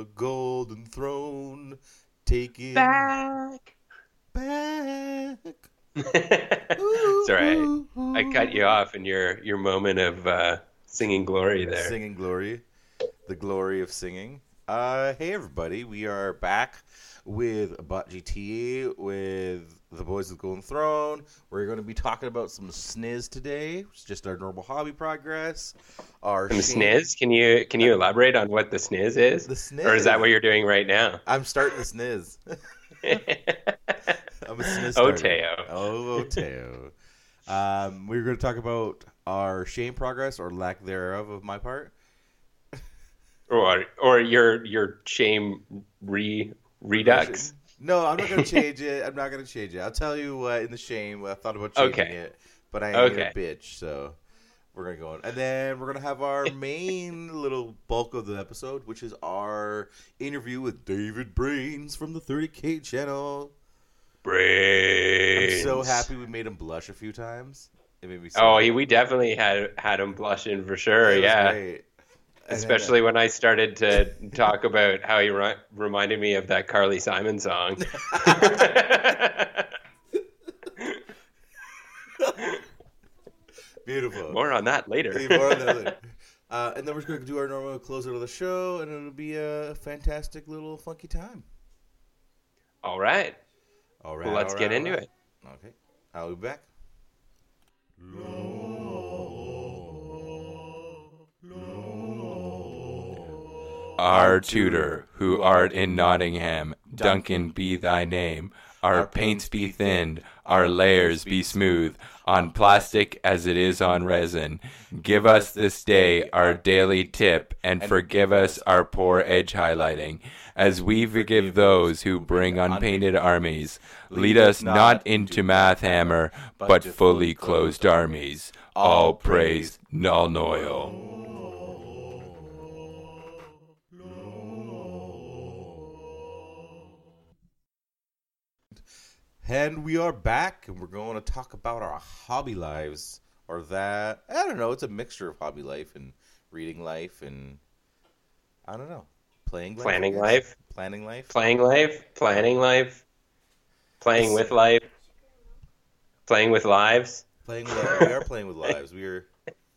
the Golden Throne, Take it Back. back. Sorry, Ooh, I, I cut you off in your your moment of uh, singing glory there. Singing glory, the glory of singing. Uh, hey everybody, we are back with Bot GT with the boys of the Golden Throne. We're going to be talking about some sniz today. It's just our normal hobby progress. Our the shame- sniz? Can you can you elaborate on what the sniz is? The sniz. Or is that what you're doing right now? I'm starting the sniz. I'm a sniz. starter. Oteo. Oh, Oteo. um, we're going to talk about our shame progress or lack thereof of my part. Or or your your shame re redux. No, I'm not going to change it. I'm not going to change it. I'll tell you what in the shame I thought about changing Okay. it, but I ain't Okay. a bitch, so we're going to go on. And then we're going to have our main little bulk of the episode, which is our interview with David Brains from the 30K channel. I'm Brains. so happy we made him blush a few times. It made me so Oh, he, we definitely had had him blushing for sure. It yeah. Great. And Especially when I started to talk about how he ri- reminded me of that Carly Simon song. beautiful. More on that later. Hey, more on that later. Uh, and then we're going to do our normal closer to the show, and it'll be a fantastic little funky time. All right. All right. Well, let's all get into all right. it. Okay. I'll be back. Our tutor, who art in Nottingham, Duncan be thy name. Our paints be thinned, our layers be smooth, on plastic as it is on resin. Give us this day our daily tip, and forgive us our poor edge highlighting, as we forgive those who bring unpainted armies. Lead us not into math hammer, but fully closed armies. All praise Nuln Oil. And we are back, and we're going to talk about our hobby lives, or that I don't know. It's a mixture of hobby life and reading life, and I don't know, playing life, Planning life. planning life, Playing life. Planning life. Playing with life. Playing with lives. playing. Li- we are playing with lives. We are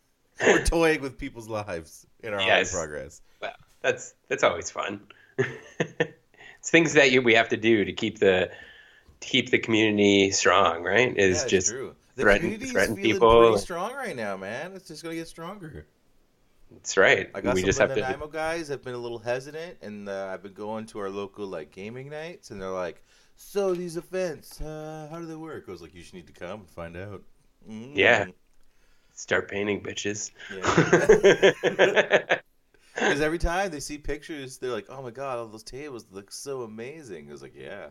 we're toying with people's lives in our Yes. hobby progress. Well, that's that's always fun. it's things that you, we have to do to keep the keep the community strong, right? Is Yeah, just true. The threaten- threaten people. pretty strong right now, man. It's just gonna get stronger. that's right. I got we some just have to. Nanaimo guys have been a little hesitant, and uh, I've been going to our local like gaming nights, and they're like, "So these events, uh, how do they work?" I was like, "You just need to come and find out." Mm. Yeah. Start painting, bitches. Because every time they see pictures, they're like, "Oh my god, all those tables look so amazing." I was like, "Yeah,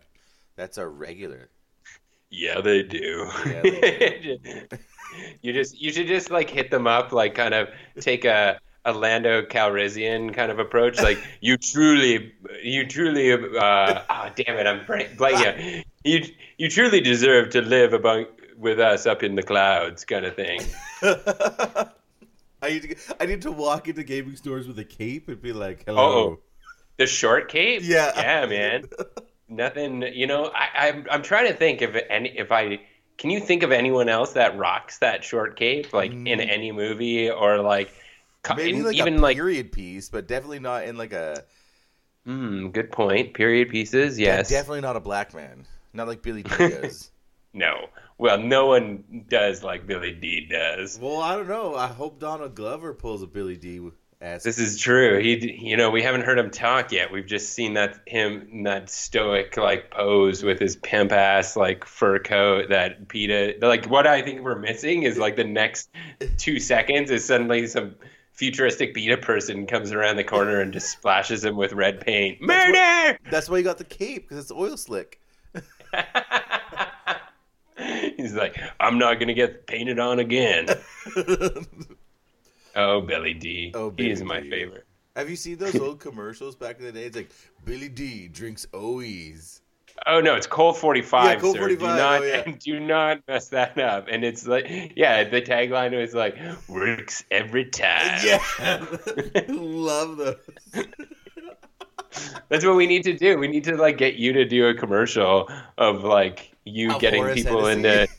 that's our regular." yeah, they do. Yeah, they you just you should just like hit them up, like kind of take a a Lando Calrissian kind of approach. Like you truly, you truly, uh, ah, damn it, I'm blank. blank you, you truly deserve to live among with us up in the clouds, kind of thing. I need to I need to walk into gaming stores with a cape and be like, "Hello." Oh. The short cape? Yeah. Yeah, man. Nothing. You know, I, I'm I'm trying to think if any if I can you think of anyone else that rocks that short cape like in Mm. any movie or like Maybe in- like even a like period piece, but definitely not in like a hmm, good point. Period pieces. Yes. definitely not a black man. Not like Billy Dee does. no. Well, no one does like Billy Dee does. well, I don't know. I hope Donald Glover pulls a Billy Dee ass. This is true. He, you know, we haven't heard him talk yet. We've just seen that him in that stoic like pose with his pimp ass like fur coat. That Peta, like what I think we're missing is like the next two seconds is suddenly some futuristic Peta person comes around the corner and just splashes him with red paint. That's what- Murder! That's why you got the cape because it's oil slick. He's like, I'm not gonna get painted on again. Oh, Billy Dee. Oh, he Billy is my favorite. Have you seen those old commercials back in the day? It's like Billy Dee drinks OEs. Oh no, it's Colt 45, Yeah, Colt sir. 45, Do not oh, yeah. do not mess that up. And it's like yeah, the tagline was like works every time. Yeah, love those. That's what we need to do. We need to like get you to do a commercial of like you getting people Hennessy. into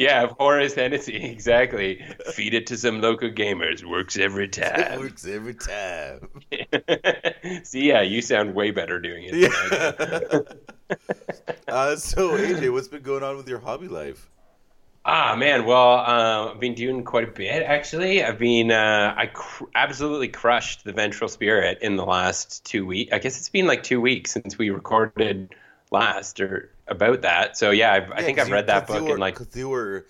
Yeah, of Horace Hennessy, exactly. Feed it to some local gamers. Works every It time. works every time. See, yeah, you sound way better doing it. Yeah. uh, so AJ, what's been going on with your hobby life? Ah man, well, uh, I've been doing quite a bit actually. I've been uh, I cr- absolutely crushed the Vengeful Spirit in the last two weeks. I guess it's been like two weeks since we recorded last or about that. So yeah, I've, I think I've read that book and and like. because you were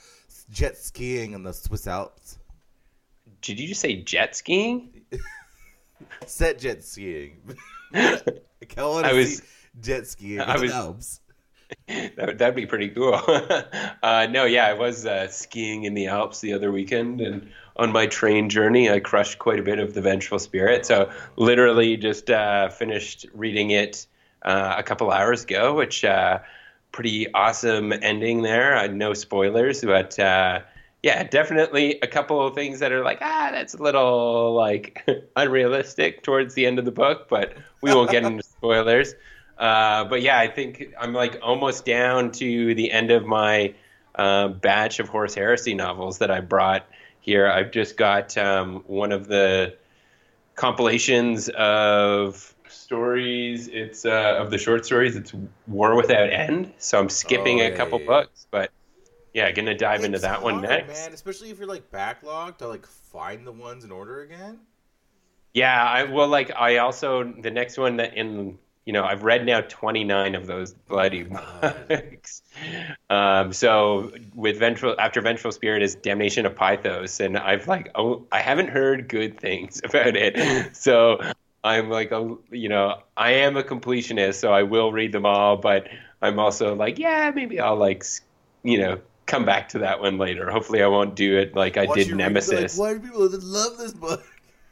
jet skiing in the Swiss Alps. Did you just say jet skiing? Set jet skiing. I I was- jet skiing I in was- the Alps. that would that'd be pretty cool. uh, no, yeah, I was uh, skiing in the Alps the other weekend, and on my train journey, I crushed quite a bit of the Vengeful Spirit. So literally, just uh, finished reading it uh, a couple hours ago, which uh, pretty awesome ending there. Uh, no spoilers, but. Uh, yeah, definitely a couple of things that are like, ah, that's a little like unrealistic towards the end of the book, but we won't get into spoilers. Uh, but yeah, I think I'm like almost down to the end of my uh, batch of Horus Heresy novels that I brought here. I've just got um, one of the compilations of stories. It's uh, of the short stories. It's War Without End. So I'm skipping Oh, a couple yeah, yeah. books, but yeah, gonna dive into It's that one next. man. Especially if you're like backlogged to like find the ones in order again. Yeah, I well, like I also the next one that in you know I've read now twenty nine of those bloody books. Um, so with Vengeful after Vengeful Spirit is damnation of Pythos, and I've like oh I haven't heard good things about it. So I'm like a you know I am a completionist, so I will read them all, but I'm also like yeah maybe I'll like you know come back to that one later. Hopefully I won't do it like I Watch did you read, be Nemesis. Like, Why do people love this book?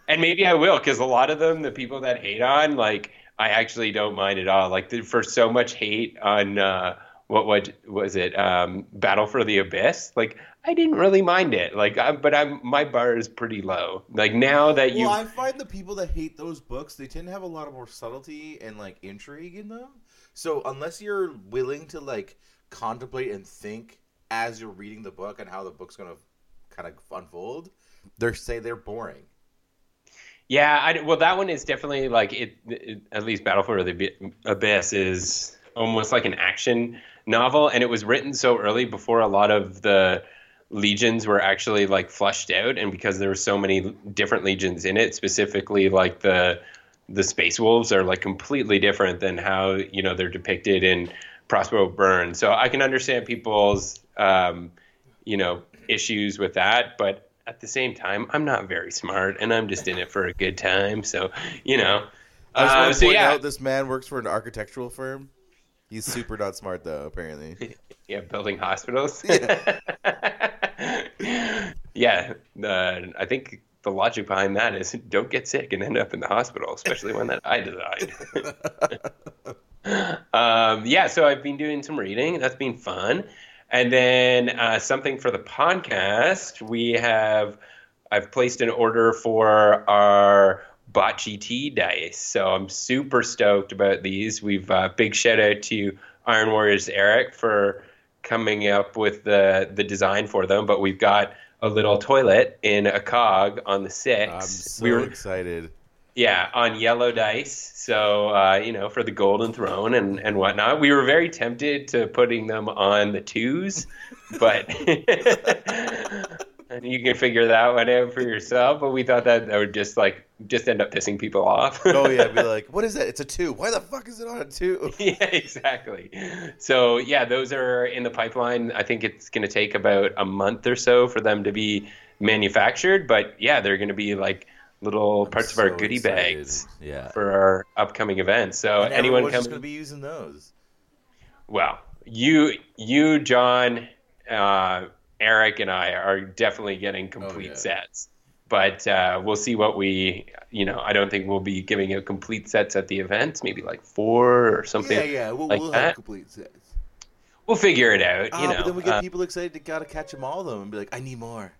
And maybe I will, because a lot of them, the people that hate on, like I actually don't mind at all. Like for so much hate on uh, what what was it, um, Battle for the Abyss? Like I didn't really mind it. Like, I, but I'm my bar is pretty low. Like now that you, Well, I find the people that hate those books, they tend to have a lot of more subtlety and like intrigue in them. So unless you're willing to like contemplate and think as you're reading the book and how the book's gonna kind of unfold, they say they're boring. yeah, I, well that one is definitely like it, it. At least Battle for the Abyss is almost like an action novel, and it was written so early before a lot of the legions were actually like flushed out and because there were so many different legions in it specifically like the the space wolves are like completely different than how you know they're depicted in Prospero Burn so I can understand people's um, you know issues with that but at the same time I'm not very smart and I'm just in it for a good time so you know I just Uh, want to so point yeah out this man works for an architectural firm. He's super not smart though, apparently. Yeah, building hospitals. Yeah. yeah, uh, I think the logic behind that is don't get sick and end up in the hospital, especially one that I designed. um, yeah, so I've been doing some reading. That's been fun. And then uh, something for the podcast, we have I've placed an order for our Bot GT dice. So I'm super stoked about these. We've uh, big shout out to Iron Warriors Eric for coming up with the the design for them. But we've got a little toilet in a cog on the six. I'm so we were excited. yeah, on yellow dice. So, uh, you know, for the golden throne and, and whatnot. We were very tempted to putting them on the twos, but and you can figure that one out for yourself. But we thought that that would just like just end up pissing people off. Oh yeah, be like, what is that? It's a two. Why the fuck is it on a two? yeah, exactly. So yeah, those are in the pipeline. I think it's going to take about a month or so for them to be manufactured, but yeah, they're going to be like little parts of our So goodie excited. bags Yeah. for our upcoming events. So And anyone coming, gonna be using those. well, you, you, John, uh, Eric, and I are definitely getting complete yeah. sets. but uh, we'll see what we. You know, I don't think we'll be giving out complete sets at the events. Maybe like four or something. Yeah, yeah, we'll, like we'll have complete sets. We'll figure it out. You Ah, know, but then we get Uh, people excited to gotta catch them all though, and be like, I need more.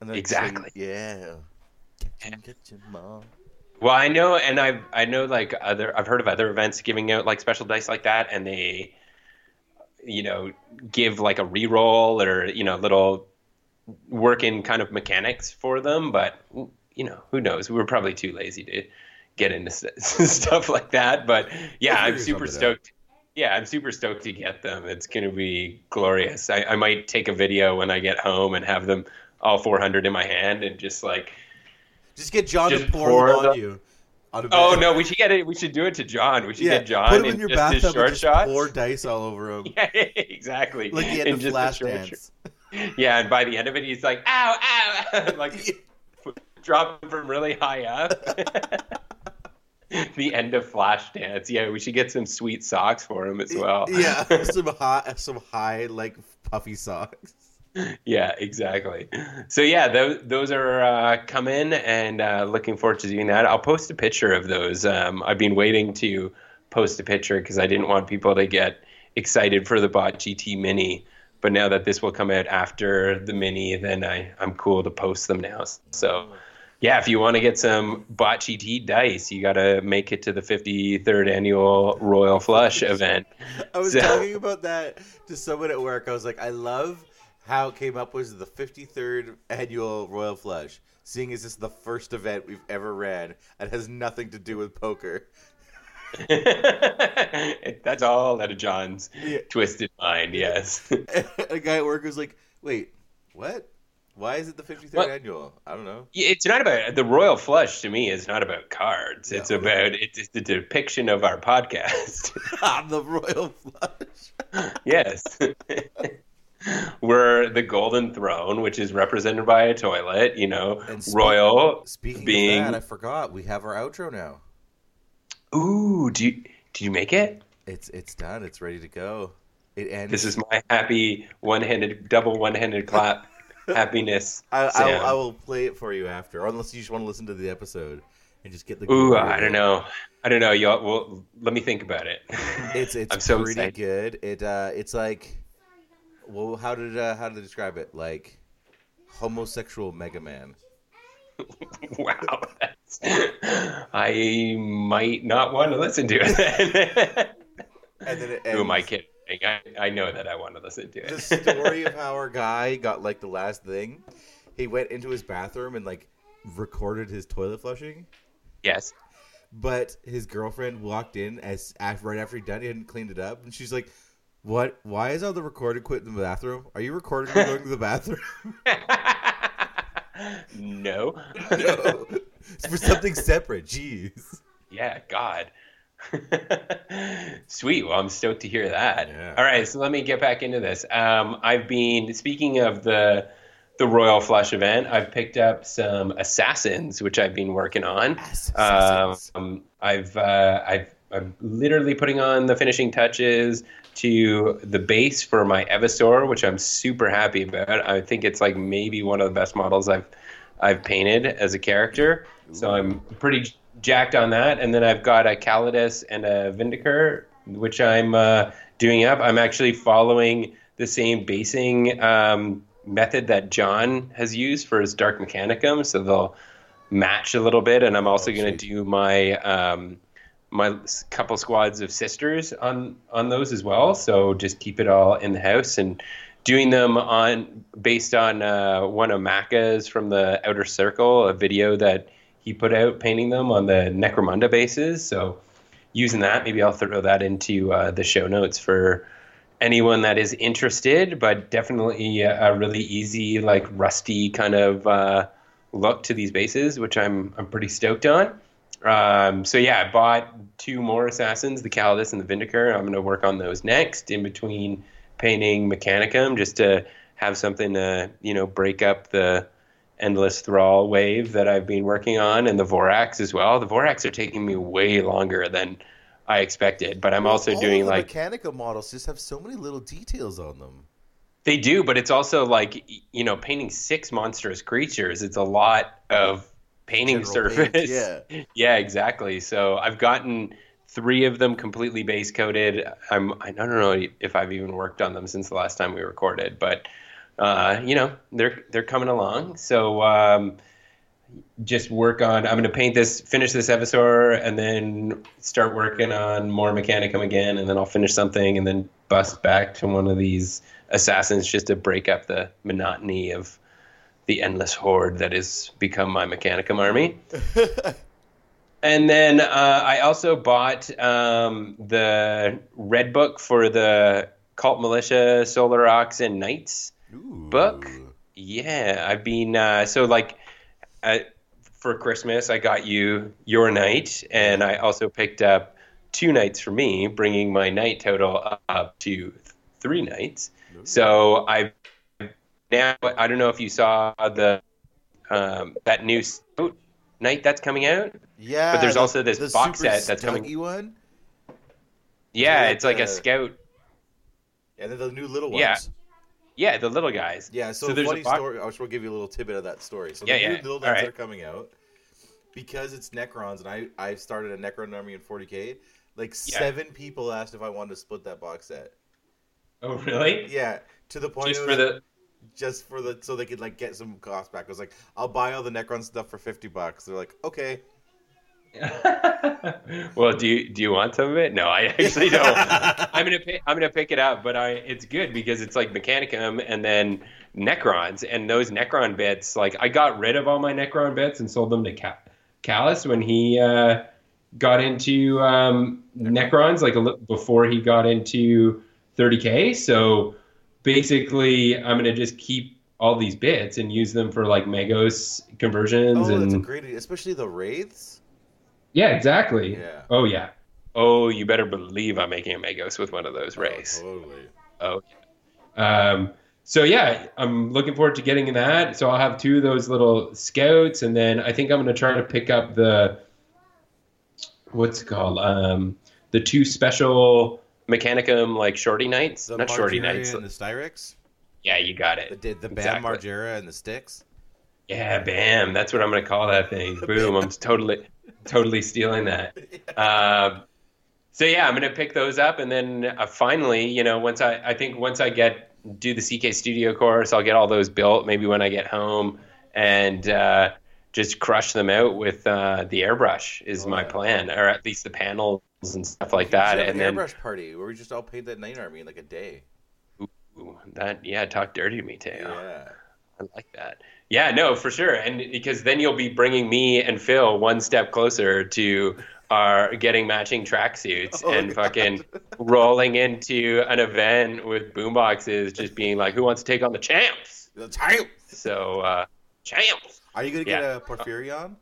And then like, Exactly. yeah. Catch 'em, catch 'em all. Well, I know, and I've I know like other I've heard of other events giving out like special dice like that, and they, you know, give like a re-roll or you know little working kind of mechanics for them. But you know, who knows? We were probably too lazy to get into stuff like that. But yeah, I'm super out. stoked. Yeah, I'm super stoked to get them. It's going to be glorious. I, I might take a video when I get home and have them all 400 in my hand and just like Just get John Just to pour, pour them on the- you. Oh no, we should get it. We should do it to John. We should Yeah, get John put him in in your bathtub short and just shots. pour dice all over him. Yeah, exactly. Like the end In of just a short Flashdance. Yeah, and by the end of it, he's like, "Ow, ow!" like dropping from really high up. the end of Flashdance. Yeah, we should get some sweet socks for him as well. yeah, some high, some high like puffy socks. yeah, exactly. So yeah, those those are uh, coming, and uh, looking forward to doing that. I'll post a picture of those. Um, I've been waiting to post a picture because I didn't want people to get excited for the Bot GT Mini. But now that this will come out after the Mini, then I I'm cool to post them now. So. Yeah, if you want to get some Bot GT dice, you got to make it to the 53rd annual Royal Flush event. I was So- talking about that to someone at work. I was like, I love how it came up was the 53rd annual Royal Flush. Seeing as this is the first event we've ever ran and has nothing to do with poker. That's all out of John's Yeah. twisted mind. Yes. a guy at work was like, "Wait, what? Why is it the 53rd What? annual? I don't know." Yeah, it's not about the royal flush. To me, is not about cards. It's No. about it's the depiction of our podcast. the Royal Flush. yes. We're the golden throne, which is represented by a toilet. You know, And speak- royal Speaking being. of that, I forgot we have our outro now. Ooh, do you, did you make it? It's it's done. It's ready to go. It ends. This is my happy one-handed, double one-handed clap happiness. I. I, I will play it for you after, unless you just want to listen to the episode and just get the. Ooh, I don't know. I don't know. Y'all, well, let me think about it. It's it's I'm so pretty excited. good. It uh, it's like, well, how did uh, how to describe it? Like, homosexual Mega Man. wow, that's, I might not want to listen to it. And then it Who am I kidding? I, I know that I want to listen to it. The story of how our guy got like the last thing. He went into his bathroom and like recorded his toilet flushing. yes. But his girlfriend walked in as right after he done. He hadn't cleaned it up, and she's like, "What? Why is all the recording quit in the bathroom? Are you recording me going to the bathroom? no. no, it's for something separate. Jeez. Yeah, God. Sweet. Well, I'm stoked to hear that. Yeah. All right, so let me get back into this. Um, I've been speaking of the the Royal Flush event. I've picked up some assassins, which I've been working on. Assassins. Um, I've uh, I've I'm literally putting on the finishing touches to the base for my Eversor, which I'm super happy about. I think it's like maybe one of the best models I've I've painted as a character. So I'm pretty jacked on that. And then I've got a Calidus and a Vindicator, which I'm uh, doing up. I'm actually following the same basing um, method that John has used for his Dark Mechanicum. So they'll match a little bit. And I'm also Oh, going to do my. Um, my couple squads of sisters on on those as well. So just keep it all in the house and doing them on based on uh, one of Macca's from the Outer Circle, a video that he put out painting them on the Necromunda bases. So using that, maybe I'll throw that into uh, the show notes for anyone that is interested. But definitely a, really easy, like rusty kind of uh, look to these bases, which I'm I'm pretty stoked on. Um, so yeah, I bought two more assassins, the Calidus and the Vindicator. I'm going to work on those next, in between painting Mechanicum, just to have something to you know break up the endless thrall wave that I've been working on, and the Vorax as well. The Vorax are taking me way longer than I expected, but I'm also All doing like Mechanica models just have so many little details on them. They do, but it's also like you know, painting six monstrous creatures. It's a lot of painting surface. paint, yeah. yeah, exactly. So I've gotten three of them completely base coated. I'm I don't know if I've even worked on them since the last time we recorded, but uh, you know they're they're coming along. So um, just work on. I'm going to paint this, finish this Eversor, and then start working on more Mechanicum again, and then I'll finish something, and then bust back to one of these assassins just to break up the monotony of the endless horde that has become my Mechanicum army. And then uh, I also bought um, the red book for the Cult Militia, Solar Aux, and Knights Ooh. book. Yeah, I've been uh, so like uh, for Christmas I got you your knight, and I also picked up two knights for me, bringing my knight total up to three knights. So I now I don't know if you saw the um, that new scout knight that's coming out. Yeah, But there's the- also this the box set that's coming- one, Yeah, it's like a scout. and then the new little ones. Yeah. Yeah, the little guys. Yeah, so, So there's a funny box- story. I to give you a little tidbit of that story. So Yeah, the new yeah. little ones that right. are coming out because it's Necrons, and I I started a Necron army in 40k. Like Yeah. seven people asked if I wanted to split that box set. Oh, really? Yeah, to the point Just for the just for the so they could like get some cost back. I was like, I'll buy all the Necron stuff for 50 bucks. They're like, okay. well, do you do you want some of it? No, I actually don't. I'm gonna pick, I'm gonna pick it up, but I it's good because it's like Mechanicum and then Necrons and those Necron bits. Like I got rid of all my Necron bits and sold them to Ca- Callus when he uh, got into um, Necrons, like a li- before he got into 30k. So basically, I'm gonna just keep all these bits and use them for like Magos conversions Oh, and that's a great idea, especially the wraiths. yeah, exactly. Yeah. Oh yeah. Oh, you better believe I'm making a Magos with one of those wraiths. Oh, totally. Oh, yeah. Um, so yeah, I'm looking forward to getting that. So I'll have two of those little scouts, and then I think I'm going to try to pick up the what's it called um, the two special Mechanicum like shorty knights, The not shorty Magaera knights. and the Styrix. Yeah, you got it. did the Bam Exactly. Margera and the sticks. Yeah, bam. That's what I'm going to call that thing. Boom. I'm totally, totally stealing that. Um, so yeah, I'm going to pick those up, and then uh, finally, you know, once I, I think once I get do the CK Studio course, I'll get all those built. Maybe when I get home, and uh, just crush them out with uh, the airbrush is Oh, my yeah. plan, or at least the panels and stuff like that. And an then airbrush party where we just all paint that knight army in like a day. ooh, that, yeah, talk dirty to me, Teo. Yeah. I like that. Yeah, no, for sure. And because then you'll be bringing me and Phil one step closer to our getting matching tracksuits Oh, and God. fucking rolling into an event with boomboxes, just being like, "Who wants to take on the champs?" The champs. So, uh, champs. Are you gonna get Yeah. a Porphyrion?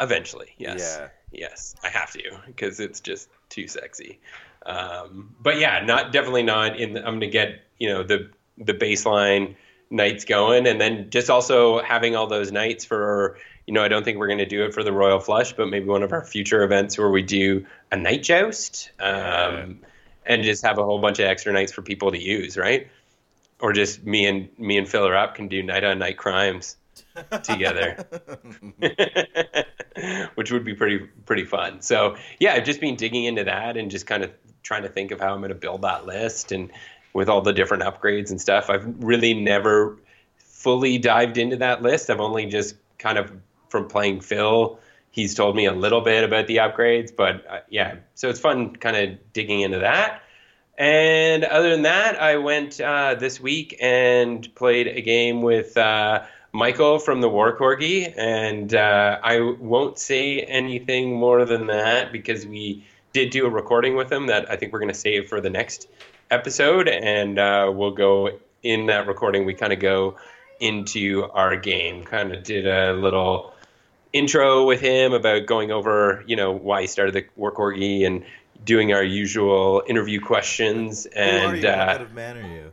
Eventually, yes, Yeah. Yes, I have to because it's just too sexy. Um, but yeah, not definitely not. In the, I'm gonna get you know the the baseline knights going, and then just also having all those knights for you know I don't think we're gonna do it for the Royal Flush, but maybe one of our future events where we do a knight joust, um, Yeah. and just have a whole bunch of extra knights for people to use, right? Or just me and me and Phil up can do knight on knight crimes together. which would be pretty pretty fun. So yeah, I've just been digging into that and just kind of trying to think of how I'm going to build that list and with all the different upgrades and stuff. I've really never fully dived into that list. I've only just kind of from playing Phil. He's told me a little bit about the upgrades, but uh, yeah, so it's fun kind of digging into that. And other than that, I went uh, this week and played a game with uh, Michael from the War Corgi, and uh, I won't say anything more than that because we did do a recording with him that I think we're going to save for the next episode, and uh, we'll go in that recording. We kind of go into our game, kind of did a little intro with him about going over, you know, why he started the War Corgi and doing our usual interview questions Who are and you? uh, what kind of man are you?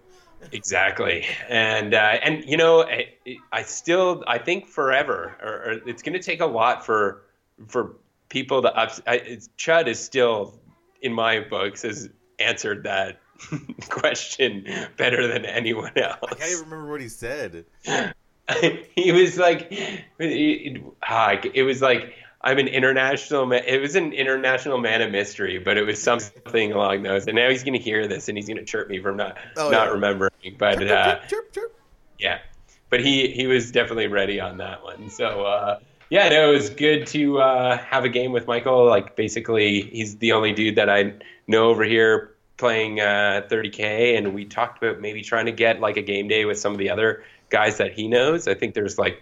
Exactly, and uh, and you know, I, I still I think forever, or, or it's going to take a lot for for people to up. I, it's, Chud is still in my books has answered that question better than anyone else. I can't even remember what he said. he was like, it, it was like, I'm an international man. It was an international man of mystery, but it was something along those. And now he's going to hear this and he's going to chirp me from not Oh, not yeah. remembering. But Chirp, uh, chirp, chirp, yeah, but he he was definitely ready on that one. So uh, yeah, no, it was good to uh, have a game with Michael. Like basically, he's the only dude that I know over here playing uh, 30k, and we talked about maybe trying to get like a game day with some of the other guys that he knows. I think there's like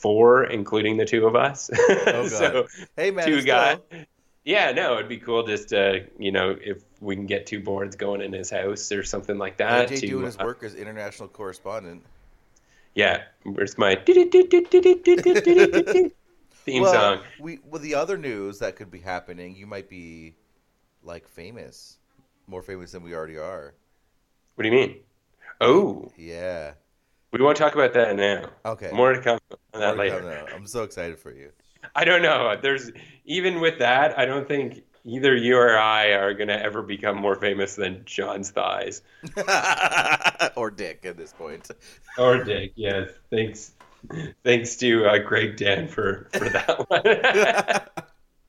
four, including the two of us. Oh, God. so Hey, man. two guys. still- Yeah, no, it'd be cool just to you know if we can get two boards going in his house or something like that. AJ to, doing his uh, work as international correspondent. yeah, where's my theme well, song? We well, the other news that could be happening, you might be like famous, more famous than we already are. What do you mean? Oh, Yeah. We won't talk about that now. Okay. More to come on that later. come. I'm so excited for you. I don't know. There's even with that, I don't think either you or I are gonna ever become more famous than John's thighs or Dick at this point. or Dick. Yes, thanks. Thanks to uh, Greg Dan for for that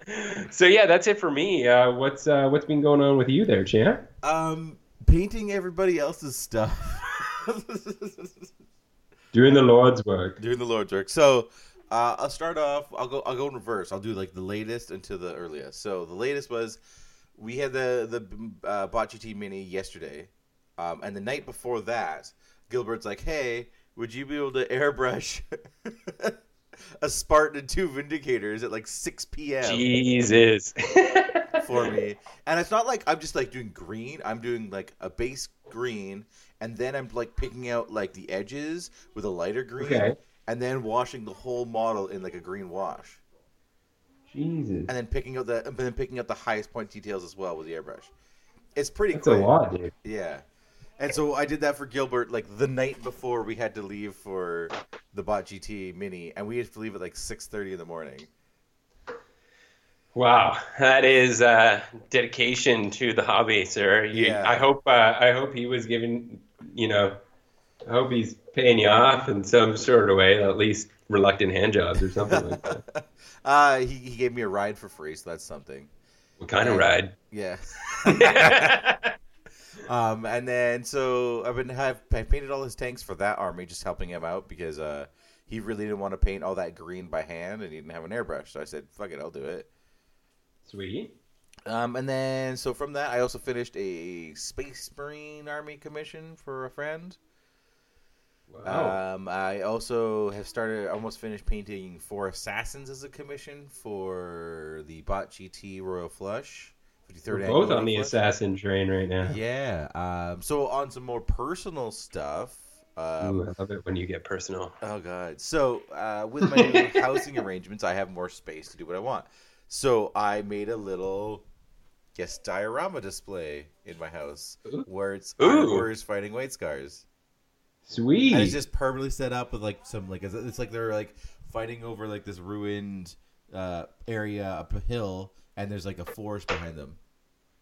one. so yeah, that's it for me. Uh, what's uh, what's been going on with you there, champ? Um, painting everybody else's stuff. Doing the Lord's work. Doing the Lord's work. So, uh, I'll start off. I'll go. I'll go in reverse. I'll do like the latest into the earliest. So the latest was we had the the uh, Bot GT Mini yesterday, um, and the night before that, Gilbert's like, "Hey, would you be able to airbrush a Spartan and two Vindicators at like 6 p.m. Jesus. for me?" And it's not like I'm just like doing green. I'm doing like a base green, and then I'm like picking out like the edges with a lighter green Okay. and then washing the whole model in like a green wash, Jesus. and then picking out the and then picking out the highest point details as well with the airbrush. It's pretty That's a lot, dude. Yeah. And so I did that for Gilbert like the night before we had to leave for the Bot GT Mini, and we had to leave at like six thirty in the morning. Wow, that is uh, dedication to the hobby, sir. You, Yeah. I hope uh, I hope he was giving, you know, I hope he's paying you off in some sort of way, at least reluctant hand jobs or something like that. Uh, he, he gave me a ride for free, so that's something. What kind of ride? Yeah. um, and then so I've been have I painted all his tanks for that army, just helping him out because uh he really didn't want to paint all that green by hand, and he didn't have an airbrush. So I said, "Fuck it, I'll do it." Sweet. Um, and then so from that, I also finished a Space Marine Army commission for a friend. Wow. Um, I also have started, almost finished painting four assassins as a commission for the Bot GT Royal Flush. 53rd We're Annual both on the Flush. assassin train right now. Yeah. Um, so on some more personal stuff. Um, Ooh, I love it when you get personal. Oh god. So uh, with my housing arrangements, I have more space to do what I want. So I made a little guess diorama display in my house Ooh. where it's Warriors fighting White Scars. Sweet. And it's just permanently set up with like some like it's- it's like they're like fighting over like this ruined uh, area up a hill, and there's like a forest behind them.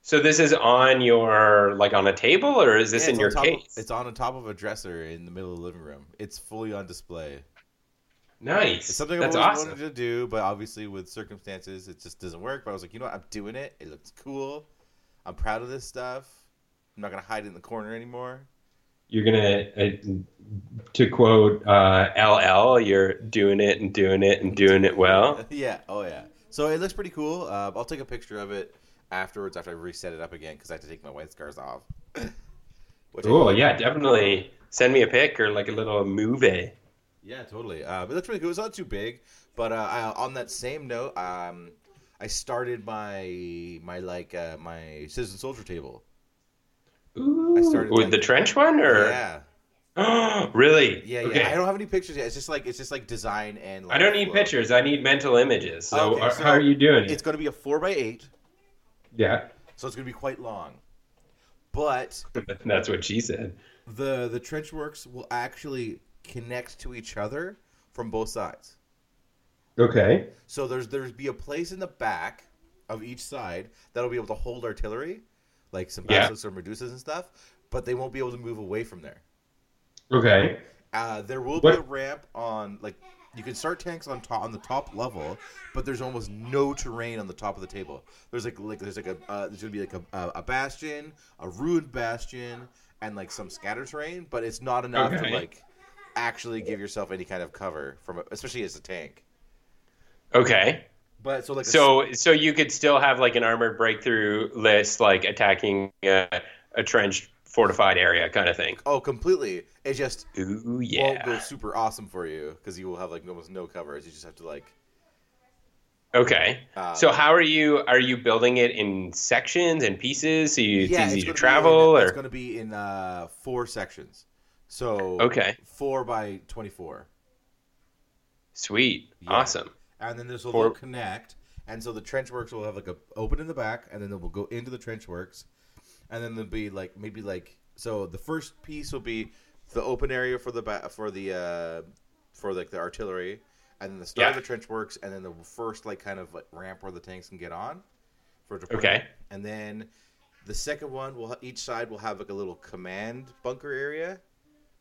so this is on your like on a table, or is this Yeah, in your case? Of, it's on the top of a dresser in the middle of the living room. It's fully on display. Nice. It's something That's I've always awesome. wanted to do, but obviously with circumstances, it just doesn't work. But I was like, you know what? I'm doing it. It looks cool. I'm proud of this stuff. I'm not gonna hide it in the corner anymore. You're gonna, uh, to quote uh, LL, you're doing it and doing it and doing it well. yeah. Oh yeah. So it looks pretty cool. Uh, I'll take a picture of it afterwards after I reset it up again because I have to take my white scars off. Which Cool. Yeah, definitely. Send me a pic or like a little movie. Yeah, totally. Uh, it looks really cool. It's not too big, but uh, I, on that same note, um, I started my my like uh, my citizen soldier table. Ooh, started with like- the trench one, or Yeah, really? yeah, Okay. yeah. I don't have any pictures yet. It's just like it's just like design and. Like, I don't need flow. pictures. I need mental images. So, Okay, are- so how are you doing? It's going to be a four by eight, Yeah, so it's going to be quite long. But that's what she said. the the trench works will actually connect to each other from both sides. Okay. So there's there's be a place in the back of each side that'll be able to hold artillery, like some Yeah. or medusas and stuff, but they won't be able to move away from there. Okay. Uh, there will be a ramp on like you can start tanks on top on the top level, but there's almost no terrain on the top of the table. There's like like there's like a uh, there's gonna be like a, a, a bastion, a ruined bastion, and like some scatter terrain, but it's not enough Okay. to like actually give yourself any kind of cover from it, especially as a tank. Okay. But so like a So so you could still have like an armored breakthrough list, like attacking a, a trenched fortified area kind of thing. Oh, completely. It just Ooh won't yeah. go super awesome for you because you will have like almost no covers. You just have to like. Okay. Uh, So how are you are you building it in sections and pieces so you, it's yeah, easy to gonna be travel in, or it's going to be in uh, four sections. So Okay. four by twenty-four, Sweet. Yeah. Awesome. and then there's a Four- little connect, and so the trench works will have like a open in the back, and then it will go into the trench works, and then there'll be like maybe like so the first piece will be the open area for the ba- for the uh, for like the artillery, and then the start of the trench works, and then the first like kind of like ramp where the tanks can get on. For deployment. Okay. and then the second one will each side will have like a little command bunker area.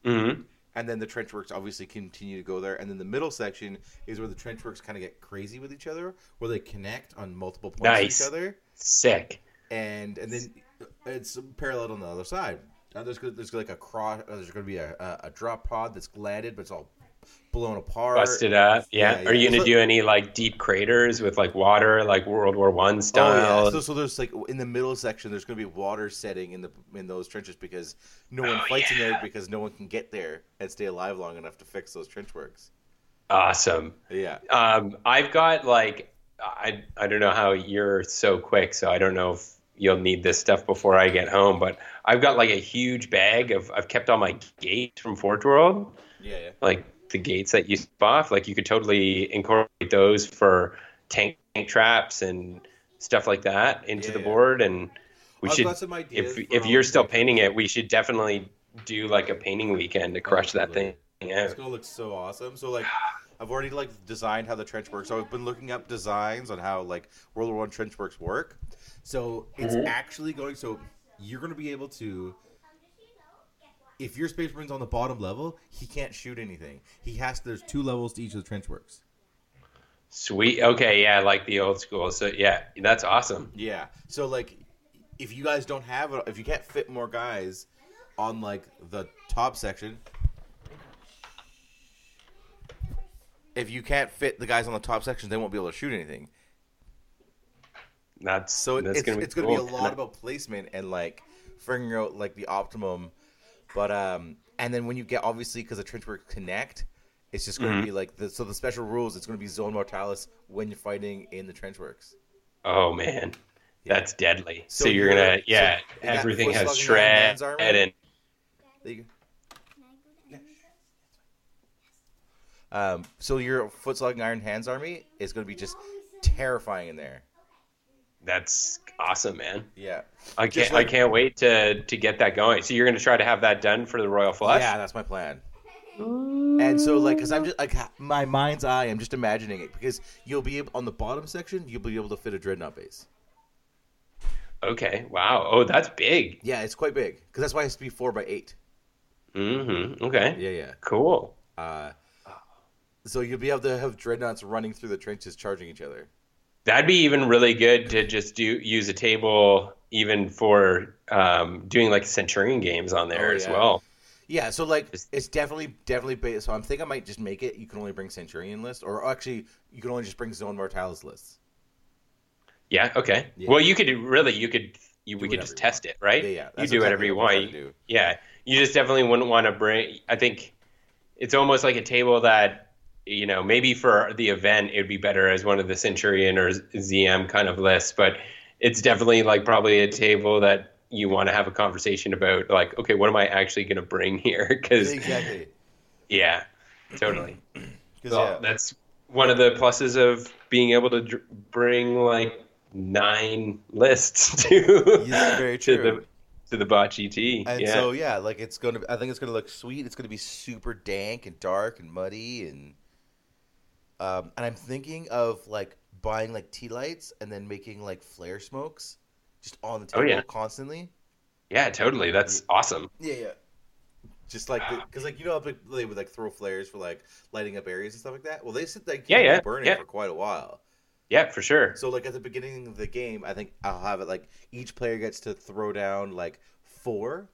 Hmm And then the trench works obviously continue to go there. And then the middle section is where the trench works kind of get crazy with each other, where they connect on multiple points Nice. with each other. Sick. And and then it's parallel on the other side. And there's there's like a cross. There's going to be a, a, a drop pod that's landed, but it's all blown apart. Busted up. Yeah. Yeah, Are you gonna do any like deep craters with like water, like World War One Oh style? yeah. So, so there's like in the middle section, there's going to be water setting in the in those trenches because no one Oh, fights in there because no one can get there and stay alive long enough to fix those trench works. Awesome. Yeah. Um, I've got like I I don't know how you're so quick, so I don't know if you'll need this stuff before I get home. But I've got like a huge bag of I've kept all my gates from Forge World, Yeah. yeah. like the gates that you off. Like you could totally incorporate those for tank, tank traps and stuff like that into Yeah, the board. And we I've should got some ideas if if you're still painting it, we should definitely do like a painting weekend to crush that thing. Yeah. It's gonna look so awesome. So like, I've already like designed how the trench works. So I've been looking up designs on how like World War One trench works work. So it's Mhm. actually going. So you're gonna be able to. If your space marine's on the bottom level, he can't shoot anything. He has. There's two levels to each of the trench works. Sweet. Okay. Yeah. Like the old school. So yeah, that's awesome. Yeah. So like, if you guys don't have it, if you can't fit more guys on like the top section, if you can't fit the guys on the top section, they won't be able to shoot anything. That's So that's it's gonna it's gonna be a lot about placement and like figuring out like the optimum. But um, and then when you get obviously because the trench works connect, it's just going to Mhm. be like the so the special rules. It's going to be zone mortalis when you're fighting in the trench works. Oh man, Yeah. that's deadly. So, So you're you're- gonna yeah, so everything has shred iron hands armor? and There you go. Um, so your foot slugging iron hands army is going to be just terrifying in there. That's awesome, man. Yeah. I can't like- I can't wait to to get that going. So you're gonna try to have that done for the Royal Flush. Yeah, that's my plan. And so, like, because I'm just like my mind's eye, I'm just imagining it because you'll be able on the bottom section, you'll be able to fit a dreadnought base. Okay. Wow. Oh, that's big. Yeah, it's quite big because that's why it has to be four by eight. Mm-hmm. Okay. Yeah, yeah. Cool. Uh, so you'll be able to have dreadnoughts running through the trenches, charging each other. That'd be even really good to just do use a table even for um, doing like Centurion games on there Oh, as well. Yeah, so like Just- it's definitely definitely based. So I'm thinking I might just make it. You can only bring Centurion list, or actually you can only just bring Zone Mortalis lists. Yeah. Okay. Yeah. Well, you could really you could you, we could just test it, right? Yeah, yeah. You do whatever you want. Yeah, you just definitely wouldn't want to bring. I think it's almost like a table that you know maybe for the event it would be better as one of the Centurion or ZM kind of lists, but it's definitely like probably a table that you want to have a conversation about. Like, okay, what am I actually going to bring here? Because Exactly. yeah, totally. 'Cause, Well, yeah. that's one of the pluses of being able to dr- bring like nine lists to Yeah, very to the to the bot GT. And yeah. so yeah, like it's gonna. I think it's gonna look sweet. It's gonna be super dank and dark and muddy and. Um, and I'm thinking of like buying like tea lights and then making like flare smokes just on the Oh, table yeah. constantly. Yeah, totally. That's awesome. Yeah, yeah. Just like because like you know they would like throw flares for like lighting up areas and stuff like that. Well, they sit like Yeah, yeah, burning yeah. for quite a while. Yeah, for sure. So like at the beginning of the game, I think I'll have it like each player gets to throw down like four,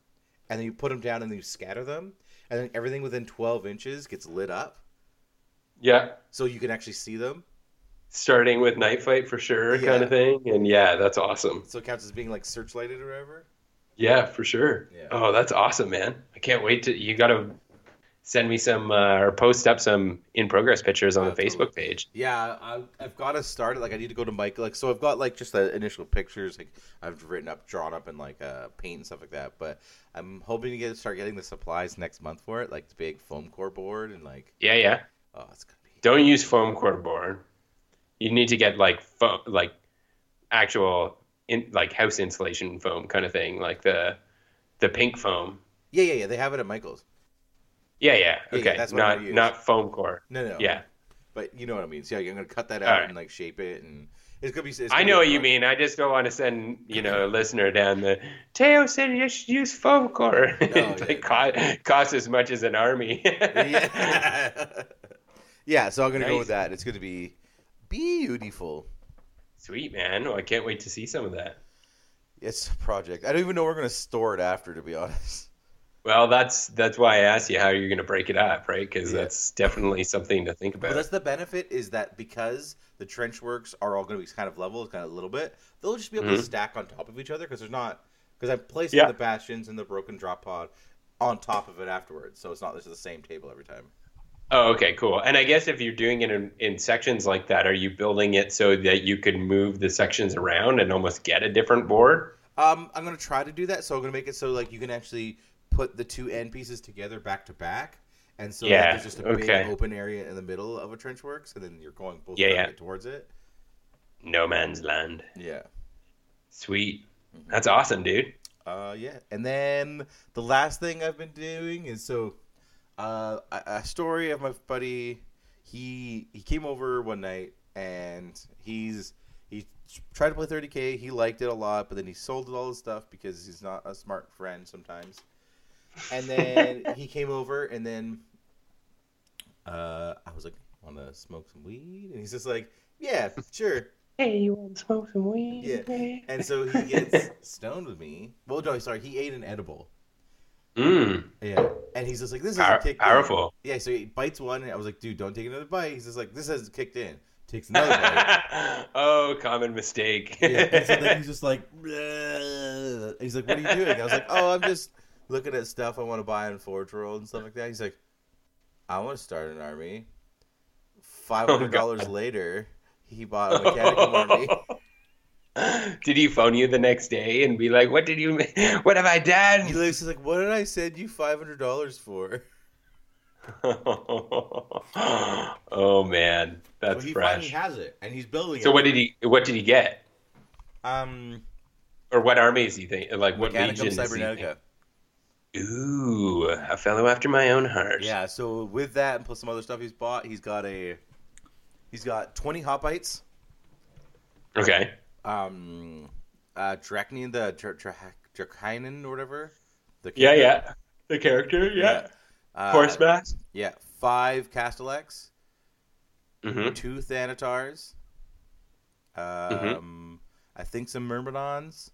and then you put them down and then you scatter them, and then everything within twelve inches gets lit up, Yeah. so you can actually see them. Starting with night fight for sure, Yeah. kind of thing. And yeah, that's awesome. So it counts as being like searchlighted or whatever. Yeah, for sure. Yeah. Oh, that's awesome, man. I can't wait to. You got to send me some uh, or post up some in progress pictures on the Absolutely. Facebook page. Yeah, I, I've got to start it. Like, I need to go to Mike. Like, so I've got like just the initial pictures. Like, I've written up, drawn up, and like uh, paint and stuff like that. But I'm hoping to get start getting the supplies next month for it, like the big foam core board and like, Yeah, yeah. Oh, it's gonna be. Don't use foam core board. You need to get like foam, like actual in like house insulation foam kind of thing, like the the pink foam. Yeah, yeah, yeah. They have it at Michael's. Yeah, yeah. Yeah, yeah, Okay, that's what not not foam core. No, no. Yeah, But you know what I mean. So yeah, I'm gonna cut that out Alright. and like shape it, and it's gonna be. It's I gonna be know what you mean. I just don't want to send you know a listener down the. Teo said you should use foam core. Oh, it yeah. co- costs as much as an army. yeah. Yeah. So I'm gonna go with that. It's gonna be beautiful. Sweet man. Well, I can't wait to see some of that. It's a project. I don't even know where we're gonna store it after, to be honest. Well, that's that's why I asked you how you're going to break it up, right? Because Yeah. that's definitely something to think But about. that's the benefit is that because the trench works are all going to be kind of level, kind of a little bit, they'll just be able to Mhm. stack on top of each other because there's not because I'm placing Yeah. the bastions and the broken drop pod on top of it afterwards, so it's not just the same table every time. Oh, okay, cool. And I guess if you're doing it in, in sections like that, are you building it so that you can move the sections around and almost get a different board? Um, I'm going to try to do that, so I'm going to make it so like you can actually put the two end pieces together back to back. And so like, Yeah, there's just a okay. big open area in the middle of a trench works, and then you're going both Yeah, yeah. towards it. No man's land. Yeah. Sweet. That's awesome, dude. Uh, yeah, and then the last thing I've been doing is so, uh, a, a story of my buddy. He he came over one night and he's he tried to play 30k. He liked it a lot, but then he sold all his stuff because he's not a smart friend sometimes. And then he came over, and then uh, I was like, "Want to smoke some weed?" And he's just like, "Yeah, sure." Hey, you want to smoke some weed? Yeah. And so he gets stoned with me. Well, no, sorry, he ate an edible. Mm, Yeah, and he's just like, "This hasn't kicked powerful. in." Yeah, so he bites one, and I was like, "Dude, don't take another bite." He's just like, "This hasn't kicked in." Takes another bite. oh, common mistake. Yeah, and so then he's just like, "Bleh." he's like, "What are you doing?" I was like, "Oh, I'm just looking at stuff I want to buy in Forge World and stuff like that." He's like, "I want to start an army." Five hundred dollars God. later, he bought a mechanical army. Did he phone you the next day and be like, "What did you? What have I done? He done?" looks he's like, "What did I send you five hundred dollars for?" oh man, that's so he fresh. finally has it, and he's building it. So what did he? What did he get? Um, Or what army is he think? Like what Mechanicum legion? Is he Cybernetica. Ooh, a fellow after my own heart. Yeah, so with that and plus some other stuff he's bought, he's got a he's got twenty hot bites. Okay. Um, uh, Dracnian the Dra- Dra- Dracanian or whatever. The Yeah, character. yeah. The character, yeah. Uh, Horse mask. Yeah, five Castellax, Mm-hmm. two Thanatars. Um, I think some Myrmidons,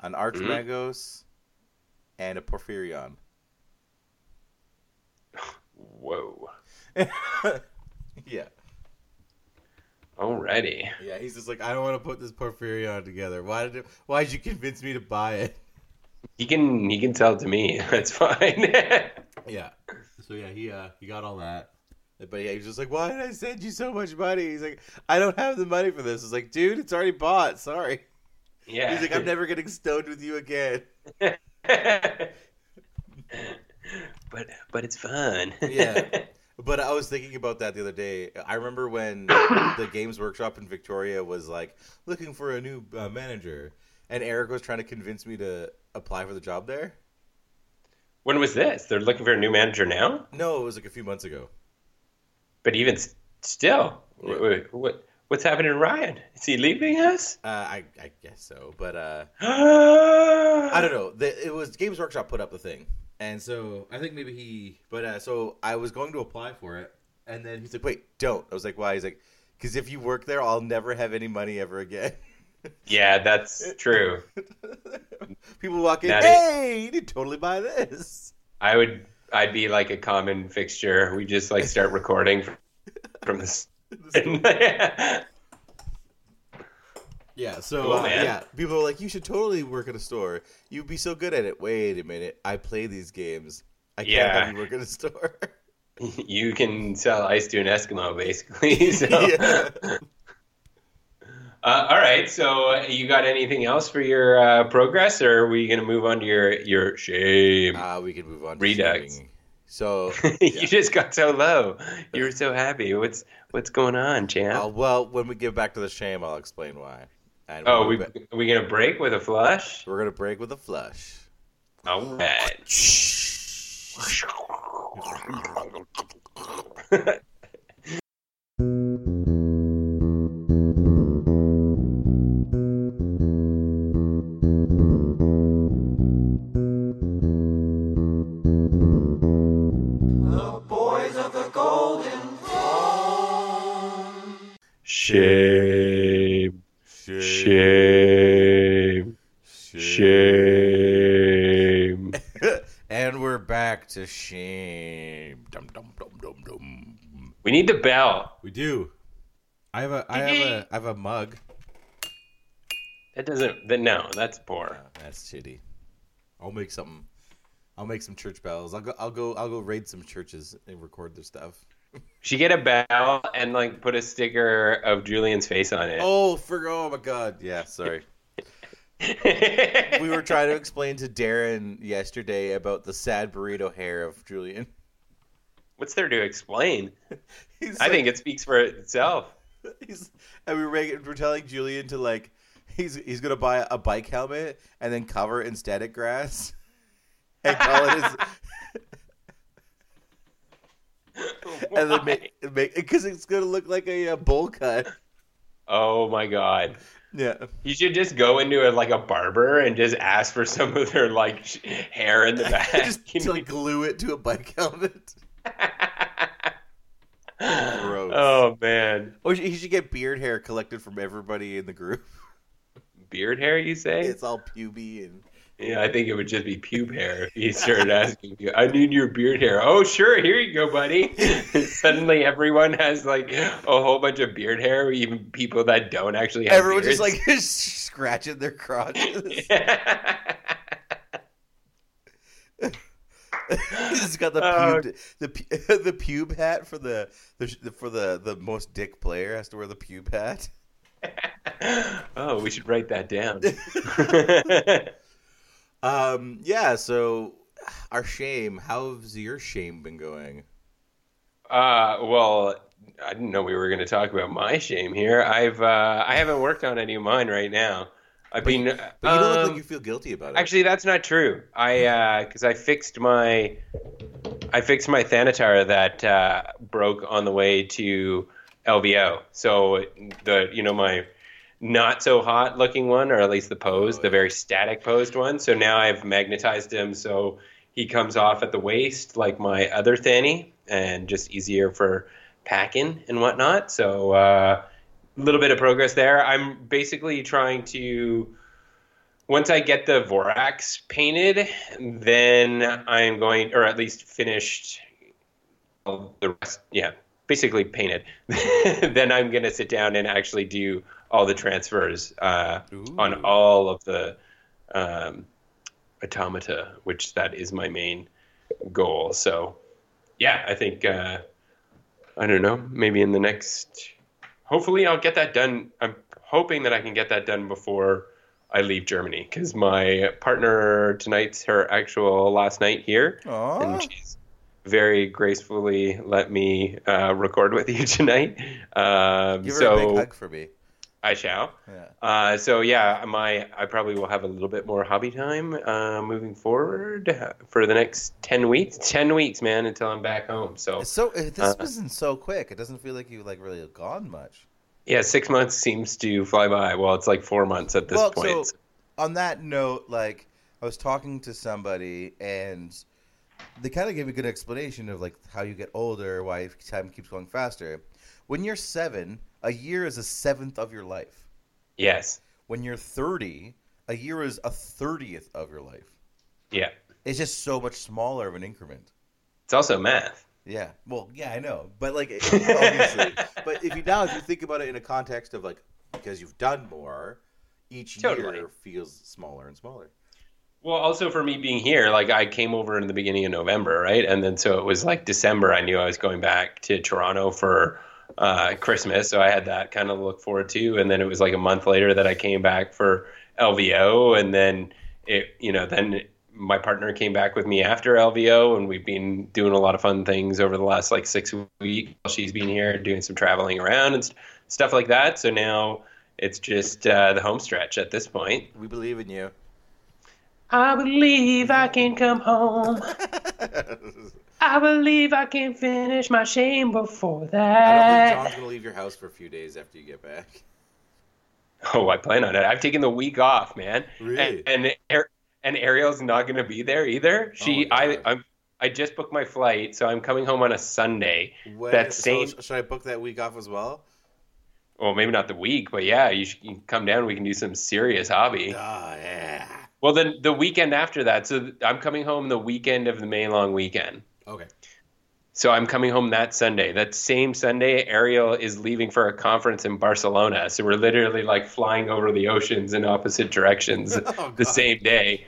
an Archmagos, and a Porphyrion. Whoa. yeah. Alrighty. Yeah, he's just like, I don't want to put this Porphyrion together. Why did it, why did you convince me to buy it? He can he can tell to me. That's fine. Yeah. So yeah, he uh he got all that. But yeah, he's just like, why did I send you so much money? He's like, I don't have the money for this. It's like, dude, it's already bought. Sorry. yeah. He's like, I'm never getting stoned with you again. but but it's fun. Yeah. But I was thinking about that the other day. I remember when the Games Workshop in Victoria was like looking for a new uh, manager, and Eric was trying to convince me to apply for the job there. when was this? They're looking for a new manager now? No, it was like a few months ago. But even s- still, Yeah. wait, what What's happening to Ryan? Is he leaving us? Uh, I I guess so, but uh, I I don't know. The, it was Games Workshop put up the thing, and so I think maybe he. But uh, so I was going to apply for it, and then he's like, "Wait, don't." I was like, "Why?" He's like, "Because if you work there, I'll never have any money ever again." Yeah, that's true. People walk in, That "Hey, you need to totally buy this." I would. I'd be like a common fixture. We just like start recording from this. Yeah, so Cool, uh, yeah, people are like, "You should totally work at a store. You'd be so good at it." Wait a minute, I play these games. I can't Yeah. have you work at a store. you can sell ice to an Eskimo, basically. So. Yeah. Uh, all right. So, uh, you got anything else for your uh, progress, or are we going to move on to your your shame? Uh, we can move on. To Redux. shaming. So, you just got so low. You were so happy. What's what's going on, champ? uh, well, when we get back to the shame, I'll explain why. And oh, we ba- are we gonna break with a flush? we're gonna break with a flush. All right. to shame. Dum dum dum dum dum. We need the bell. We do. I have a I have a I have a mug. That doesn't. That, no, that's poor. Uh, that's shitty. I'll make something. I'll make some church bells. I'll go. I'll go. I'll go raid some churches and record their stuff. She get a bell and like put a sticker of Julian's face on it. Oh, for oh my god. Yeah, sorry. We were trying to explain to Darren yesterday about the sad burrito hair of Julian. What's there to explain? He's I like- think it speaks for itself. and we were, making- we're telling Julian to like he's he's gonna buy a bike helmet and then cover it in static grass and call it his and then make make because it's gonna look like a, uh bowl cut. Oh my god. Yeah, You should just go into a, like a barber and just ask for some of their like sh- hair in the back. just to like glue it to a bike helmet. Gross. oh man, oh, Or he should get beard hair collected from everybody in the group. beard hair, you say? It's all puby and Yeah, I think it would just be pube hair if he started asking you, I need your beard hair. Oh, sure, here you go, buddy. Suddenly everyone has like a whole bunch of beard hair, even people that don't actually have everyone's just like scratching their crotches. He's got the uh, pube, the pu- the pube hat for the, the for the the most dick player has to wear the pube hat. oh, we should write that down. Um, yeah. So our shame. How's your shame been going? uh, well, I didn't know we were going to talk about my shame here. I've uh, I haven't worked on any of mine right now. I've been. But you don't look um, like you feel guilty about it. Actually, that's not true. I because I fixed my I fixed my Thanatar that uh, broke on the way to LVO. So the you know my not so hot looking one, or at least the pose, the very static posed one. So now I've magnetized him so he comes off at the waist like my other Thanny, and just easier for packing and whatnot. So uh, a little bit of progress there. I'm basically trying to once I get the Vorax painted, then I'm going, or at least finished the rest, yeah, basically painted. then I'm going to sit down and actually do all the transfers uh, on all of the um, automata, which that is my main goal. So, yeah, I think, uh, I don't know, maybe in the next, hopefully I'll get that done. I'm hoping that I can get that done before I leave Germany because my partner tonight's her actual last night here, Aw. and she's very gracefully let me uh, record with you tonight. Um, Give her so a big hug for me. I shall. Yeah. Uh, so yeah, my I probably will have a little bit more hobby time uh, moving forward for the next ten weeks. Ten weeks, man, until I'm back home. So It's so this Uh, been so quick. It doesn't feel like you like really gone much. Yeah, six months seems to fly by. Well, it's like four months at this well, point. so on that note, like I was talking to somebody and they kind of gave a good explanation of like how you get older, why time keeps going faster. When you're seven, a year is a seventh of your life. yes. When you're thirty, a year is a thirtieth of your life. Yeah. It's just so much smaller of an increment. It's also math. Yeah. Well, yeah, I know, but like obviously, but if you now if you think about it in a context of like because you've done more, each Totally. year feels smaller and smaller. Well, also for me being here, like I came over in the beginning of November, right? And then so it was like December. I knew I was going back to Toronto for uh, Christmas, so I had that kind of look forward to. And then it was like a month later that I came back for LVO, and then it, you know, then my partner came back with me after LVO, and we've been doing a lot of fun things over the last like six weeks. While she's been here doing some traveling around and st- stuff like that. So now it's just uh, the home stretch at this point. We believe in you. I believe I can come home. I believe I can finish my shame before that. I don't think that. John's gonna leave your house for a few days after you get back. Oh, I plan on it. I've taken the week off, man. Really? And and, and Ariel's not going to be there either. She, Oh I, I'm, I just booked my flight, so I'm coming home on a Sunday. When, That same- sh- should I book that week off as well? Well, maybe not the week, but yeah, you should you can come down. We can do some serious hobby. Oh yeah. Well, then the weekend after that. So th- I'm coming home the weekend of the May long weekend. Okay. So I'm coming home that Sunday. That same Sunday, Ariel is leaving for a conference in Barcelona. So we're literally like flying over the oceans in opposite directions Oh, the same day.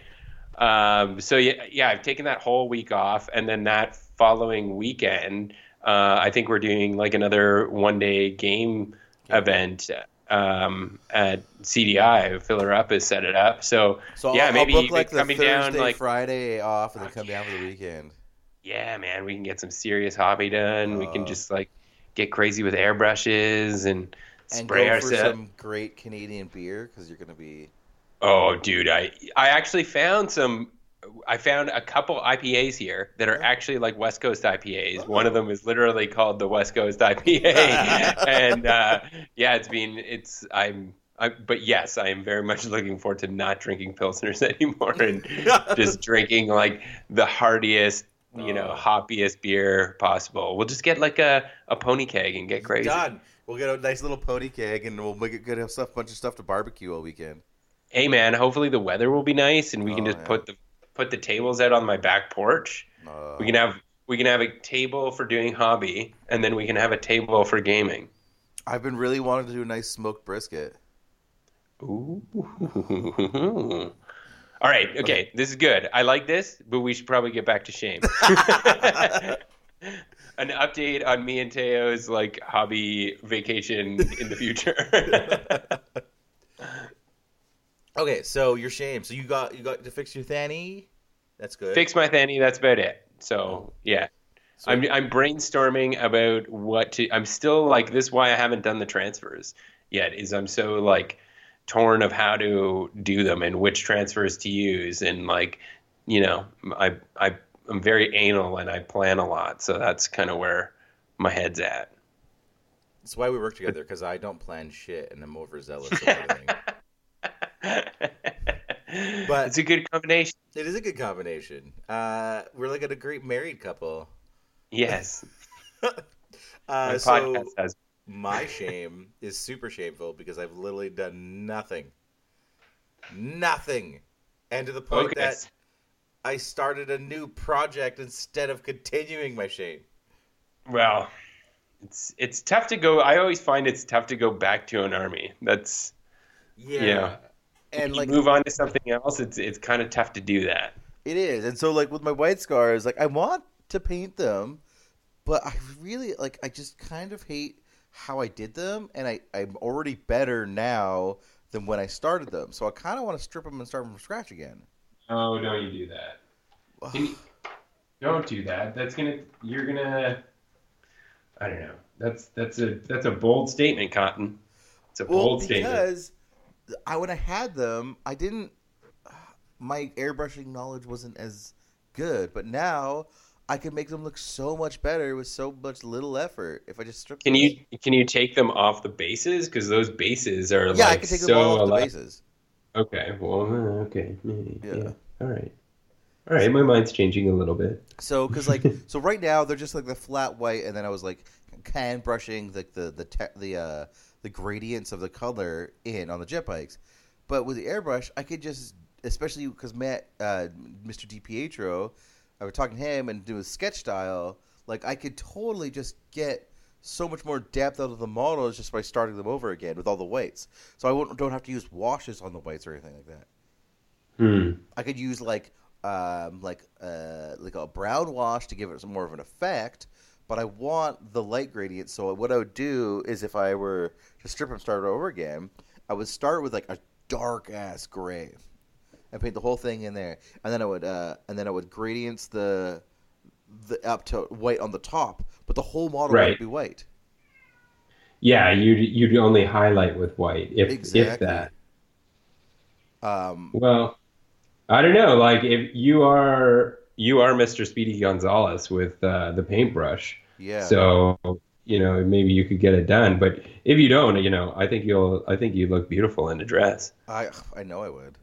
Um, so yeah, yeah, I've taken that whole week off, and then that following weekend, uh, I think we're doing like another one-day game event um, at CDI. Filler Up has set it up. So, So yeah, I'll, maybe I'll book like the coming Thursday, down like Friday off, and then Fuck come down for the weekend. yeah, man, we can get some serious hobby done. we Uh, can just like get crazy with airbrushes and And spray ourselves. some great Canadian beer because you're gonna be. Oh, dude, I I actually found some. I found a couple IPAs here that are actually like West Coast IPAs. One of them is literally called the West Coast IPA, and uh, yeah, it's been it's I'm. I, but yes, I am very much looking forward to not drinking pilsners anymore and just drinking like the heartiest, you know, Oh. hoppiest beer possible. We'll just get like a, a pony keg and get crazy. Done. We'll get a nice little pony keg, and we'll make it good stuff, bunch of stuff to barbecue all weekend. Hey man, hopefully the weather will be nice and we can Oh, just yeah. put the put the tables out on my back porch. Uh, We can have we can have a table for doing hobby and then we can have a table for gaming. I've been really wanting to do a nice smoked brisket. Ooh. All right, okay, this is good. I like this, but we should probably get back to shame. An update on me and Teo's like hobby vacation in the future. Okay, so your shame. So you got you got to fix your Thanny. That's good. Fix my thanny, that's about it. So oh. yeah. So- I'm I'm brainstorming about what to. I'm still like this. is Why I haven't done the transfers yet is I'm so like torn of how to do them and which transfers to use and like you know I I I'm very anal and I plan a lot. So that's kind of where my head's at. That's why we work together because I don't plan shit and I'm overzealous. But- it's a good combination. it is a good combination. Uh, we're like a great married couple. Yes, Uh, my so my shame is super shameful because I've literally done nothing, nothing, and to the point Okay. that I started a new project instead of continuing my shame. Well, it's it's tough to go. I always find it's tough to go back to an army. That's Yeah, Yeah. And you like move on to something else. It's it's kind of tough to do that. It is, and so like with my white scars, like I want to paint them, but I really like I just kind of hate how I did them, and I I'm already better now than when I started them. So I kind of want to strip them and start from scratch again. Oh, don't you do that? Don't do that. That's gonna. You're gonna. I don't know. That's that's a that's a bold statement, Cotton. It's a well, bold statement. I when I had them, I didn't. My airbrushing knowledge wasn't as good, but now I could make them look so much better with so much little effort if I just strip. Can them. you can you take them off the bases because those bases are like. Yeah, like I can take so them all off the bases. Okay, well, uh, okay, Yeah. yeah. All right, all right. My mind's changing a little bit. So, because like, so right now they're just like the flat white, and then I was like can brushing the the the te- the uh, the gradients of the color in on the jet bikes. But with the airbrush, I could just, especially because Matt, uh, Mr. DiPietro, I was talking to him and do a sketch style. Like I could totally just get so much more depth out of the models just by starting them over again with all the whites. So I won't, don't have to use washes on the whites or anything like that. Hmm. I could use like um, like uh, like a brown wash to give it some more of an effect, but I want the light gradient. So what I would do is if I were to strip and start over again, I would start with like a dark ass gray and paint the whole thing in there, and then I would uh, and then I would gradients the the up to white on the top, but the whole model Right. would be white. Yeah, you'd you'd only highlight with white if if that. Um, Well, I don't know. Like if you are you are Mr. Speedy Gonzalez with uh, the paintbrush, yeah. so you know maybe you could get it done. But if you don't, you know, I think you'll I think you look beautiful in a dress. I I know I would,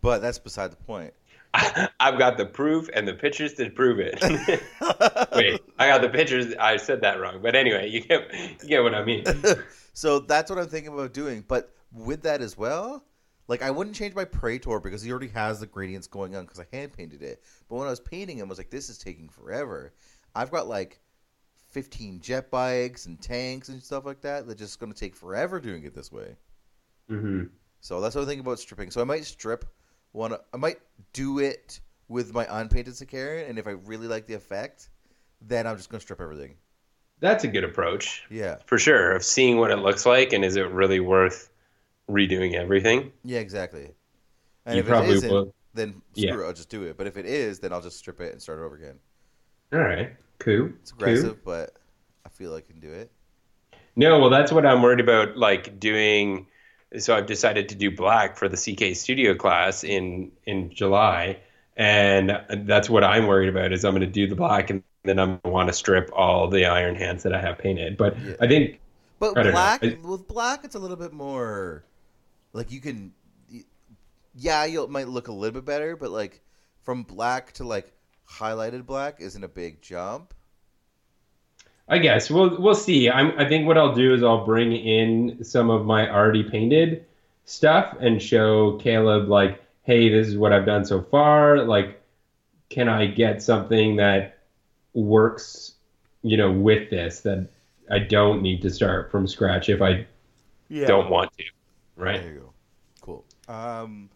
but that's beside the point. I've got the proof and the pictures to prove it. Wait, I got the pictures. I said that wrong, but anyway, you get you get what I mean. so that's what I'm thinking about doing. But with that as well, like I wouldn't change my Praetor because he already has the gradients going on because I hand painted it. But when I was painting him, I was like, this is taking forever. I've got like 15 jet bikes and tanks and stuff like that. That's just going to take forever doing it this way. hmm So that's what I'm thinking about stripping. So I might strip one. I might do it with my unpainted Sicarian, and if I really like the effect, then I'm just going to strip everything. That's a good approach Yeah. for sure. Of seeing what it looks like and is it really worth redoing everything? Yeah, exactly. And You if it probably isn't, will. then Yeah. screw it, I'll just do it. But if it is, then I'll just strip it and start over again. All right, cool. It's cool. aggressive, but I feel I can do it. No, well, that's what I'm worried about. Like doing, so I've decided to do black for the CK Studio class in in July, and that's what I'm worried about. Is I'm going to do the black, and then I'm going to want to strip all the iron hands that I have painted. But Yeah. I think, But don't know. black, with black, it's a little bit more like you can. Yeah, you might look a little bit better, but like from black to like highlighted black isn't a big jump. I guess we'll we'll see. I'm, I think what I'll do is I'll bring in some of my already painted stuff and show Caleb like, hey, this is what I've done so far. Like, can I get something that works, you know, with this that I don't need to start from scratch if I Yeah. don't want to, right? There you go. Cool. Um,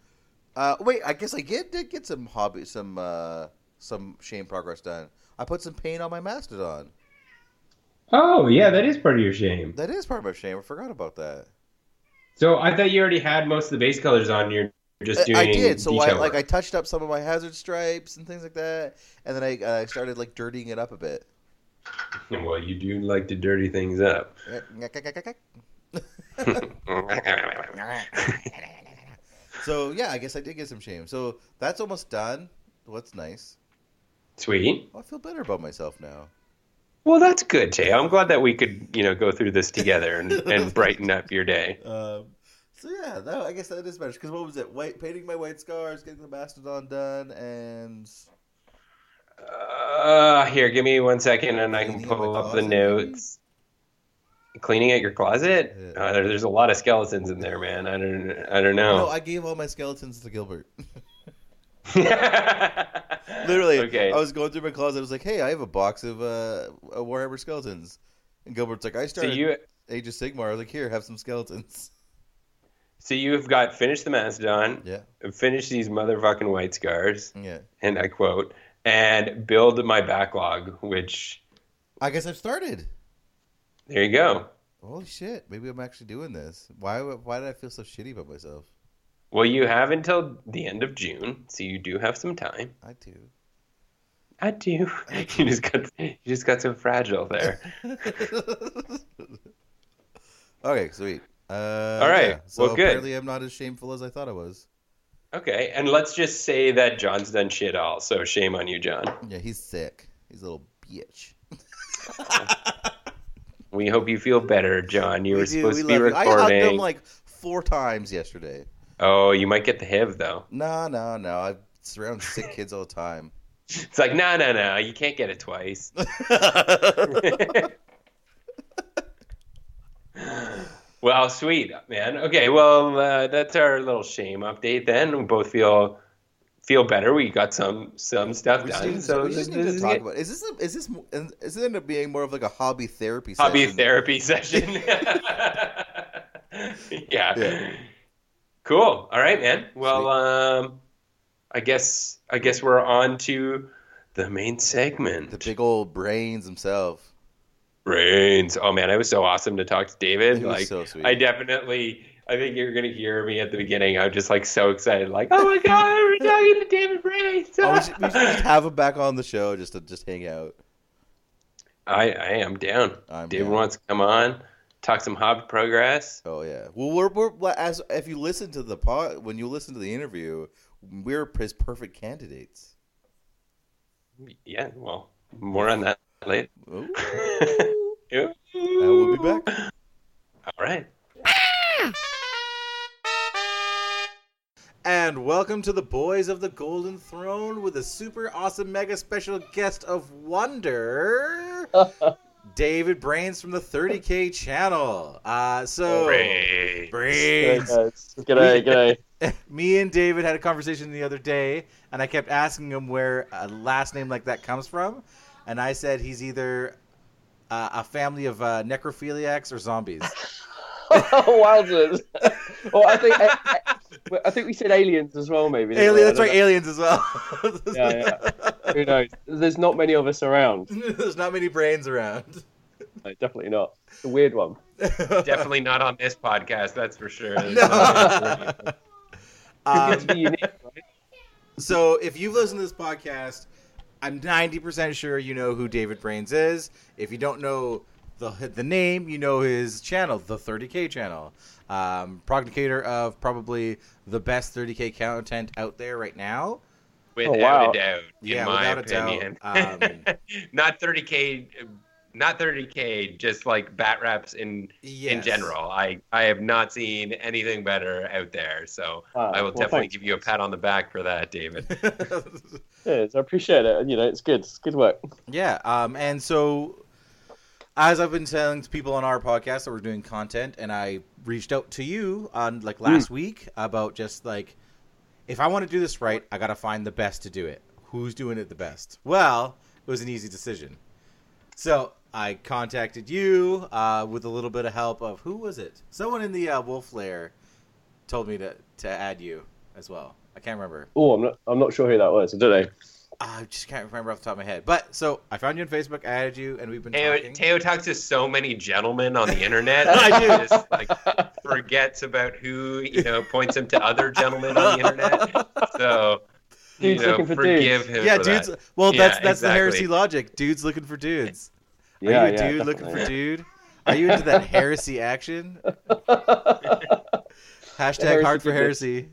uh, wait, I guess I get, did get some hobby, some uh, some shame progress done. I put some paint on my mastodon. Oh yeah, that is part of your shame. That is part of my shame. I forgot about that. So I thought you already had most of the base colors on. You're just doing. I did. So I like I touched up some of my hazard stripes and things like that, and then I uh, started like dirtying it up a bit. Well, you do like to dirty things up. so yeah, I guess I did get some shame. So that's almost done. What's nice. Sweet. I feel better about myself now. Well, that's good, Jay. I'm glad that we could, you know, go through this together and, and brighten up your day. Um, so yeah, that, I guess that is better. Because what was it? White painting my white scars, getting the mastodon done, and Uh, here, give me one second, and I can pull up the notes. Cleaning out your closet? Yeah. Uh, there, there's a lot of skeletons in there, man. I don't, I don't know. no. I gave all my skeletons to Gilbert. Literally, Okay. I was going through my closet. I was like, "Hey, I have a box of uh, Warhammer skeletons," and Gilbert's like, "I started so you, Age of Sigmar." I was like, "Here, have some skeletons." so you've got finished the mastodon, Yeah, finish these motherfucking white scars, yeah. and I quote, and build my backlog. Which I guess I've started. There you go. Holy shit! Maybe I'm actually doing this. Why? Why did I feel so shitty about myself? Well, you have until the end of June, so you do have some time. I do. I do. I do. You just got you just got so fragile there. okay, sweet. Uh, All right, yeah. So well, good. apparently, I'm not as shameful as I thought I was. Okay, and let's just say that John's done shit all. So shame on you, John. Yeah, he's sick. He's a little bitch. We hope you feel better, John. You We were do, supposed we to be recording. you. I hugged him like four times yesterday. Oh, you might get the HIV though. No, no, no. I surround sick kids all the time. It's like, no, no, no. You can't get it twice. well, sweet man. Okay, well, uh, that's our little shame update. Then we both feel feel better. We got some some stuff we done. need, so we just this need to talk it. about. Is this a, is this is it end up being more of like a hobby therapy hobby session? therapy session. yeah. Yeah. Cool. All right, man. Well, um, I guess I guess we're on to the main segment. The big old brains himself. Brains. Oh man, it was so awesome to talk to David. Was like, so sweet. I definitely. I think you're gonna hear me at the beginning. I'm just like so excited, like, oh my god, we're talking to David Brains. Oh, we, should, we should just have him back on the show just to just hang out. I I am down. I'm David down. wants to come on, talk some hobby progress. Oh yeah. Well, we're we're as if you listen to the pod when you listen to the interview, we're his perfect candidates. Yeah, well, more on that later. And we'll be back. All right. And welcome to the Boys of the Golden Throne with a super awesome mega special guest of wonder, David Brains from the 30K channel. Uh, so, Hooray. Brains. G'day, g'day. Me and David had a conversation the other day, and I kept asking him where a last name like that comes from. And I said he's either uh, a family of uh, necrophiliacs or zombies. Wowzers. well, I think I, I think we said aliens as well, maybe. Alien, that's don't right, aliens as well. Yeah, know. Who knows? There's not many of us around. There's not many brains around. No, definitely not. It's a weird one. Definitely not on this podcast, that's for sure. No. Um, Good to be unique, right? so if you've listened to this podcast, I'm 90% sure you know who David Brains is. If you don't know the the name, you know his channel, the 30K channel. Um, prognicator of probably the best 30K content out there right now. Without Oh, wow. a doubt, in Yeah, my without a doubt. Um, not 30k, not 30k, just like batreps in in general. I I have not seen anything better out there. So Wow. I will Well, definitely thanks. give you a pat on the back for that, David. Yes, I appreciate it. You know, it's good. It's good work. Yeah, um, and so as I've been telling to people on our podcast that we're doing content, and I reached out to you on like last week about just like if I want to do this right, I got to find the best to do it. Who's doing it the best? Well, it was an easy decision. So I contacted you uh, with a little bit of help of who was it? Someone in the uh, Wolf Lair told me to to add you as well. I can't remember. Oh, I'm not. I'm not sure who that was. I don't know. I just can't remember off the top of my head. But so I found you on Facebook, I added you, and we've been Teo, talking. Teo talks to so many gentlemen on the internet. I do. Just, like forgets about who you know points him to other gentlemen on the internet. So you know, looking for forgive dudes. him. yeah, for dudes. that. Well, Yeah, that's that's the heresy logic. Dudes looking for dudes. Are Yeah, you a yeah, dude looking for dude? Are you into that heresy action? Hashtag Heresy hard for heresy.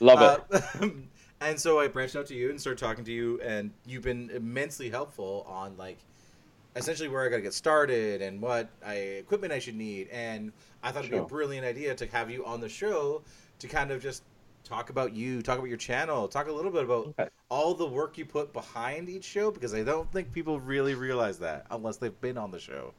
Love it. Uh, and so I branched out to you and started talking to you, and you've been immensely helpful on like essentially where I got to get started and what I, equipment I should need. And I thought it'd be a brilliant idea to have you on the show to kind of just talk about you, talk about your channel, talk a little bit about Okay. all the work you put behind each show because I don't think people really realize that unless they've been on the show.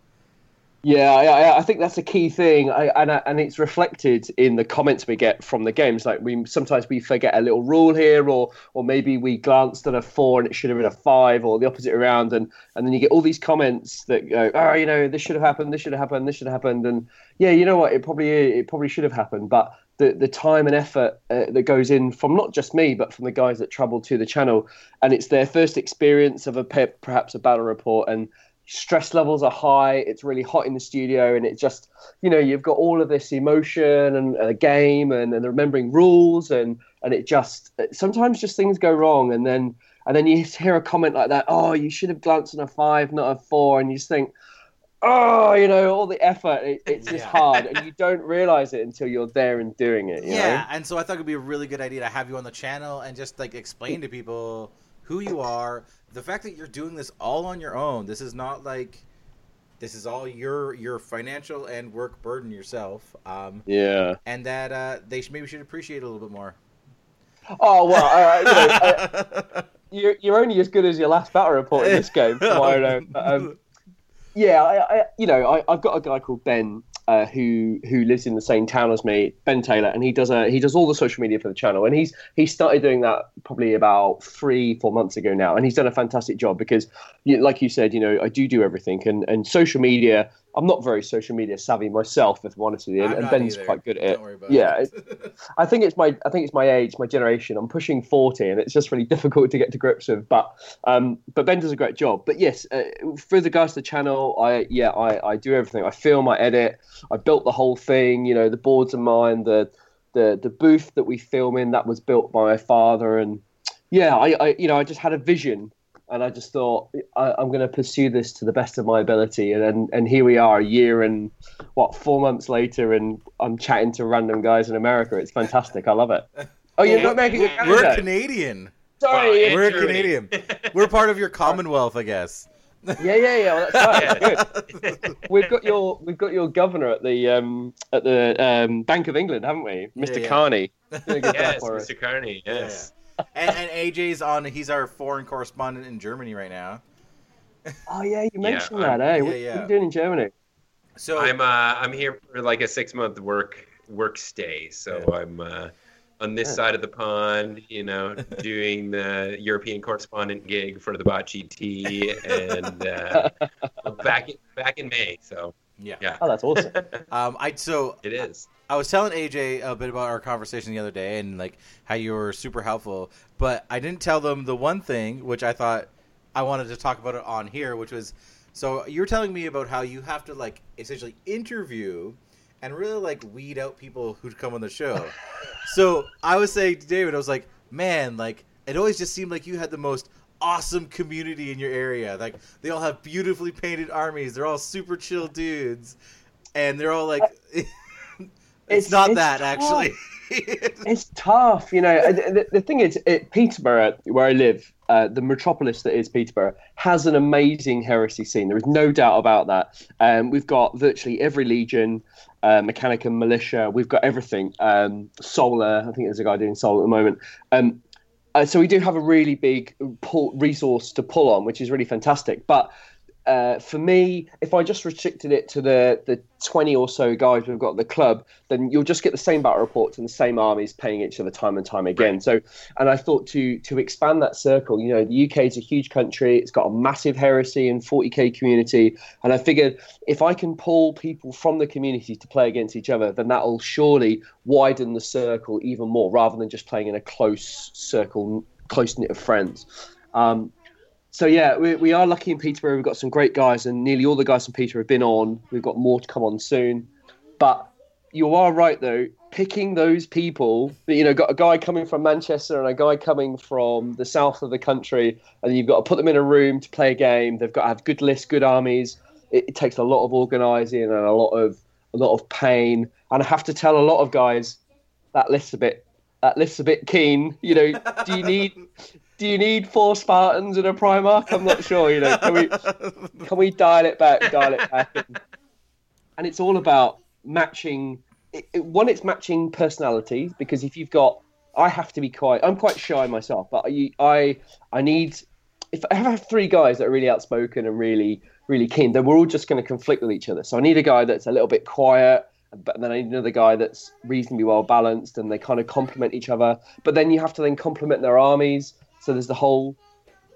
Yeah, I, I- think that's a key thing, I, and I- and it's reflected in the comments we get from the games. Like we sometimes we forget a little rule here, or or maybe we glanced at a four and it should have been a five, or the opposite around, and and then you get all these comments that go, oh, you know, this should have happened, this should have happened, this should have happened, and yeah, you know what, it probably it probably should have happened, but the the time and effort uh, that goes in from not just me, but from the guys that travel to the channel, and it's their first experience of a pe- perhaps a battle report. And stress levels are high it's really hot in the studio and it just you know you've got all of this emotion and a game and, and remembering rules and and it just sometimes just things go wrong and then and then you hear a comment like that oh you should have glanced on a five not a four and you just think oh, you know, all the effort. It, it's just Yeah. hard, and you don't realize it until you're there and doing it. You yeah, know? and so I thought it'd be a really good idea to have you on the channel and just like explain to people who you are, the fact that you're doing this all on your own. This is not like this is all your your financial and work burden yourself. Um, yeah. and that uh, they should, maybe should appreciate it a little bit more. Oh well, I, you know, I, you're, you're only as good as your last battle report in this game, from what I know. But, um, yeah, I, I, you know, I, I've got a guy called Ben uh, who who lives in the same town as me, Ben Taylor, and he does a he does all the social media for the channel, and he's he started doing that probably about three four months ago now, and he's done a fantastic job because, like you said, you know, I do do everything, and and social media. I'm not very social media savvy myself, if I'm honest with you, and, I'm and Ben's either. quite good at it. Don't worry about Yeah, it. I think it's my I think it's my age, my generation. I'm pushing forty, and it's just really difficult to get to grips with. But um, but Ben does a great job. But yes, uh, for regards to the channel, I yeah I, I do everything. I film, I edit, I built the whole thing. You know, the boards are mine. The the the booth that we film in that was built by my father, and yeah, I, I you know I just had a vision. And I just thought I, I'm going to pursue this to the best of my ability, and, and and here we are, a year and what four months later, and I'm chatting to random guys in America. It's fantastic. I love it. Oh, you're not making it. We're Canada. Canadian. Sorry. Wow, We're Germany. Canadian. We're part of your Commonwealth, I guess. Yeah, yeah, yeah. Well, that's right. Good. We've got your we've got your governor at the um, at the um, Bank of England, haven't we, Mr. yeah. Carney? Doing a good job yes. Mr. Carney. Yes. And, and AJ's on. He's our foreign correspondent in Germany right now. Oh yeah, you mentioned I'm- that, eh? yeah, what, yeah. what are you doing in Germany? So I'm uh, I'm here for like a six month work work stay, so I'm uh, on this Yeah. side of the pond, you know, doing the European correspondent gig for the Bot GT, and uh, back in, back in May. So yeah. yeah, Oh, that's awesome. Um, I so it is. I was telling AJ a bit about our conversation the other day and like how you were super helpful, but I didn't tell them the one thing which I thought I wanted to talk about it on here, which was so you were telling me about how you have to like essentially interview and really like weed out people who'd come on the show. so I was saying to David, I was like, man, like it always just seemed like you had the most awesome community in your area. Like they all have beautifully painted armies. They're all super chill dudes, and they're all like. It's, It's- not it's that tough. actually. it's tough, you know. The, the thing is, it, Peterborough, where I live, uh, the metropolis that is Peterborough, has an amazing heresy scene. There is no doubt about that. Um, we've got virtually every legion, uh, Mechanicum militia. We've got everything. Um, solar. I think there's a guy doing solar at the moment. Um, uh, so we do have a really big pull, resource to pull on, which is really fantastic. But uh, for me, if I just restricted it to the, the 20 or so guys we've got at the club, then you'll just get the same battle reports and the same armies paying each other time and time again. So, and I thought to to expand that circle, you know, the UK is a huge country, it's got a massive heresy and 40k community, and I figured if I can pull people from the community to play against each other, then that'll surely widen the circle even more, rather than just playing in a close circle, close knit of friends. Um, so yeah, we, we are lucky in Peterborough. We've got some great guys, and nearly all the guys from Peterborough have been on. We've got more to come on soon. But you are right though. Picking those people, you know, got a guy coming from Manchester and a guy coming from the south of the country, and you've got to put them in a room to play a game. They've got to have good lists, good armies. It, it takes a lot of organising and a lot of a lot of pain. And I have to tell a lot of guys that list's a bit that list's a bit keen. You know, do you need do you need four Spartans and a Primarch? I'm not sure. You know, can we can we dial it back, dial it back? And, and it's all about matching. It, it, one, it's matching personalities because if you've got, I have to be quite. I'm quite shy myself, but I I I need. If I have three guys that are really outspoken and really really keen, then we're all just going to conflict with each other. So I need a guy that's a little bit quiet, but then I need another guy that's reasonably well balanced, and they kind of complement each other. But then you have to then complement their armies. So there's the whole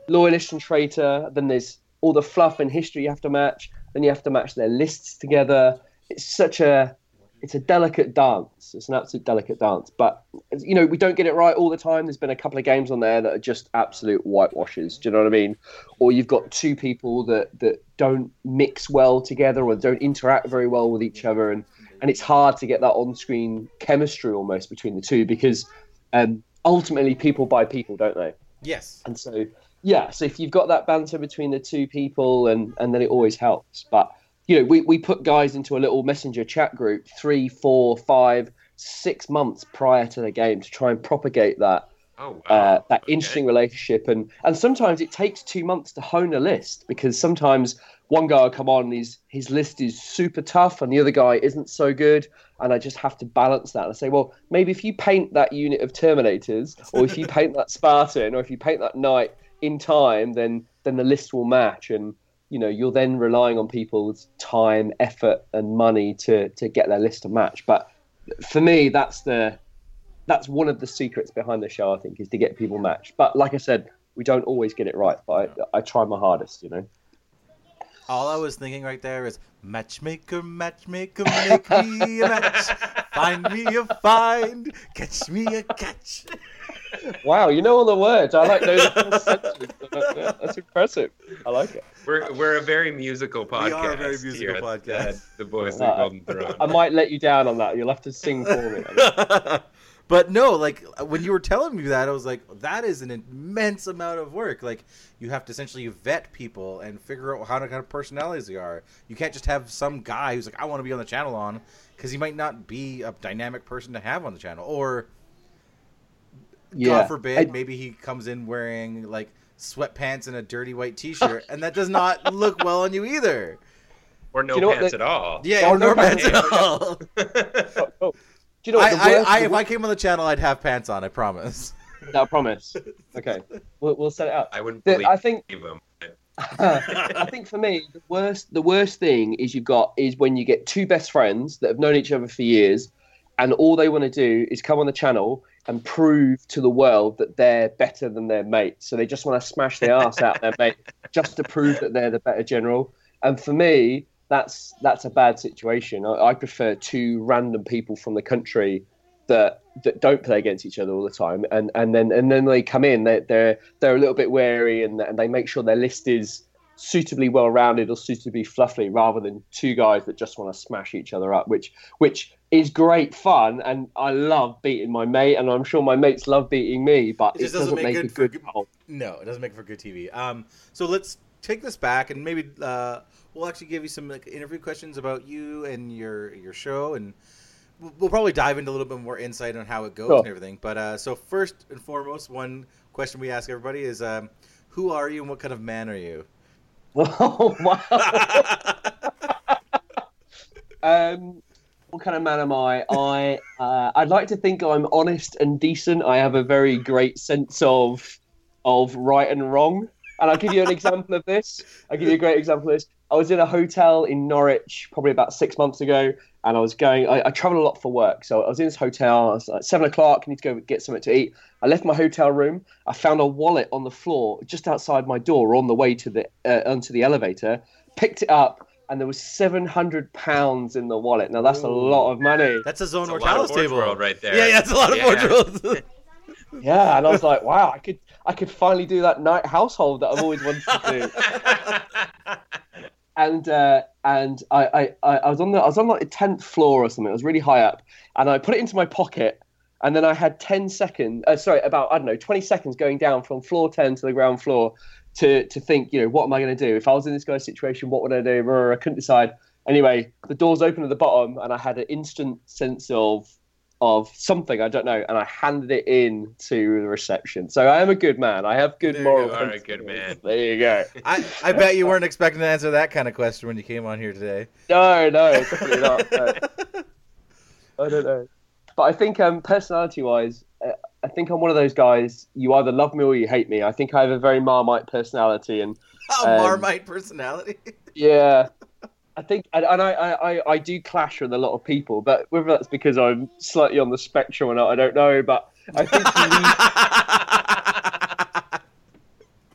loyalist and traitor. Then there's all the fluff and history you have to match. Then you have to match their lists together. It's such a it's a delicate dance. It's an absolute delicate dance. But you know, we don't get it right all the time. There's been a couple of games on there that are just absolute whitewashes. Do you know what I mean? Or you've got two people that that don't mix well together or don't interact very well with each other, and and it's hard to get that on-screen chemistry almost between the two because um, ultimately people buy people, don't they? Yes. And so, yeah, so if you've got that banter between the two people, and and then it always helps. But you know, we, we put guys into a little messenger chat group three, four, five, six months prior to the game to try and propagate that Oh wow. uh, that Okay. interesting relationship and and sometimes it takes two months to hone a list because sometimes one guy will come on and his his list is super tough and the other guy isn't so good and I just have to balance that and I say well maybe if you paint that unit of Terminators or if you paint that Spartan or if you paint that Knight in time then then the list will match and you know you're then relying on people's time effort and money to to get their list to match but for me that's the that's one of the secrets behind the show, I think, is to get people matched. But like I said, we don't always get it right. But I, I try my hardest, you know. All I was thinking right there is matchmaker, matchmaker, make me a match. Find me a find, catch me a catch. Wow, you know all the words. I like those. sentences. That's impressive. I like it. We're we're a very musical podcast. We are a very musical here podcast. at the Boys of Uh, Golden Throne. I might let you down on that. You'll have to sing for me. but no, like uh, when you were telling me that, I was like, that is an immense amount of work. Like you have to essentially vet people and figure out how to kind of personalities they are. You can't just have some guy who's like, I want to be on the channel on, because he might not be a dynamic person to have on the channel, or Yeah. God forbid, maybe he comes in wearing like sweatpants and a dirty white T-shirt, and that does not look well on you either. or no You know what pants they- at all. Yeah, Oh, or no no pants pants. at all. Oh, oh. Do you know I, what the I, worst? I, the if wor- I came on the channel, I'd have pants on. I promise. I promise. Okay, we'll, we'll set it up. I wouldn't The- believe I think him. I think for me, the worst the worst thing is you've got is when you get two best friends that have known each other for years, and all they want to do is come on the channel and prove to the world that they're better than their mate. So they just want to smash their ass out their mate just to prove that they're the better general. And for me, that's that's a bad situation. I, I prefer two random people from the country that that don't play against each other all the time, and, and then and then they come in, they're they're, they're a little bit wary, and, and they make sure their list is suitably well rounded or suitably fluffy, rather than two guys that just want to smash each other up, which which is great fun, and I love beating my mate, and I'm sure my mates love beating me, but It it, doesn't doesn't, make make, good a for good good- No, it doesn't make for good TV. Um, so let's take this back and maybe uh, we'll actually give you some like interview questions about you and your your show, and we'll, we'll probably dive into a little bit more insight on how it goes Sure. and everything. But uh, so first and foremost, one question we ask everybody is, um, who are you and what kind of man are you? Oh, wow. Um, what kind of man am I? I uh, I'd like to think I'm honest and decent. I have a very great sense of of right and wrong. And I'll give you an example of this. I'll give you a great example of this. I was in a hotel in Norwich probably about six months ago, and I was going. I, I travel a lot for work, so I was in this hotel. I was like seven o'clock. I need to go get something to eat. I left my hotel room. I found a wallet on the floor just outside my door on the way to the uh, onto the elevator. Picked it up, and there was seven hundred pounds in the wallet. Now that's a lot of money. That's a zone It's a lot mortalis of table. World right there. Yeah, yeah, it's a lot of Yeah. Forge World. Yeah, and I was like, wow, I could I could finally do that Knight household that I've always wanted to do. and uh, and I, I, I was on the I was on like the tenth floor or something. I was really high up, and I put it into my pocket, and then I had ten seconds. Uh, sorry, about I don't know twenty seconds going down from floor ten to the ground floor to to think, you know, what am I going to do if I was in this guy's situation? What would I do? I couldn't decide. Anyway, the doors opened at the bottom, and I had an instant sense of of something I don't know, and I handed it in to the reception. So I am a good man. I have good There you moral. go. All right, good man. There you go. I, I bet you weren't expecting to answer that kind of question when you came on here today. No, no, definitely not. No. I don't know, but I think um, personality-wise, uh, I think I'm one of those guys. You either love me or you hate me. I think I have a very marmite personality, and A Um, Marmite personality. yeah. I think, and, I, I, I- I do clash with a lot of people, but whether that's because I'm slightly on the spectrum or not, I don't know. But I think you need,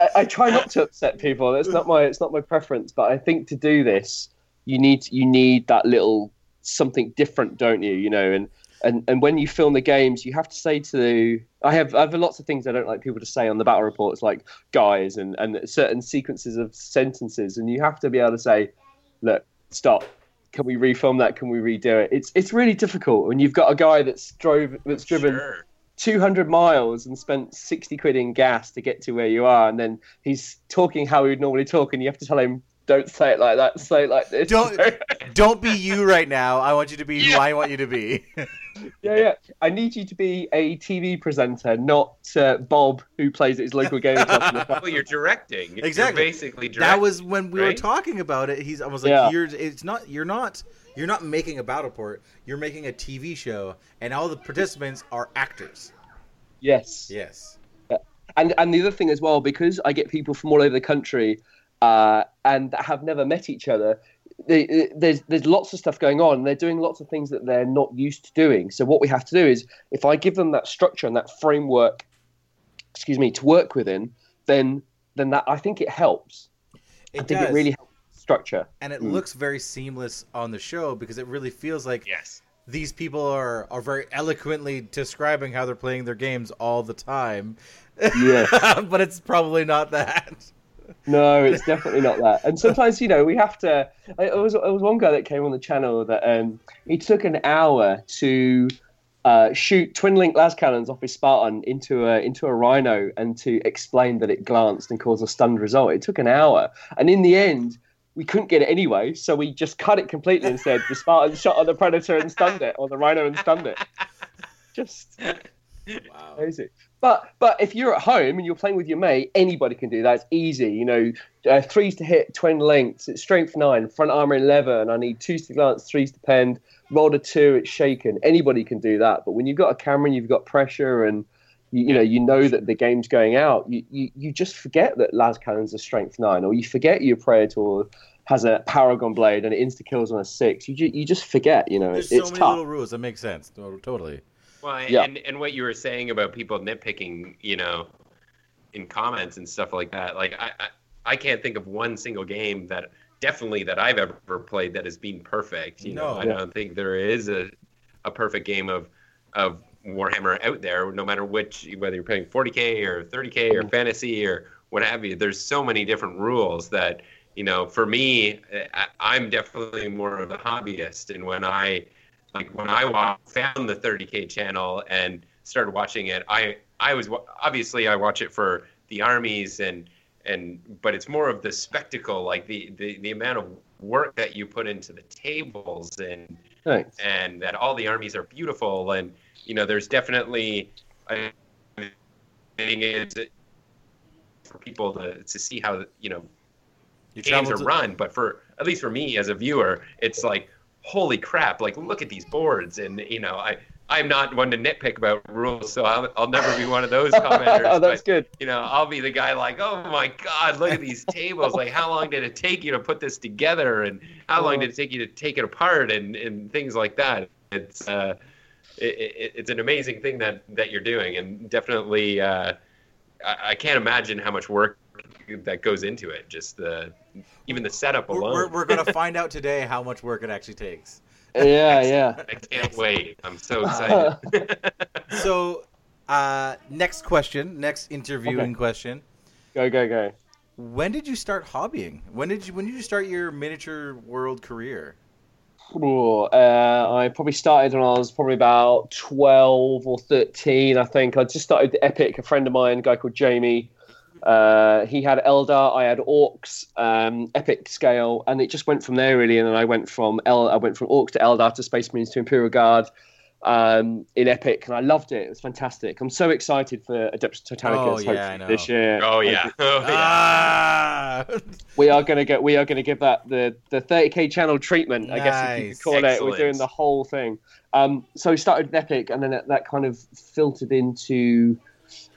I, I try not to upset people. It's not my it's not my preference, but I think to do this, you need you need that little something different, don't you? You know, and and and when you film the games, you have to say to I have I have lots of things I don't like people to say on the battle reports, like guys and and certain sequences of sentences, and you have to be able to say, look, stop. Can we refilm that? Can we redo it? It's it's really difficult when you've got a guy that's drove that's driven Sure. 200 miles and spent 60 quid in gas to get to where you are and then he's talking how he would normally talk and you have to tell him don't say it like that. Say it like this. Don't don't be you right now. I want you to be who I want you to be. yeah, yeah. I need you to be a TV presenter, not uh, Bob who plays at his local gaming club. well, you're directing. Exactly. You're basically directing. that was when we were talking about it. He's I was like, Yeah. you're it's not you're not you're not making a battle port. You're making a TV show, and all the participants are actors. yes. Yes. and and the other thing as well because I get people from all over the country uh, and that have never met each other. They, there's there's lots of stuff going on. They're doing lots of things that they're not used to doing. So what we have to do is, if I give them that structure and that framework, excuse me, to work within, then then that I think it helps. It I think does. it really helps structure. and it Mm. looks very seamless on the show because it really feels like Yes. these people are are very eloquently describing how they're playing their games all the time. Yes. but it's probably not that. No, it's definitely not that. And sometimes, you know, we have to. I, it was it was one guy that came on the channel that um, he took an hour to uh, shoot twin link las cannons off his Spartan into a into a Rhino and to explain that it glanced and caused a stunned result. It took an hour, and in the end. We couldn't get it anyway, so we just cut it completely and said the Spartan shot on the Predator and stunned it, or the Rhino and stunned it. Just Wow. Crazy. But but if you're at home and you're playing with your mate, anybody can do that. It's easy. You know, uh, threes to hit, twin lengths. It's strength nine, front armor eleven. I need twos to glance, threes to pend. Roll a two. It's shaken. Anybody can do that. But when you've got a camera and you've got pressure and you, you know you know that the game's going out, you, you, you just forget that las cannon's a strength nine, or you forget your predator has a paragon blade and it insta kills on a six. You you just forget. You know, There's it's so many tough. little rules that make sense. Totally. Well, Yeah. and and what you were saying about people nitpicking, you know, in comments and stuff like that. Like I, I, I can't think of one single game that definitely that I've ever played that has been perfect. You know, No. I Yeah. don't think there is a, a perfect game of of Warhammer out there. No matter which, whether you're playing 40k or 30k or mm-hmm. fantasy or what have you. There's so many different rules that you know. For me, I, I'm definitely more of a hobbyist, and when I like when I wa- found the 30k channel and started watching it, I I was obviously I watch it for the armies and and but it's more of the spectacle, like the the, the amount of work that you put into the tables and Thanks. and that all the armies are beautiful and you know there's definitely a thing is for people to to see how you know You games are to- run, but for at least for me as a viewer, it's like holy crap! Like look at these boards, and you know I I'm not one to nitpick about rules, so I'll, I'll never be one of those commenters. oh, that's but, good. you know, I'll be the guy like, oh my god, look at these tables! Like how long did it take you to put this together, and how long did it take you to take it apart, and and things like that. It's uh, it, it, it's an amazing thing that that you're doing, and definitely. Uh, I, I can't imagine how much work that goes into it. Just the even the setup We're, alone. we're, we're gonna find out today how much work it actually takes. Yeah, yeah. I can't wait. I'm so excited. So, uh, next question, next interviewing Okay. question. Go, go, go. When did you start hobbying? When did you when did you start your miniature world career? Ooh, uh, I probably started when I was probably about 12 or 13, I think. I just started the Epic. A friend of mine, a guy called Jamie, uh, he had Eldar, I had Orcs, um, Epic scale, and it just went from there, really. And then I went from El- I went from Orcs to Eldar to Space Marines to Imperial Guard um, in Epic, and I loved it. It was fantastic. I'm so excited for Adeptus Titanicus Oh, yeah, I hopefully know. this year. oh yeah. Oh yeah. Ah! we are going to get we are going to give that the the 30k channel treatment i guess if you could call it we're doing the whole thing um so we started with epic and then that, that kind of filtered into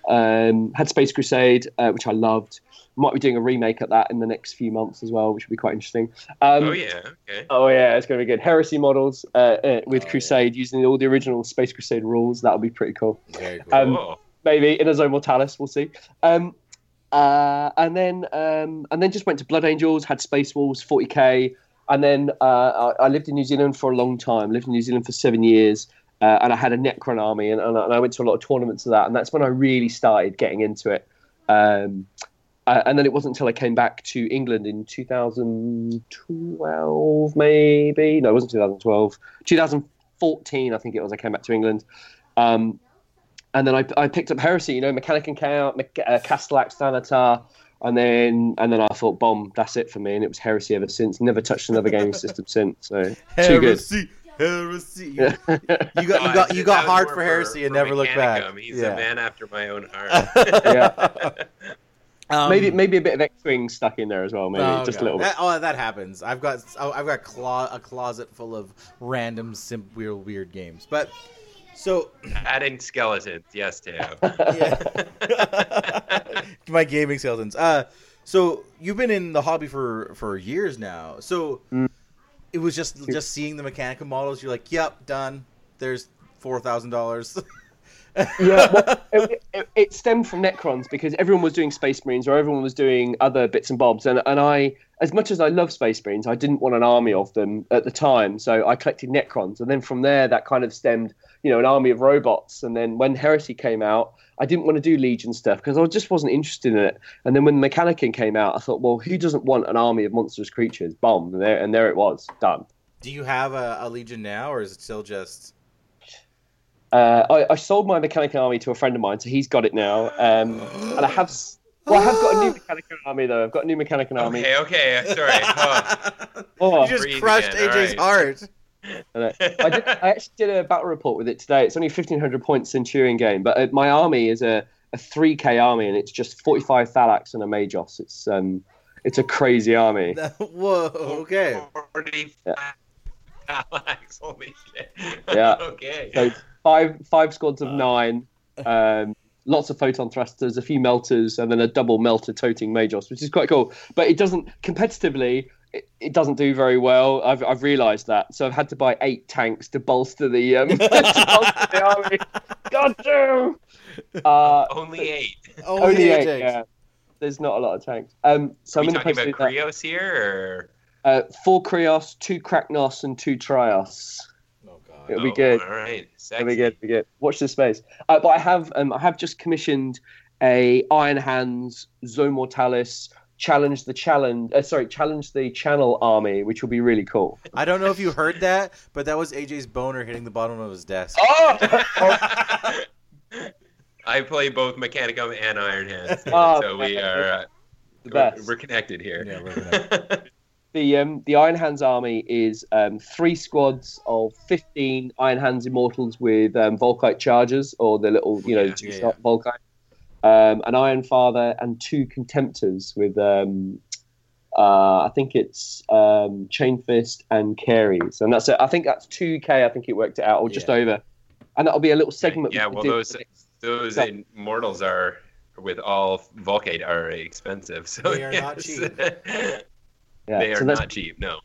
um had space crusade uh, which i loved might be doing a remake at that in the next few months as well which would be quite interesting um oh yeah. Okay. Oh yeah, it's going to be good. Heresy models uh, uh, with Oh, Crusade using all the original Space Crusade rules. That would be pretty cool Very cool. Um, maybe in a Zone Mortalis. We'll see. Um, uh, and then um, and then just went to Blood Angels, had Space Wolves, 40k, and then uh, I, I lived in New Zealand for a long time. Lived in New Zealand for seven years, uh, and I had a Necron army, and, and, I, went to a lot of tournaments of that, and that's when I really started getting into it. Um, uh, and then it wasn't until I came back to England in 2012, maybe. No, it wasn't 2012. 2014, I think it was. I came back to England. Um, and then I, I picked up Heresy, you know, Mechanic and Chaos, Mech- uh, Castellax, Thanatar, and then and then I thought, bomb, that's it for me, and it was heresy ever since. Never touched another gaming system since. So too good. Heresy, heresy. You, you got you got you got hard for heresy and never looked back. Mechanicum. He's Yeah. a man after my own heart. yeah, Um, maybe maybe a bit of X-wing stuck in there as well. Maybe Oh, just God. a little bit. That, oh, that happens. I've got oh, I've got clo- a closet full of random simp weird weird games. But so Adding skeletons, yes, Teo. yeah. my gaming skeletons. Uh, so you've been in the hobby for for years now. So Mm. It was just just seeing the Mechanicum models. You're like, yep, done. There's four thousand dollars. yeah, well, it, it, it stemmed from Necrons because everyone was doing Space Marines or everyone was doing other bits and bobs, and and I, as much as I love Space Marines, I didn't want an army of them at the time, so I collected Necrons, and then from there that kind of stemmed, you know, an army of robots, and then when Heresy came out, I didn't want to do Legion stuff because I just wasn't interested in it, and then when Mechanicum came out, I thought, well, who doesn't want an army of monstrous creatures? Bomb, and there and there it was, done. Do you have a, a legion now, or is it still just? Uh, I, I sold my Mechanicum army to a friend of mine, so he's got it now. Um, and I have, well, I have got a new Mechanicum army though. I've got a new Mechanicum army. okay, okay, sorry. Oh. Oh, you just breathe crushed again, AJ's alright. heart. And I, I, did, I actually did a battle report with it today. It's only fifteen hundred point Centurion game, but uh, my army is a a three K army, and it's just forty five Thalax and a Magos. It's um, it's a crazy army. Whoa. Okay. 45 Thalax, holy shit. Yeah. okay. So five five squads of nine, um, lots of photon thrusters, a few melters, and then a double melter toting Magos, which is quite cool. But it doesn't competitively. It, it doesn't do very well. I've I've realised that, so I've had to buy eight tanks to bolster the um, bolster the army. God damn! Uh, Only eight. Only, only eight. AJ's. Yeah. There's not a lot of tanks. Um, so Are I'm we in the talking process about of. Krios here, Uh, four Krios, two Karacnos, and two Triaros. Oh god. It'll be Oh, good. All right, sexy. It'll be good. It'll be good. Watch this space. Uh, but I have um, I have just commissioned a Iron Hands Zone Mortalis challenge the challenge. Uh, sorry, challenge the Channel army, which will be really cool. I don't know if you heard that, but that was AJ's boner hitting the bottom of his desk. Oh, I play both Mechanicum and Iron Hands, Oh, so we are uh, the we're, best. we're connected here. Yeah, we're the um, the Iron Hands army is um, three squads of fifteen Iron Hands Immortals with um, Volkite chargers or the little you know Yeah, two yeah, shot Volkite, um, an Iron Father and two Contemptors with um, uh, I think it's um, Chain Fist and Kheres, and that's it. I think that's two K. I think it worked it out or just Yeah. over, and that'll be a little segment. yeah, we well, those- Those So- immortals are with all Volkite are expensive. So They are not cheap. yeah. they are so not cheap. No.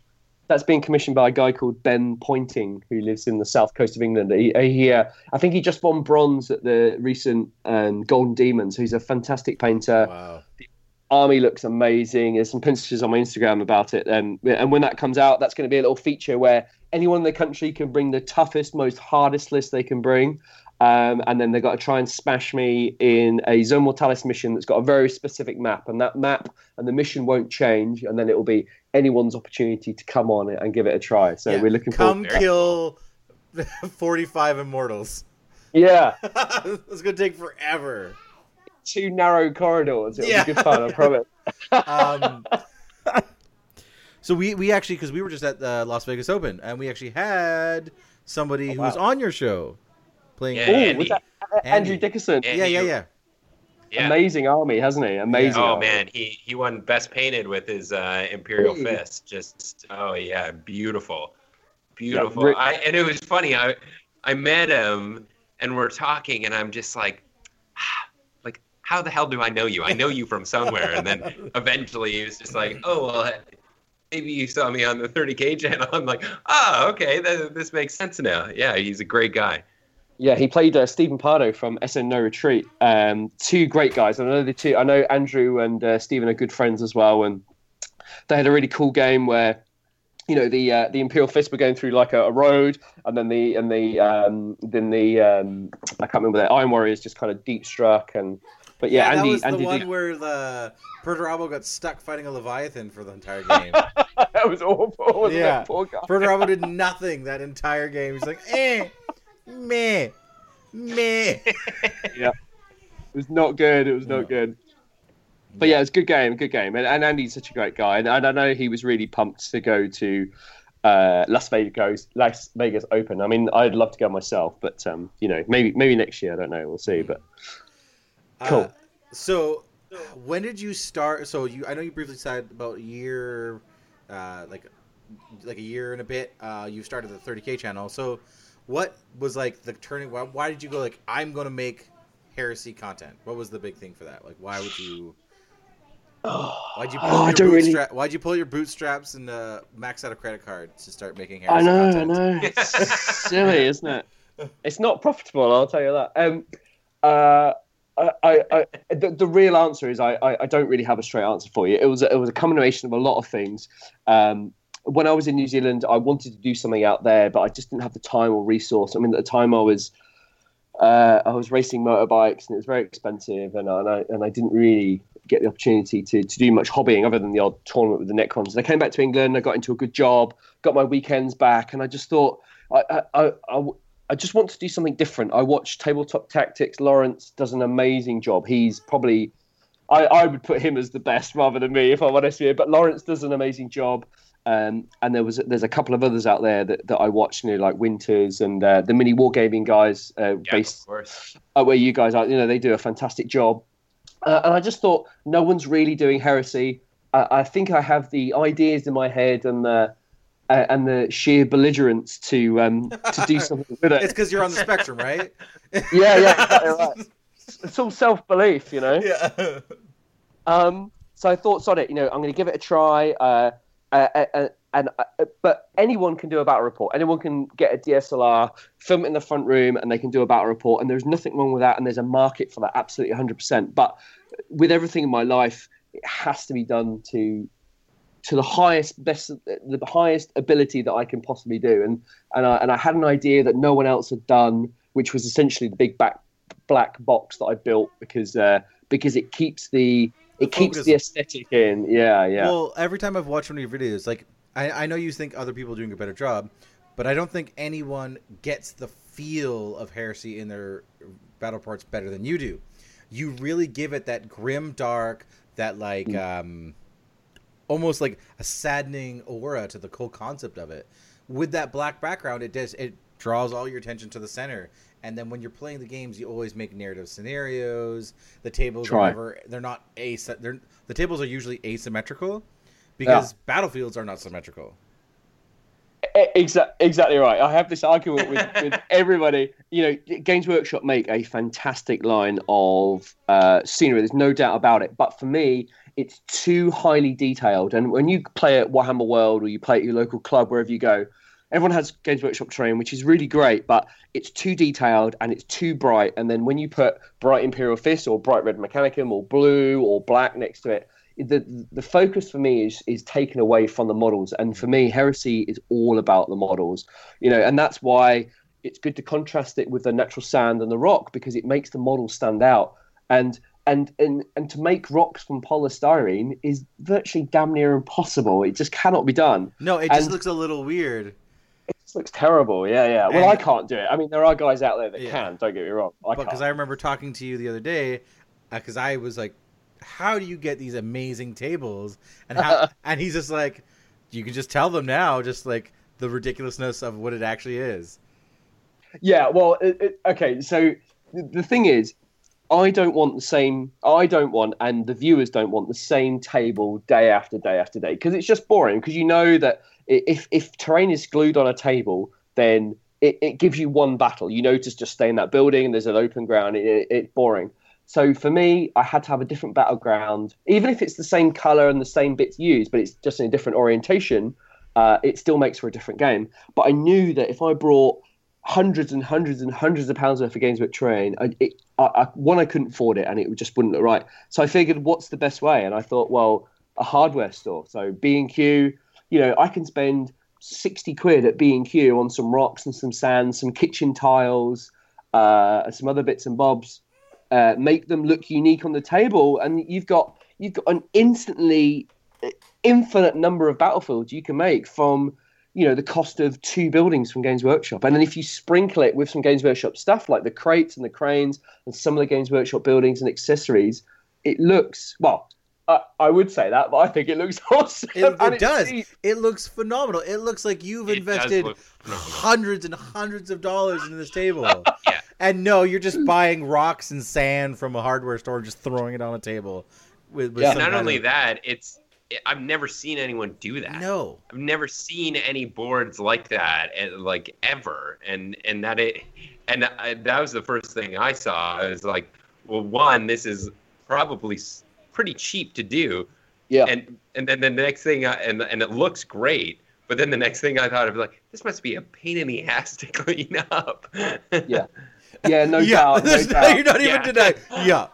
That's being commissioned by a guy called Ben Pointing, who lives in the south coast of England. He, he uh, I think he just won bronze at the recent um, Golden Demons. He's a fantastic painter. Wow. The army looks amazing. There's some pictures on my Instagram about it. Um, and when that comes out, that's going to be a little feature where anyone in the country can bring the toughest, most hardest list they can bring. Um, and then they've got to try and smash me in a Zone Mortalis mission that's got a very specific map. And that map and the mission won't change. And then it will be anyone's opportunity to come on it and give it a try. So Yeah, we're looking for Come forward. kill 45 immortals. Yeah, it's going to take forever. two narrow corridors. It'll Yeah. be good fun, I promise. Um, so we, we actually, because we were just at the Las Vegas Open, and we actually had somebody who wow. was on your show playing. Yeah. Oh, Andy. was that uh, Andy. Andrew Dickerson? Yeah. yeah, yeah, yeah. Yeah. Amazing army, hasn't he? Amazing. Oh army. man, he he won best painted with his uh, Imperial Hey. Fist. Just oh yeah, beautiful, beautiful. Rick- I and it was funny. I I met him and we're talking, and I'm just like, "Ah, like how the hell do I know you? I know you from somewhere. And then eventually he was just like, oh well. Maybe you saw me on the 30k channel. I'm like, oh, okay, th- this makes sense now. Yeah, he's a great guy. Yeah, he played uh, Stephen Pardo from SN No Retreat. Um, two great guys. I know the two. I know Andrew and uh, Stephen are good friends as well, and they had a really cool game where, you know, the uh, the Imperial Fist were going through like a, a road, and then the and the um, then the um, I can't remember the Iron Warriors just kind of deep struck and. But yeah, that Andy, was the Andy one did, where the Perturabo got stuck fighting a Leviathan for the entire game. that was awful. Wasn't Yeah. it? Poor guy. Perturabo did nothing that entire game. He's like, eh, meh, meh. Yeah, it was not good. It was No. not good. But yeah, it's a good game, good game, and, and Andy's such a great guy, and, and I know he was really pumped to go to uh, Las Vegas, Las Vegas Open. I mean, I'd love to go myself, but um, you know, maybe maybe next year. I don't know. We'll see. But cool. Uh, so, when did you start? So you, I know you briefly said about a year, uh, like, like a year and a bit. Uh, you started the 30k channel. So, what was like the turning? Why, why did you go like I'm going to make heresy content? What was the big thing for that? Like, why would you? Why'd you pull Oh, your don't really- Why'd you pull your bootstraps and uh, max out a credit card to start making heresy I know, content? I know. It's silly, isn't it? It's not profitable. I'll tell you that. Um, uh, I, I, I, the, the real answer is I, I, I don't really have a straight answer for you. It was a, it was a combination of a lot of things. Um, when I was in New Zealand, I wanted to do something out there, but I just didn't have the time or resource. I mean, at the time, I was uh, I was racing motorbikes, and it was very expensive, and, I- and I and I didn't really get the opportunity to, to do much hobbying other than the odd tournament with the Necrons. And I came back to England, I got into a good job, got my weekends back, and I just thought I I, I, I, just want to do something different. I watch Tabletop Tactics. Lawrence does an amazing job. He's probably I, I would put him as the best rather than me if I'm honest you. But Lawrence does an amazing job. Um, and there was there's a couple of others out there that, that I watch, you know, like Winters and uh, the mini wargaming guys uh, Yeah, based of course. uh, where you guys are. You know, they do a fantastic job. Uh, and I just thought, no one's really doing heresy. Uh, I think I have the ideas in my head and the uh, and the sheer belligerence to um, to do something with it. It's because you're on the spectrum, right? Yeah, yeah, right. It's all self belief, you know. Yeah. Um, so I thought, sod it, you know, I'm going to give it a try. Uh, uh, uh, and uh, but anyone can do a battle report. Anyone can get a DSLR, film it in the front room, and they can do a battle report. And there's nothing wrong with that. And there's a market for that, absolutely 100%. But with everything in my life, it has to be done to to the highest best the highest ability that I can possibly do. And and I, and I had an idea that no one else had done, which was essentially the big back black box that I built because uh, because it keeps the it keeps focus. the aesthetic in. Yeah, yeah. Well, every time I've watched one of your videos, like I, I know you think other people are doing a better job, but I don't think anyone gets the feel of heresy in their battle parts better than you do. You really give it that grim, dark, that like um, almost like a saddening aura to the whole concept of it. With that black background, it does it draws all your attention to the center. And then when you're playing the games, you always make narrative scenarios. The tables Try. are never they're not as they're the tables are usually asymmetrical because battlefields are not symmetrical. Exactly, exactly right. I have this argument with, with everybody. You know, Games Workshop make a fantastic line of uh, scenery. There's no doubt about it. But for me, it's too highly detailed. And when you play at Warhammer World or you play at your local club, wherever you go, everyone has Games Workshop terrain, which is really great. But it's too detailed and it's too bright. And then when you put bright Imperial Fist or bright red Mechanicum or blue or black next to it, the the focus for me is is taken away from the models and for me heresy is all about the models you know and that's why it's good to contrast it with the natural sand and the rock because it makes the models stand out and and and and to make rocks from polystyrene is virtually damn near impossible it just cannot be done No, it just And- looks a little weird. It just looks terrible yeah yeah well And- i can't do it i mean there are guys out there that Yeah. can don't get me wrong i Because I remember talking to you the other day, uh, because I was like, "How do you get these amazing tables?" And how, and he's just like, "You can just tell them now, just like the ridiculousness of what it actually is." Yeah, well, it, it, okay. So the, the thing is, I don't want the same. I don't want, and the viewers don't want the same table day after day after day because it's just boring. Because you know that if if terrain is glued on a table, then it, it gives you one battle. You to just stay in that building, and there's an open ground. It, it, it's boring. So for me, I had to have a different battleground, even if it's the same color and the same bits used, but it's just in a different orientation. Uh, it still makes for a different game. But I knew that if I brought hundreds and hundreds and hundreds of pounds worth of games with train. I, it, I, I, one, I couldn't afford it, and it just wouldn't look right. So I figured, what's the best way? And I thought, well, a hardware store. So B and Q, you know, I can spend sixty quid at B and Q on some rocks and some sand, some kitchen tiles, uh, some other bits and bobs. Uh, make them look unique on the table, and you've got you've got an instantly uh, infinite number of battlefields you can make from you know the cost of two buildings from Games Workshop, and then if you sprinkle it with some Games Workshop stuff like the crates and the cranes and some of the Games Workshop buildings and accessories, it looks well. I, I would say that, but I think it looks awesome. It, and it does. cheap. It looks phenomenal. It looks like you've It invested hundreds and hundreds of dollars into this table. Yeah. And no, you're just buying rocks and sand from a hardware store and just throwing it on a table. With, with Yeah. Not only of- that, it's I've never seen anyone do that. No. I've never seen any boards like that, and like ever, and and that it, and I, that was the first thing I saw. I was like, well, one, this is probably s- pretty cheap to do, Yeah. and and then the next thing, I, and and it looks great, but then the next thing I thought of like, this must be a pain in the ass to clean up. Yeah. Yeah, no yeah, doubt. No doubt. you're not even Yeah. denying. Yeah.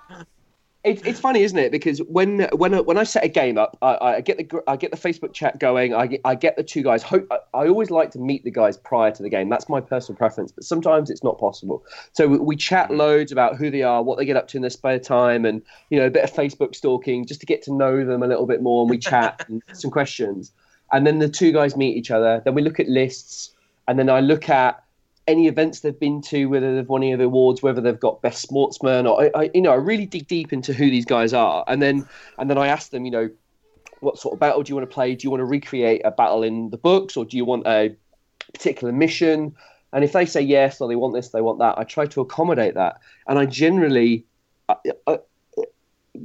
It's it's funny, isn't it? Because when when when I set a game up, I, I get the I get the Facebook chat going. I get, I get the two guys. Hope I, I always like to meet the guys prior to the game. That's my personal preference. But sometimes it's not possible. So we, we chat mm. loads about who they are, what they get up to in their spare time, and you know a bit of Facebook stalking just to get to know them a little bit more. And we chat and some questions, and then the two guys meet each other. Then we look at lists, and then I look at any events they've been to, whether they've won any of the awards, whether they've got best sportsman, or I, I, you know, I really dig deep into who these guys are, and then and then I ask them, you know, what sort of battle do you want to play? Do you want to recreate a battle in the books, or do you want a particular mission? And if they say yes, or they want this, they want that, I try to accommodate that, and I generally. I,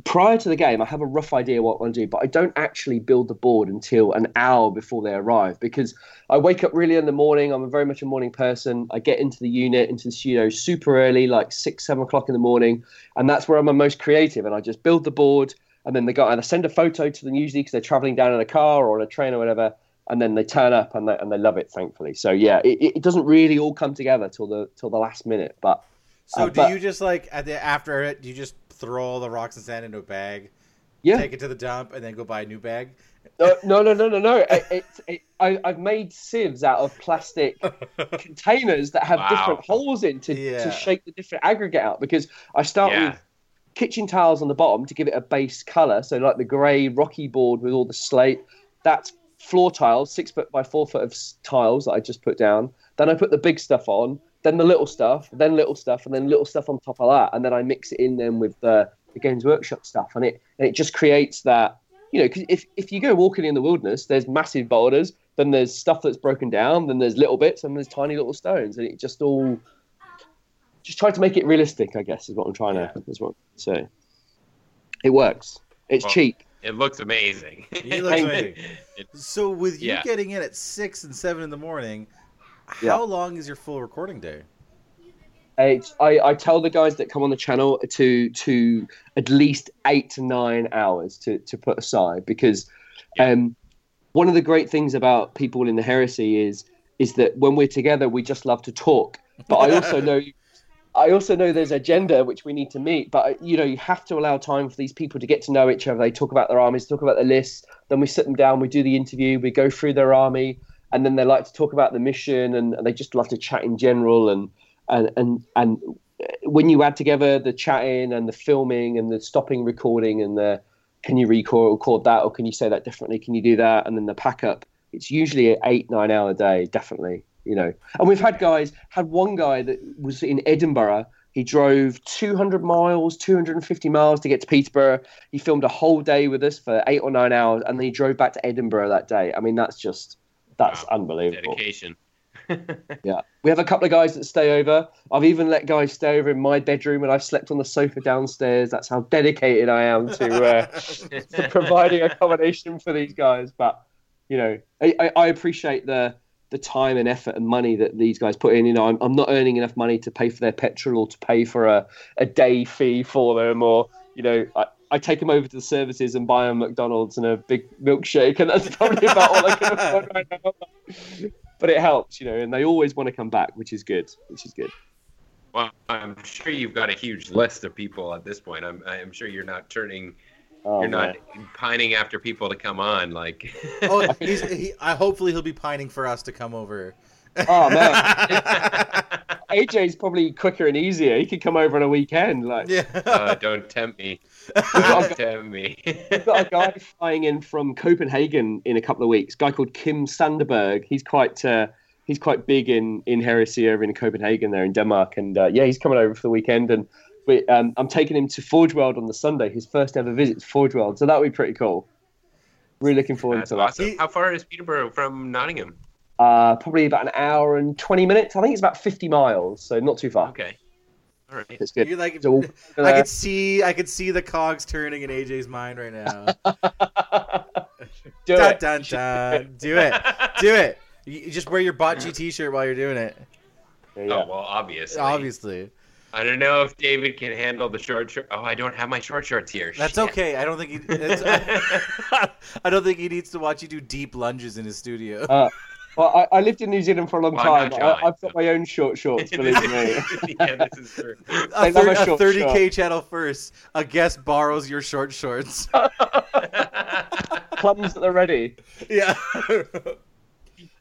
prior to the game, I have a rough idea what I want to do, but I don't actually build the board until an hour before they arrive because I wake up really in the morning. I'm a very much a morning person. I get into the unit, into the studio super early, like six, seven o'clock in the morning, and that's where I'm the most creative. And I just build the board, and then they go and I send a photo to them usually because they're traveling down in a car or on a train or whatever. And then they turn up and they, and they love it, thankfully. So yeah, it, it doesn't really all come together till the till the last minute. But So Uh, do but- you just like at the after it? Do you just throw all the rocks and sand into a bag, yeah, take it to the dump, and then go buy a new bag? No, no, no, no, no, no. It, it's it, I, I've made sieves out of plastic containers that have Wow. different holes in to, Yeah. to shake the different aggregate out because I start Yeah. with kitchen tiles on the bottom to give it a base color. So like the grey rocky board with all the slate, that's floor tiles, six foot by four foot of tiles that I just put down. Then I put the big stuff on, then the little stuff, then little stuff, and then little stuff on top of that, and then I mix it in then with the, the Games Workshop stuff, and it and it just creates that. You know, 'cause if if you go walking in the wilderness, there's massive boulders, then there's stuff that's broken down, then there's little bits, and there's tiny little stones, and it just all just try to make it realistic. I guess is what I'm trying to is what I'm say. It works. It's Well, cheap. It looks amazing. It looks amazing. So with you Yeah. getting in at six and seven in the morning, Yeah. how long is your full recording day? It's, I, I tell the guys that come on the channel to to at least eight to nine hours to, to put aside because um, one of the great things about people in the heresy is is that when we're together we just love to talk. But I also know I also know there's agenda which we need to meet. But you know you have to allow time for these people to get to know each other. They talk about their armies, talk about their lists. Then we sit them down, we do the interview, we go through their army, and then they like to talk about the mission and, and they just love to chat in general and and and and when you add together the chatting and the filming and the stopping recording and the can you record record that or can you say that differently can you do that and then the pack up it's usually an eight nine hour day definitely you know. And we've had guys had one guy that was in edinburgh he drove 200 miles 250 miles to get to peterborough. He filmed a whole day with us for eight or nine hours and then he drove back to edinburgh that day. I mean that's just that's Wow. unbelievable dedication. yeah, we have a couple of guys that stay over. I've even let guys stay over in my bedroom, and I've slept on the sofa downstairs. That's how dedicated I am to, uh, to providing accommodation for these guys. But you know, I, I, appreciate the the time and effort and money that these guys put in. You know, I'm, I'm not earning enough money to pay for their petrol or to pay for a, a day fee for them, or you know, I, I take them over to the services and buy them McDonald's and a big milkshake, and that's probably about all I can afford right now. But it helps, you know, and they always want to come back, which is good. Which is good. Well, I'm sure you've got a huge list of people at this point. I'm, I'm sure you're not turning, Oh, you're man. not pining after people to come on. Like, Oh, he's, he, I hopefully he'll be pining for us to come over. Oh man, AJ's probably quicker and easier. He could come over on a weekend. Like, yeah. uh, don't tempt me. Tempt me. we've got a guy flying in from Copenhagen in a couple of weeks. A guy called Kim Sanderberg. He's quite uh, he's quite big in in heresy over in Copenhagen there in Denmark. And uh, yeah, he's coming over for the weekend. And we, um, I'm taking him to Forge World on the Sunday. His first ever visit to Forge World, so that would be pretty cool. Really looking forward That's to that. How far is Peterborough from Nottingham? Uh, probably about an hour and 20 minutes. I think it's about 50 miles, so not too far. Okay. All right. It's good. You like? So we'll- I could see, I could see the cogs turning in AJ's mind right now. Do dun, it. dun, dun. Do it, do it. You you just wear your bot GT shirt while you're doing it. Yeah. Oh well, obviously. Obviously, I don't know if David can handle the short short. Oh, I don't have my short shorts here. that's Shit. okay. I don't think he. It's, I don't think he needs to watch you do deep lunges in his studio. Uh, well, I, I lived in New Zealand for a long Well, time. I'm not I, John, I've got my own short shorts, believe me. yeah, this is true. a, I love thir- a a short 30k channel first. A guest borrows your short shorts. Plums at the ready. yeah.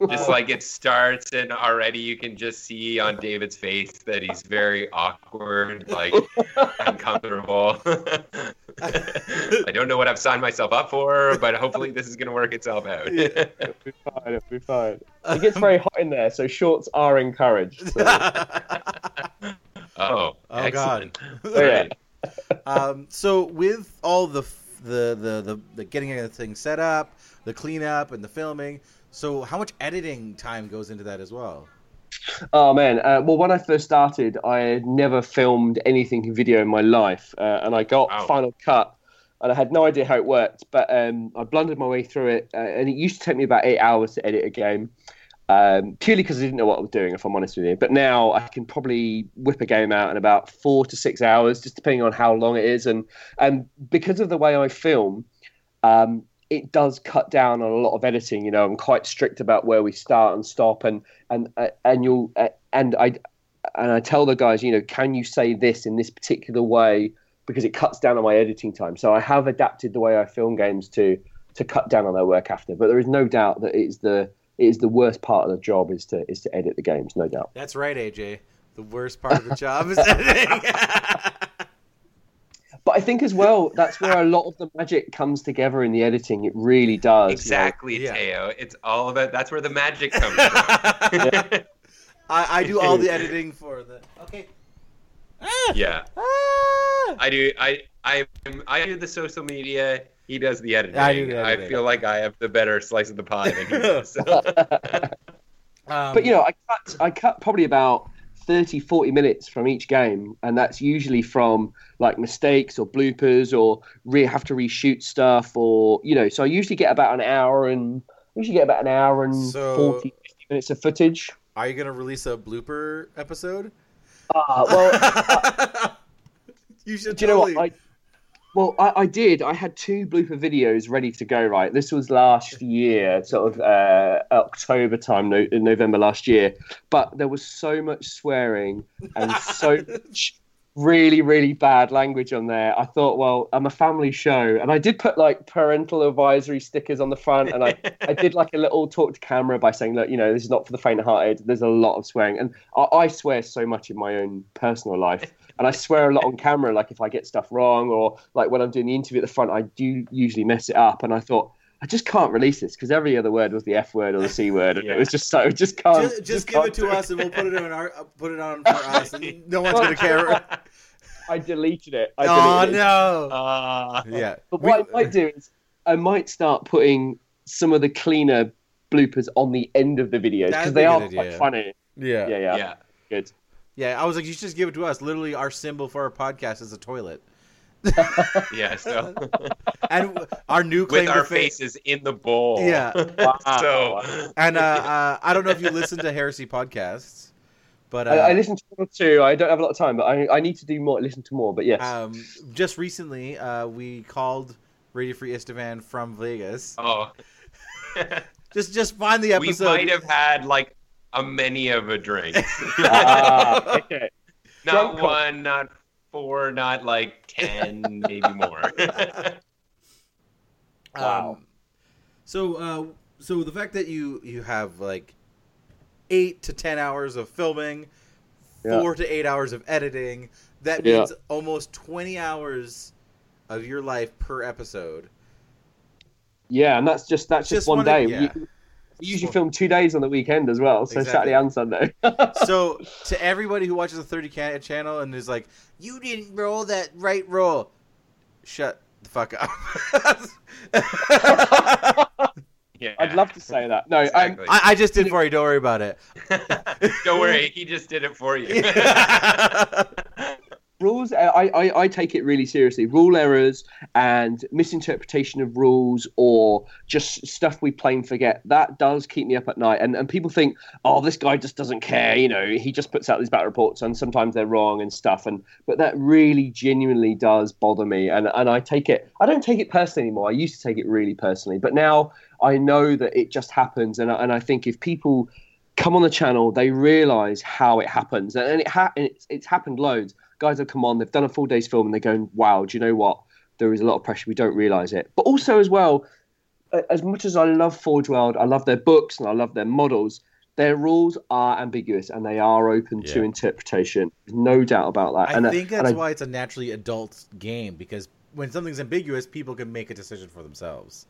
Just like it starts and already you can just see on David's face that he's very awkward, like uncomfortable. I don't know what I've signed myself up for, but hopefully this is going to work itself out. It'll be fine. It'll be fine. It gets very hot in there, so shorts are encouraged. So. oh, Oh, excellent. Oh, yeah. um, so with all the, f- the the the the getting everything set up, the cleanup, and the filming. So how much editing time goes into that as well? Oh man! Uh, well, when I first started, I had never filmed anything in video in my life, uh, and I got Wow. Final Cut, and I had no idea how it worked. But um, I blundered my way through it, uh, and it used to take me about eight hours to edit a game, um, purely because I didn't know what I was doing. If I'm honest with you, but now I can probably whip a game out in about four to six hours, just depending on how long it is, and and because of the way I film. Um, it does cut down on a lot of editing. You know, I'm quite strict about where we start and stop, and and uh, and you'll uh, and I and I tell the guys, you know, can you say this in this particular way because it cuts down on my editing time. So I have adapted the way I film games to to cut down on their work after. But there is no doubt that it is the it is the worst part of the job is to is to edit the games. No doubt. That's right, AJ. The worst part of the job is editing. But I think as well that's where a lot of the magic comes together in the editing. It really does. you know. Exactly, Yeah. Teo. It's all about. That's where the magic comes from. I, I do all the editing for the. Okay. yeah, Ah! I do. I I I do the social media. He does the editing. I do the I feel like I have the better slice of the pie than he does. So. Um, but you know, I cut I cut probably about 30, 40 minutes from each game, and that's usually from like mistakes or bloopers or re- have to reshoot stuff or you know. So I usually get about an hour and I usually get about an hour and So- 40, 50 minutes of footage. Are you gonna release a blooper episode? Ah, well, you should. do you know what? I, well, I, I did. I had two blooper videos ready to go. Right, this was last year, sort of uh, October time, no, in November last year. But there was so much swearing and so much really, really bad language on there. I thought, well, I'm a family show, and I did put like parental advisory stickers on the front, and I, I did like a little talk to camera by saying, look, you know, this is not for the faint-hearted. There's a lot of swearing, and I, I swear so much in my own personal life. And I swear a lot on camera, like if I get stuff wrong or like when I'm doing the interview at the front, I do usually mess it up. And I thought, I just can't release this because every other word was the F word or the C word. And Yeah. it was just so, just can't. just, just give can't it to do us, and we'll put it on our uh, put it on for us, and no one's gonna care. I deleted it. I oh deleted it. no! Uh, Yeah, But what I might do is I might start putting some of the cleaner bloopers on the end of the videos because they are good quite funny. yeah, Yeah, yeah, yeah. good. Yeah, I was like, you should just give it to us. Literally, our symbol for our podcast is a toilet, Yeah. So and our new claim with to our fame- faces in the bowl. Yeah. so And uh, uh, I don't know if you listen to Heresy podcasts, but uh, I, I listen to one or two. I don't have a lot of time, but I, I need to do more. Listen to more. But yes, um, just recently uh, we called Radio Free Istvaan from Vegas. oh. Just just find the episode. we might have had like a many of a drink. ah, okay. not drunk call. one, not four, not like ten, maybe more. Wow. Um, so, uh, so the fact that you you have like eight to ten hours of filming, Yeah. four to eight hours of editing, that Yeah. means almost twenty hours of your life per episode. Yeah, and that's just that's just, Just one one- day. yeah. You- We usually film two days on the weekend as well, so Exactly. Saturday and Sunday. so to everybody who watches the 30 can- channel and is like, "You didn't roll that right roll," shut the fuck up. Yeah. I'd love to say that. No, um, Exactly. I, I just did for you. Don't worry about it. Don't worry, he just did it for you. Rules uh, I, I i take it really seriously. Rule errors and misinterpretation of rules or just stuff we plain forget that does keep me up at night. And and people think oh this guy just doesn't care you know he just puts out these battle reports and sometimes they're wrong and stuff. And but that really genuinely does bother me. And and i take it i don't take it personally anymore. I used to take it really personally but now i know that it just happens. And and i think if people come on the channel, they realise how it happens, and, and it ha- it's, it's happened loads. Guys have come on, they've done a full day's film, and they're going, "Wow, do you know what? There is a lot of pressure. We don't realise it." But also, as well, as much as I love Forge World, I love their books and I love their models. Their rules are ambiguous and they are open to interpretation. No doubt about that. I and uh, think and that's I- why it's a naturally adult game because when something's ambiguous, people can make a decision for themselves.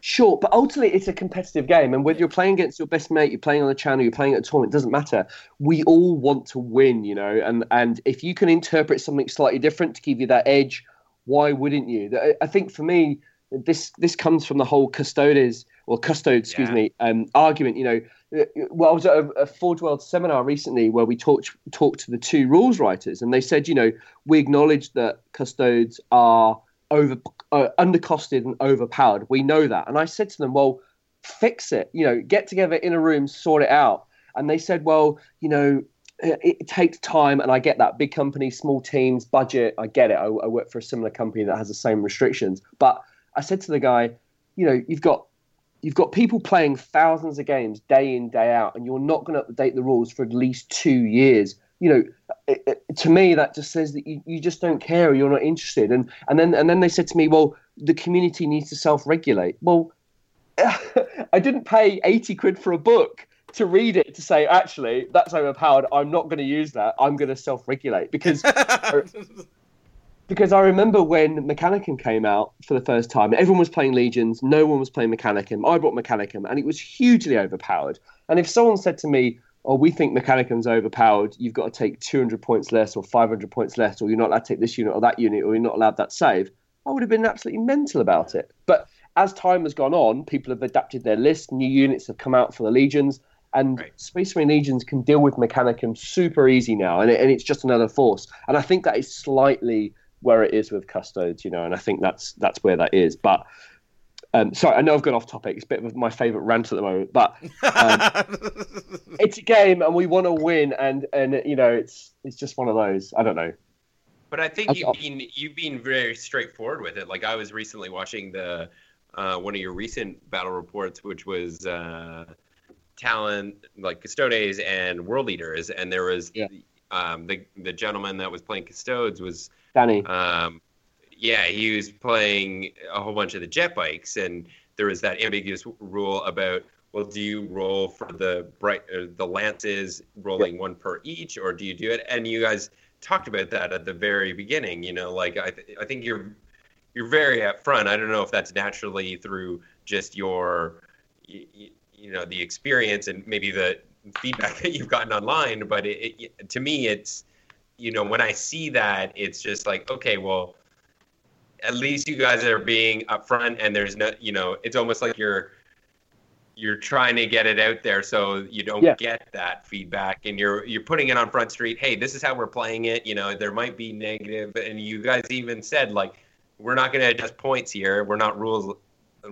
Sure, but ultimately it's a competitive game, and whether you're playing against your best mate, you're playing on the channel, you're playing at a tournament, it doesn't matter. We all want to win, you know, and and if you can interpret something slightly different to give you that edge, why wouldn't you? I- I think for me, this this comes from the whole custodes or custode, excuse Yeah. me, um, argument. You know, Uh, well, I was at a, a Forge World seminar recently where we talked talked to the two rules writers, and they said, you know, we acknowledge that custodes are over uh, undercosted and overpowered. We know that, and I said to them, well, fix it. You know, get together in a room, sort it out. And they said, well, you know. It, it takes time, and I get that. Big company, small teams, budget. I get it. I, I work for a similar company that has the same restrictions. But I said to the guy, you know, you've got you've got people playing thousands of games day in day out and you're not going to update the rules for at least two years you know it, it- to me that just says that you, you just don't care or you're not interested. And and then and then they said to me well the community needs to self-regulate. Well i didn't pay 80 quid for a book to read it to say actually that's overpowered. I'm not going to use that. I'm going to self-regulate. Because because I remember when Mechanicum came out for the first time, everyone was playing Legions, no one was playing Mechanicum. I bought Mechanicum, and it was hugely overpowered. And if someone said to me, "Oh, we think Mechanicum's overpowered. You've got to take 200 points less, or 500 points less, or you're not allowed to take this unit or that unit, or you're not allowed that save," I would have been absolutely mental about it. But as time has gone on, people have adapted their list. New units have come out for the Legions, and Right. Space Marine Legions can deal with Mechanicum super easy now, and, it, and it's just another force. And I think that is slightly where it is with Custodes, you know, and I think that's that's where that is. But um, sorry, I know I've gone off topic. It's a bit of my favourite rant at the moment, but um, it's a game, and we want to win, and and you know, it's it's just one of those. I don't know. But I think Okay. you've been you've been very straightforward with it. Like I was recently watching the uh, one of your recent battle reports, which was uh, Talon, like Custodes and World Eaters, and there was Yeah. um, the the gentleman that was playing Custodes was Danny, um, yeah, he was playing a whole bunch of the jet bikes, and there was that ambiguous rule about well, do you roll for the bright uh, the lances rolling one per each, or do you do it? And you guys talked about that at the very beginning. You know, like I th- I think you're you're very upfront. I don't know if that's naturally through just your y- y- you know the experience and maybe the feedback that you've gotten online, but it, it, to me it's you know, when I see that, it's just like, okay, well, at least you guys are being upfront, and there's no, you know, it's almost like you're you're trying to get it out there so you don't Yeah. get that feedback, and you're you're putting it on Front Street. Hey, this is how we're playing it. You know, there might be negative, and you guys even said like, we're not going to adjust points here. We're not rules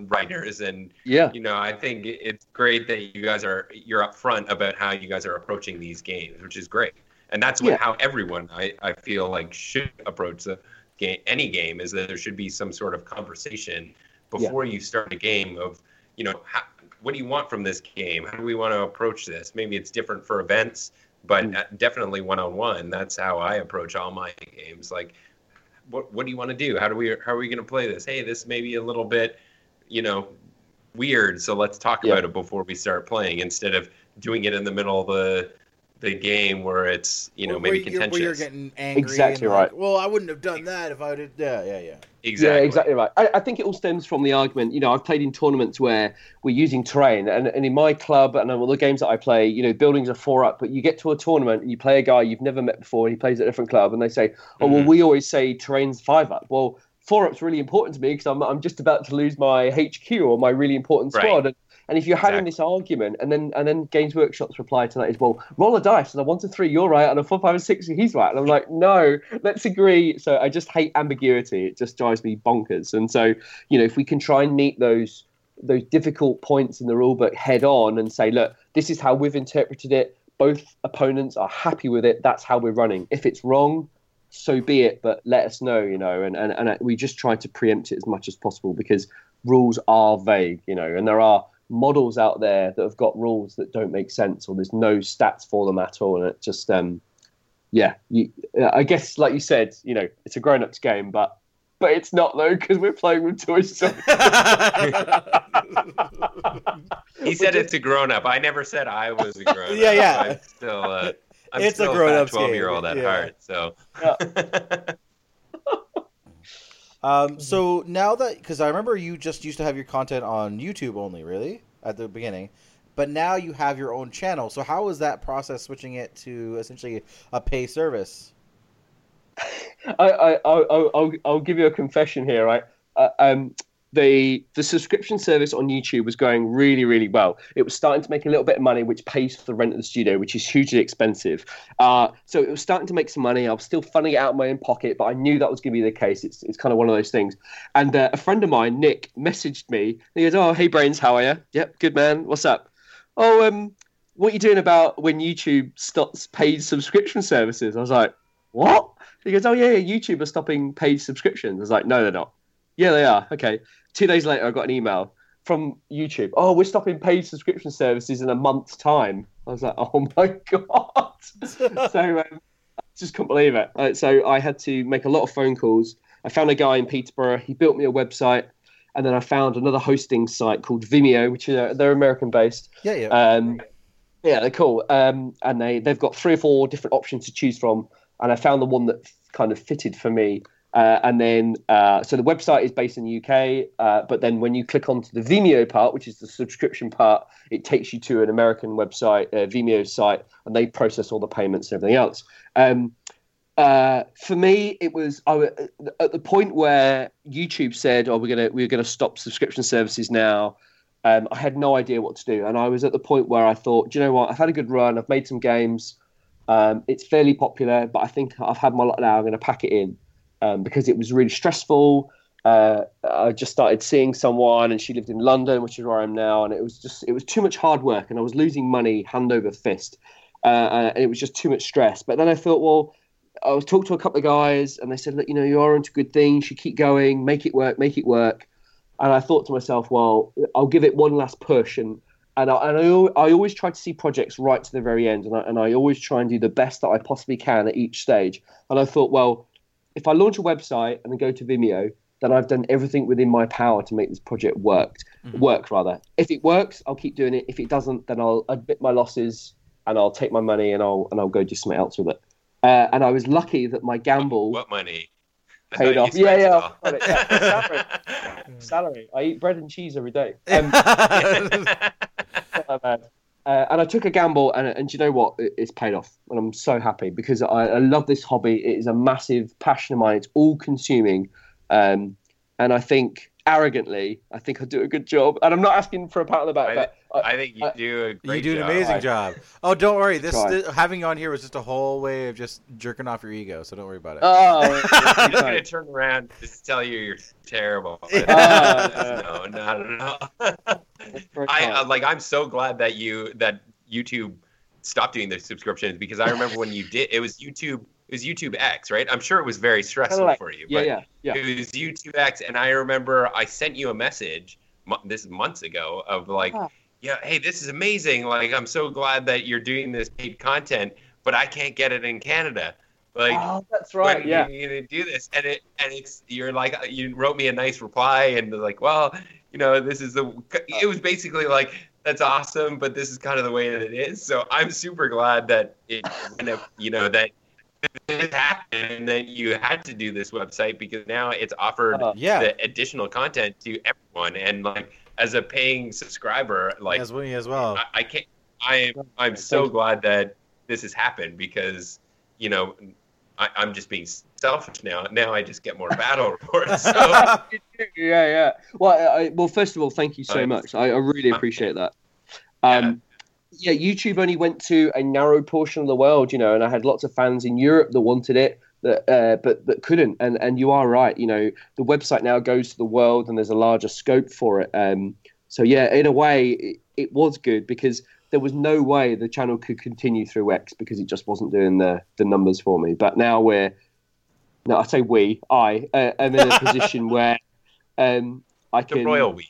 writers, and yeah, you know, I think it's great that you guys are you're upfront about how you guys are approaching these games, which is great. And that's what, Yeah. how everyone I, I feel like should approach the game any game is that there should be some sort of conversation before you start a game of you know how, what do you want from this game? How do we want to approach this? Maybe it's different for events but Mm. definitely one on one that's how I approach all my games. Like what what do you want to do? How do we how are we going to play this? Hey this may be a little bit you know weird so let's talk Yeah. about it before we start playing instead of doing it in the middle of the the game where it's you know Where- maybe where you're, contentious. where you're getting angry. Exactly and like, right. Well, I wouldn't have done that if I did. Yeah, yeah, yeah. exactly. Yeah, exactly right. I, I think it all stems from the argument. You know, I've played in tournaments where we're using terrain, and, and in my club and all the games that I play, you know, buildings are four up. But you get to a tournament and you play a guy you've never met before, and he plays at a different club, and they say, "Oh, well, Mhm. we always say terrain's five up." Well, four up's really important to me because I'm I'm just about to lose my HQ or my really important Right. squad. And, and if you're having Exactly. this argument, and then and then Games Workshop's reply to that is, "Well, roll a dice, and a one to three, you're right, and a four, five, and six, he's right." And I'm like, "No, let's agree." So I just hate ambiguity; it just drives me bonkers. And so, you know, if we can try and meet those those difficult points in the rule book head on and say, "Look, this is how we've interpreted it. Both opponents are happy with it. That's how we're running. If it's wrong." So be it, but let us know, you know, and, and, and we just try to preempt it as much as possible because rules are vague, you know, and there are models out there that have got rules that don't make sense or there's no stats for them at all and it just um yeah you, i guess like you said you know it's a grown-ups game but but it's not though because we're playing with toys story He said it's a grown up. I never said I was a grown up. Yeah, yeah. I'm still, uh, I'm It's a still grown-up's game, twelve year old at yeah. heart. So. Um, so now that because I remember you just used to have your content on YouTube only, really at the beginning, but now you have your own channel. So how was that process switching it to essentially a pay service? I, I, I'll, I'll, I'll give you a confession here, right? Uh, um, the the subscription service on YouTube was going really, really well. It was starting to make a little bit of money, which pays for the rent of the studio, which is hugely expensive. Uh, so it was starting to make some money. I was still funding it out of my own pocket, but I knew that was going to be the case. It's, it's kind of one of those things. And uh, a friend of mine, Nick, messaged me. He goes, "Oh, hey Brains, how are you? Yep, good man. What's up? Oh, um, what you doing about when YouTube stops paid subscription services?" I was like, "What?" He goes, "Oh yeah, yeah, YouTube are stopping paid subscriptions." I was like, "No, they're not." Yeah, they are. Okay. Two days later, I got an email from YouTube. Oh, we're stopping paid subscription services in a month's time. I was like, oh my god. so um, I just couldn't believe it. Uh, so I had to make a lot of phone calls. I found a guy in Peterborough. He built me a website, and then I found another hosting site called Vimeo, which is uh, they're American based. Yeah, yeah. Um, yeah, they're cool. Um, and they they've got three or four different options to choose from, and I found the one that kind of fitted for me. Uh, and then, uh, so the website is based in the UK, uh, but then when you click onto the Vimeo part, which is the subscription part, it takes you to an American website, uh, Vimeo site, and they process all the payments and everything else. Um, uh, for me, it was I, at the point where YouTube said, "Oh, we're gonna we're gonna stop subscription services now." Um, I had no idea what to do, and I was at the point where I thought, "Do you know what? I've had a good run. I've made some games. Um, it's fairly popular, but I think I've had my lot now. I'm going to pack it in um, because it was really stressful. Uh, I just started seeing someone, and she lived in London, which is where I am now, and it was just it was too much hard work, and I was losing money hand over fist, uh, and it was just too much stress. But then I thought, well, I was talking to a couple of guys, and they said, look, you know, you are into good things. You should keep going, make it work, make it work. And I thought to myself, well, I'll give it one last push, and and I, and I, I always try to see projects right to the very end, and I, and I always try and do the best that I possibly can at each stage. And I thought, well, if I launch a website and then go to Vimeo, then I've done everything within my power to make this project work. Work rather. If it works, I'll keep doing it. If it doesn't, then I'll admit my losses and I'll take my money and I'll and I'll go do something else with it. Uh, and I was lucky that my gamble What money? Paid off. Yeah, yeah. all. I've got it. Yeah, salary. salary. I eat bread and cheese every day. Um, not that bad. Uh, and I took a gamble, and, and you know what? It, it's paid off, and I'm so happy because I, I love this hobby. It is a massive passion of mine. It's all consuming, um, and I think arrogantly, I think I do a good job. And I'm not asking for a pat on the back, I- but I, I think you I- do a great you do an job. amazing Right. job. Oh, don't worry. This, this having you on here was just a whole way of just jerking off your ego. So don't worry about it. oh, I'm just gonna turn around and just tell you you're terrible. Ah, no, not at all. I uh, like. I'm so glad that you that YouTube stopped doing the subscriptions because I remember when you did. It was YouTube. It was YouTube X, right? I'm sure it was very stressful like- for you. yeah, but yeah, yeah. It was YouTube X, and I remember I sent you a message. This months ago of like, Ah. yeah, hey, this is amazing. Like, I'm so glad that you're doing this paid content, but I can't get it in Canada. Like, oh, that's right. when Yeah. you, do this and it and it's you're like you wrote me a nice reply and like well you know this is the it was basically like that's awesome, but this is kind of the way that it is. So I'm super glad that it you know, that it happened and that you had to do this website because now it's offered Uh, Yeah. the additional content to everyone. And like as a paying subscriber, like as well. As well. I, I can't. I am. I'm so glad that this has happened because you know I, I'm just being selfish now. Now I just get more battle reports. So yeah, yeah. Well, I, well, first of all, thank you so much. I, I really appreciate that. Um, yeah. YouTube only went to a narrow portion of the world, you know, and I had lots of fans in Europe that wanted it, that uh, but that couldn't. And and you are right, you know, the website now goes to the world, and there's a larger scope for it. Um, so yeah, in a way, it, it was good because there was no way the channel could continue through X because it just wasn't doing the the numbers for me. But now we're no, I say we, I uh, am in a position where um, I the can royal we.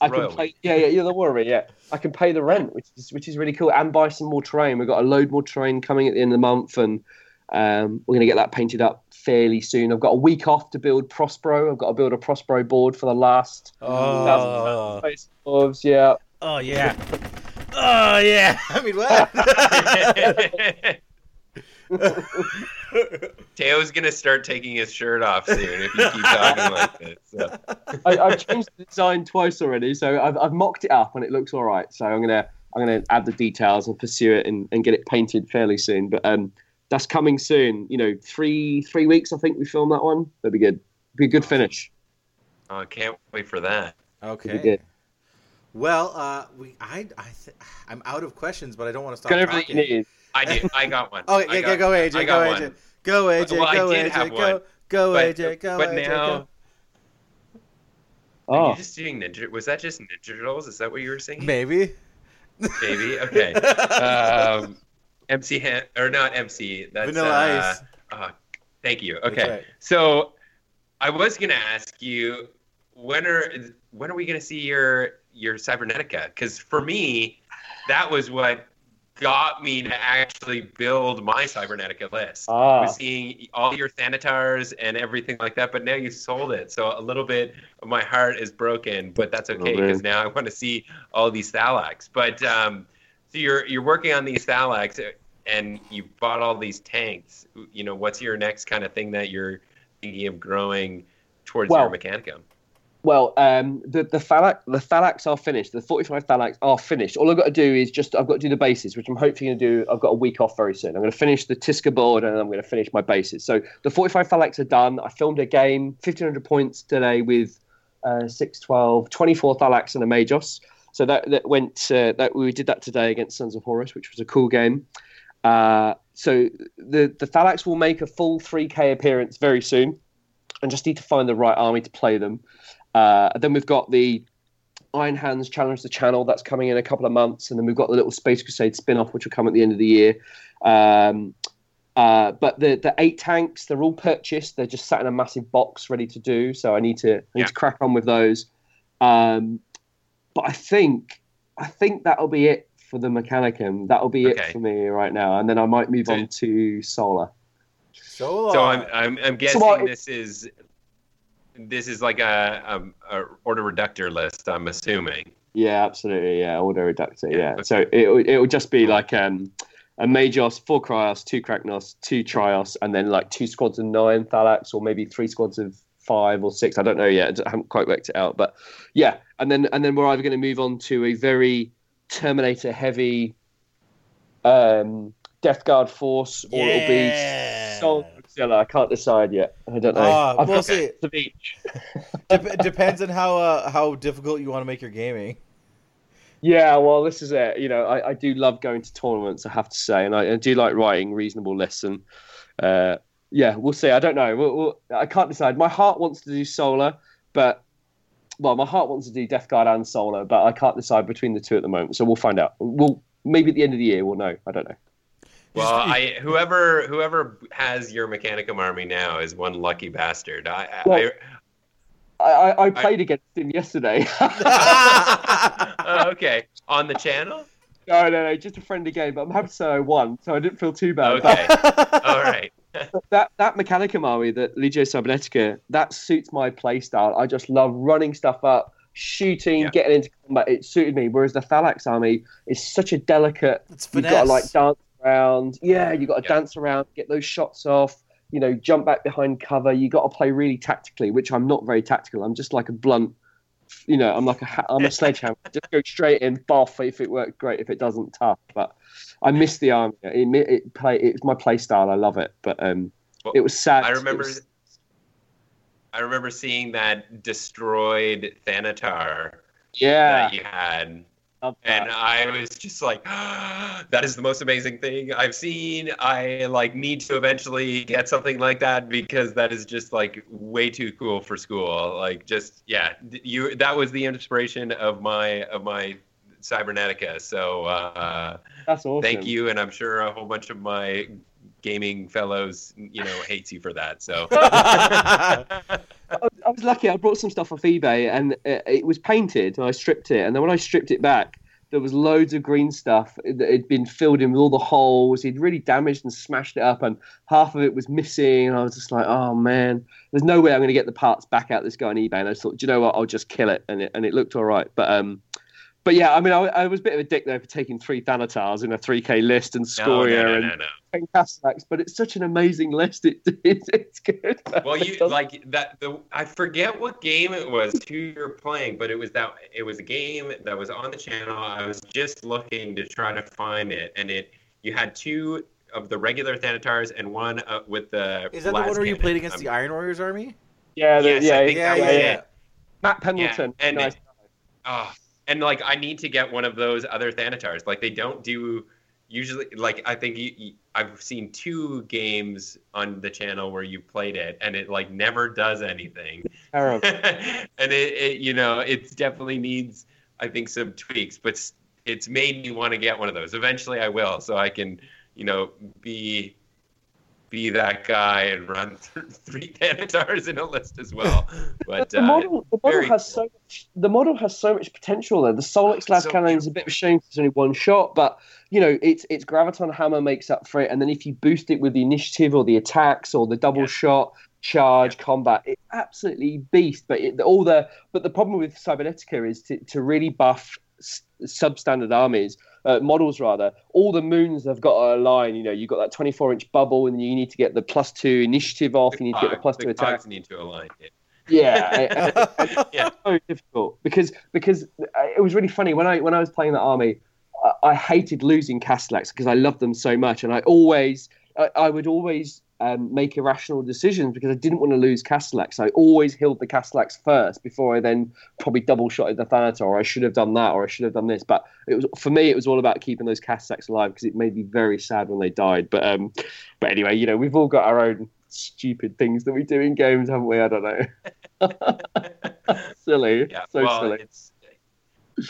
I can pay, yeah, yeah, yeah, the worry, yeah. I can pay the rent, which is which is really cool, and buy some more terrain. We've got a load more terrain coming at the end of the month, and um, we're going to get that painted up fairly soon. I've got a week off to build Prospero. I've got to build a Prospero board for the last Oh. thousand Yeah, Oh yeah. Oh yeah. I mean what? Teo's gonna start taking his shirt off soon if you keep talking like this. So. I, I've changed the design twice already, so I've, I've mocked it up and it looks all right. So I'm gonna I'm gonna add the details and pursue it and, and get it painted fairly soon. But um, that's coming soon. You know, three three weeks I think we film that one. That'd be good. Be a good finish. Oh, I can't wait for that. Okay. good. Well, uh, we I I th- I'm out of questions, but I don't want to stop Got everything talking. you need. I did. I got one. Oh, yeah, got, go AJ, I go got AJ, one. go AJ, Well, I go did AJ, have go one, go But, AJ, go but AJ, now, go. are Oh, you just doing Ninja? Was that just Ninja Turtles? Is that what you were singing? Maybe. Maybe. Okay. um, MC Han- or not MC? That's, Vanilla uh, Ice. uh, thank you. Okay. right. So I was gonna ask you when are when are we gonna see your your Cybernetica? Because for me, that was what got me to actually build my Cybernetica list. Ah. Was seeing all your Thanatars and everything like that, but now you sold it, so a little bit of my heart is broken, but that's okay because now I want to see all these Thalax. But um, so you're you're working on these Thalax, uh, and you bought all these tanks. You know, what's your next kind of thing that you're thinking of growing towards Well, your Mechanicum? Well, um, the the thalax the thalax are finished. The forty five thalax are finished. All I've got to do is just I've got to do the bases, which I'm hopefully going to do. I've got a week off very soon. I'm going to finish the Tizca board and I'm going to finish my bases. So the forty five thalax are done. I filmed a game, fifteen hundred points today with uh, 6, 12, 24 thalax and a Magos. So that that went uh, that we did that today against Sons of Horus, which was a cool game. Uh, so the the thalax will make a full three K appearance very soon. I just need to find the right army to play them. Uh, then we've got the Iron Hands Challenge the Channel that's coming in a couple of months, and then we've got the little Space Crusade spin off, which will come at the end of the year. Um, uh, but the the eight tanks, they're all purchased. They're just sat in a massive box ready to do. So I need to I need Yeah. to crack on with those. Um, but I think I think that'll be it for the Mechanicum. That'll be it for me right now, and then I might move So- on to Solar. So, So I'm I'm, I'm guessing what- this is this is like a, a, a Ordo Reductor list. I'm assuming. Yeah, absolutely. Yeah, Ordo Reductor. Yeah, Yeah. okay. So it it will just be like um, a Magos, four Krios, two Karacnos, two Triaros, and then like two squads of nine Thalax, or maybe three squads of five or six. I don't know yet. I haven't quite worked it out. But yeah, and then and then we're either going to move on to a very Terminator heavy um, Death Guard force, or it'll be yeah. Godzilla. I can't decide yet. I don't know. Ah, I've we'll see. the beach. Dep- depends on how uh, how difficult you want to make your gaming. Yeah, well, this is it. You know, I, I do love going to tournaments. I have to say, and I, I do like writing reasonable lists. And uh, yeah, we'll see. I don't know. We'll, we'll, I can't decide. My heart wants to do solar, but well, my heart wants to do Death Guard and solar, but I can't decide between the two at the moment. So we'll find out. We'll maybe at the end of the year we'll know. I don't know. Well, I whoever whoever has your Mechanicum army now is one lucky bastard. I, I, Well- I, I, I played against him yesterday. Oh, okay, on the channel. no, no, no, just a friendly game. But I'm happy to say I won, so I didn't feel too bad. Okay, all right. that that Mechanicum army, that Legio Cybernetica, that suits my playstyle. I just love running stuff up, shooting, Yeah. getting into combat. It suited me. Whereas the Thalax army is such a delicate. It's You've got to like dance around. Yeah, you got to Yeah. dance around, get those shots off. You know, jump back behind cover. You got to play really tactically, which I'm not very tactical. I'm just like a blunt. You know, I'm like a ha- I'm a sledgehammer. Just go straight in, boff. If it works, great. If it doesn't, tough. But I miss the army. It, it play. It's my play style. I love it. But um, Well, it was sad. I remember. was- I remember seeing that destroyed Thanatar yeah. that you had, and that. I was just like, "That is the most amazing thing I've seen." I like need to eventually get something like that because that is just like way too cool for school. Like, just yeah, you. That was the inspiration of my of my cybernetica. So uh, That's awesome. thank you, and I'm sure a whole bunch of my gaming fellows, you know, hates you for that. So. I was- I was lucky. I brought some stuff off eBay, and it, it was painted. And I stripped it, and then when I stripped it back, there was loads of green stuff that had been filled in with all the holes. He'd really damaged and smashed it up, and half of it was missing. And I was just like, "Oh man, there's no way I'm going to get the parts back out this guy on eBay." And I thought, "Do you know what? I'll just kill it," and it and it looked all right. But um, but yeah, I mean, I, I was a bit of a dick there for taking three Thanatars in a 3K list and No, Scoria no, no, and no, no. ten Castellax, but it's such an amazing list. It, it's it's good. Well, you like that. The I forget what game it was who you're playing, but it was that it was a game that was on the channel. I was just looking to try to find it, and it you had two of the regular Thanatars and one uh, with the. Is that the one las where you played against Um, the Iron Warriors army? yeah, the, yes, I yeah, think Yeah, that yeah, was yeah. it. Matt Pendleton. and nice. Oh, and like I need to get one of those other Thanatars. Like they don't do usually. Like I think you, you, I've seen two games on the channel where you played it, and it like never does anything. And it, it, you know, it definitely needs, I think, some tweaks. But it's made me want to get one of those. Eventually, I will, so I can, you know, be be that guy and run th- three Thanatars in a list as well. But the uh, model, the model has cool. so much. The model has so much potential there. The Solix Las So Cannon is a bit of a shame 'cause it's only one shot, but you know, it's it's Graviton Hammer makes up for it, and then if you boost it with the initiative or the attacks or the double Yeah. shot charge Yeah. combat, it's absolutely beast. But it, all the but the problem with Cybernetica is to to really buff s- substandard armies. Uh, models rather, all the moons have got to align. You know, you've got that 24 inch bubble, and you need to get the plus two initiative off. You need to get the plus two the attack. need to align. it. Yeah, Yeah. so difficult because because it was really funny when I when I was playing the army, I, I hated losing Castellax because I loved them so much, and I always I, I would always um, make irrational decisions because I didn't want to lose Castellax. I always healed the Castellax first before I then probably double shotted the Thanatar, or I should have done that, or I should have done this. But it was for me, it was all about keeping those Castellax alive because it made me very sad when they died. But um, but anyway, you know, we've all got our own stupid things that we do in games, haven't we? I don't know. silly, Yeah. so well, silly. it's.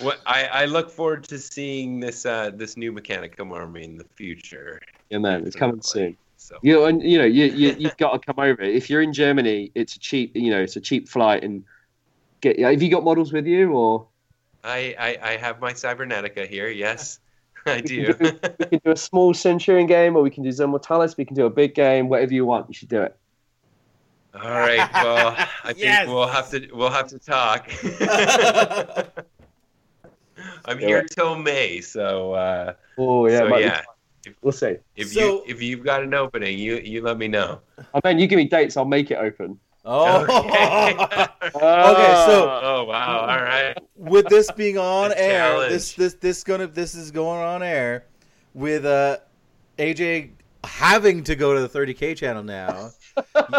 What I, I look forward to seeing this uh, this new Mechanicum army in the future. Yeah, man, it's coming soon. So You know, and you know, you, you you've got to come over. If you're in Germany, it's a cheap, you know, it's a cheap flight. And get, have you got models with you, or I, I I have my Cybernetica here. Yes, I we do. can do, we can do a small Centurion game, or we can do Zone Mortalis. We can do a big game, whatever you want. You should do it. All right. Well, I think we'll have to we'll have to talk. I'm Do here it. till May, so uh, Oh yeah, so might be- yeah. we'll see. If So- you if you've got an opening, you you let me know. I mean, you give me dates, I'll make it open. oh. Okay. so- oh wow! All right. with this being on A air, challenge. this this this gonna this is going on air with uh AJ having to go to the 30k channel now. y-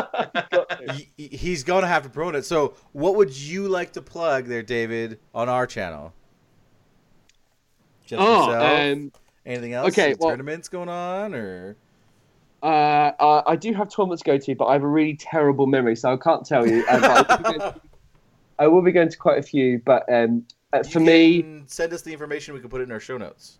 y- he's gonna have to promote it. So, what would you like to plug there, David, on our channel? Just Oh, yourself? um, anything else? okay, well- tournaments going on or uh, uh, I do have tournaments to go to, but I have a really terrible memory, so I can't tell you. Uh, I, will be going, I will be going to quite a few, but um, uh, for me, send us the information. We can put it in our show notes.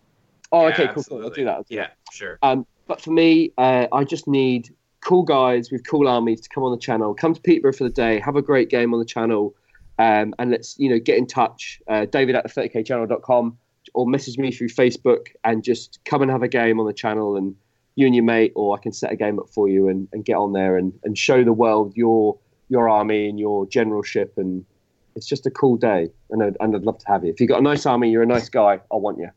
oh, Yeah, okay, cool, cool. I'll do that. I'll do Yeah, that. sure. Um, but for me, uh, I just need cool guys with cool armies to come on the channel. Come to Peterborough for the day. Have a great game on the channel, um, and let's you know get in touch. Uh, David at the 30kchannel.com or message me through Facebook and just come and have a game on the channel and you and your mate, or I can set a game up for you and, and get on there and, and show the world your your army and your generalship and It's just a cool day, and I'd, and I'd love to have you. If you've got a nice army, you're a nice guy. I want you.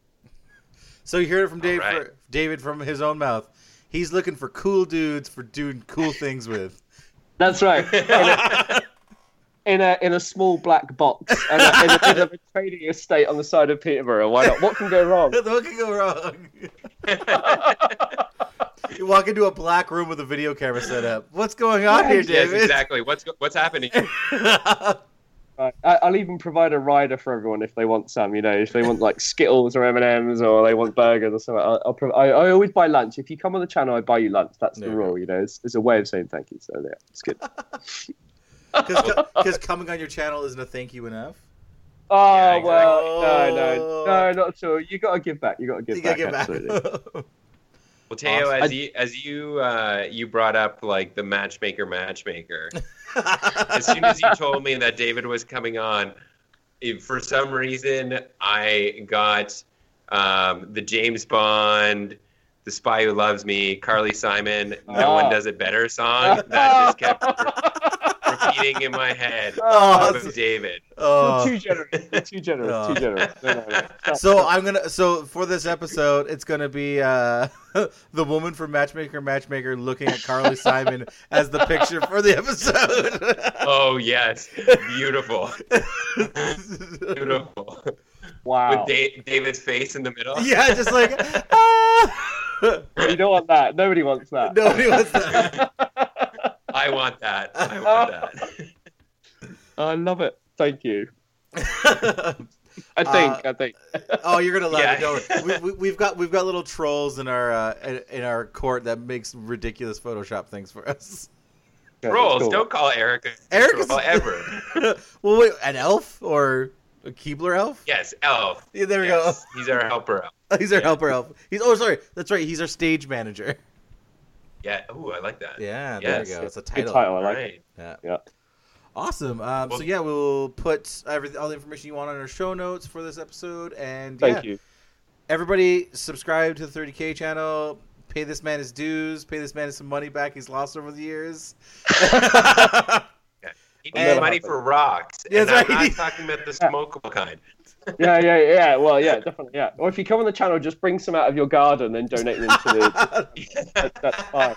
So you heard it from Dave, right. for, David from his own mouth. He's looking for cool dudes for doing cool things with. That's right. In a, in a, small black box and a, in a bit of a trading estate on the side of Peterborough. Why not? What can go wrong? what can go wrong? you walk into a black room with a video camera set up. What's going on here, yes, David? exactly. What's what's happening? Right. I, I'll even provide a rider for everyone if they want some. You know, if they want like Skittles or M and M's or they want burgers or something. I'll, I'll prov- I, I always buy lunch. If you come on the channel, I buy you lunch. That's the Yeah. rule. You know, it's, it's a way of saying thank you. So yeah, it's good. Because coming on your channel isn't a thank you enough. Oh Yeah, exactly. well, no, no, no, not at all. You got to give back. You got to give You back. gotta get back. Absolutely. Well, Teo, Awesome. as you as you uh, you brought up like the matchmaker, matchmaker. as soon as you told me that David was coming on, if for some reason I got um, the James Bond, the Spy Who Loves Me, Carly Simon, No Ah. One Does It Better song that just kept repeating in my head Oh, of David. oh. You're too generous. You're too generous. Oh. Too generous. No, no, no. So. I'm gonna. So for this episode, it's gonna be uh, the woman from Matchmaker, Matchmaker, looking at Carly Simon as the picture for the episode. Oh yes, beautiful, beautiful. wow. With da- David's face in the middle. yeah, just like ah! You don't want that. Nobody wants that. nobody wants that. I want that. I want that. I love it. Thank you. I think. I think. oh, you're gonna love Yeah. it. Don't we, we, we've got we've got little trolls in our uh, in, in our court that makes ridiculous Photoshop things for us. Yeah, Rolls, cool. don't call Erica Eric is ever. well, wait, an elf or a Keebler elf? Yes, elf. Yeah, there we Yes, He's our helper elf. He's our Yeah. helper elf. He's oh sorry, that's right. He's our stage manager. Yeah. Ooh, I like that. Yeah, there Yes. we go. It's a Good title. title. I like right. it. Yeah. Yeah. Awesome. Um, so yeah, we'll put everything, all the information you want on our show notes for this episode, and Thank yeah, you. everybody subscribe to the 30k channel. Pay this man his dues. Pay this man some money back he's lost over the years. He And- needs money for rocks. Yeah, and that's I'm right. not talking about the smokable kind. Yeah, yeah, yeah. Well, yeah, definitely. Yeah. Or if you come on the channel, just bring some out of your garden and donate them to the. that, that's fine.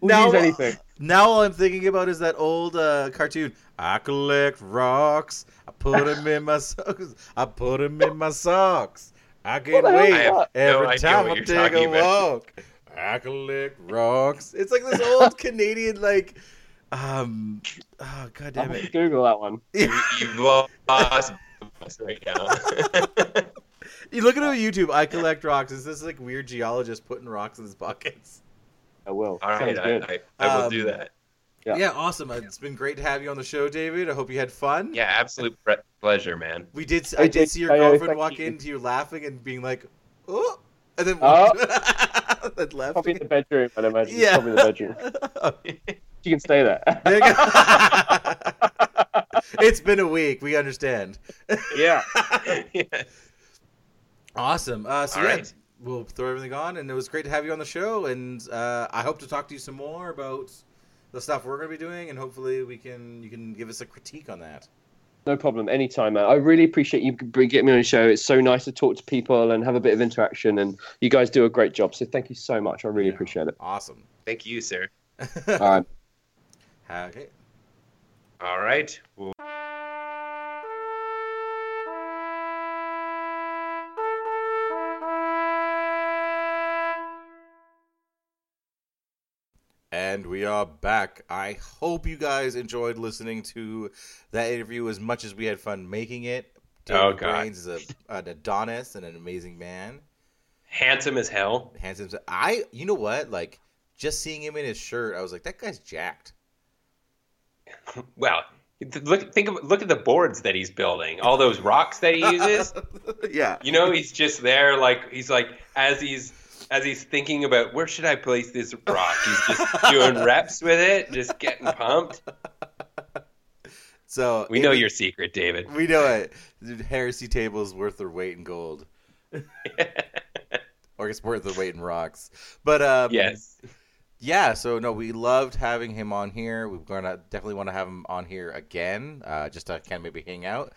We'll Now- use anything. now all I'm thinking about is that old uh, cartoon. I collect rocks. I put them in my socks. I put them in my socks. I What can't wait is? I have no every time I take a about. walk. I collect rocks. It's like this old Canadian like. Um. Oh god damn have to it. Google that one. You, lost us right now. You look at it on YouTube. I collect rocks. Is this like weird geologist putting rocks in his pockets? I will. All right, I. I, I will Um, do that. Yeah. Yeah. awesome. It's been great to have you on the show, David. I hope you had fun. Yeah, absolute pre- pleasure, man. We did. Hey, I did Jake, see your hey, hey, girlfriend walk you. into you laughing and being like, "Oh," and then Oh. walked, then left. Probably in the bedroom, I'd imagine. Yeah. Probably in the bedroom. You can stay there. There you go. it's been a week. We understand. yeah. Yeah. Awesome. Uh, so All yeah, right. we'll throw everything on, and it was great to have you on the show. And uh, I hope to talk to you some more about the stuff we're going to be doing, and hopefully we can you can give us a critique on that. No problem. Anytime, man. I really appreciate you getting me on the show. It's so nice to talk to people and have a bit of interaction, and you guys do a great job. So thank you so much. I really Yeah. appreciate it. Awesome. Thank you, sir. All right. Okay. All right. Well, And we are back. I hope you guys enjoyed listening to that interview as much as we had fun making it. Oh, David God. Brains is a, an Adonis and an amazing man. handsome as hell. Handsome. I, you know what? Like, just seeing him in his shirt, I was like, that guy's jacked. Well, look think of look at the boards that he's building. All those rocks that he uses. yeah. You know, he's just there, like he's like as he's as he's thinking about where should I place this rock. He's just doing reps with it, just getting pumped. So We know your secret, David. We know it. Dude, Heresy table is worth their weight in gold, or it's worth their weight in rocks. But um, yes. Yeah, so no, we loved having him on here. We're gonna definitely want to have him on here again, uh, just to kind of maybe hang out.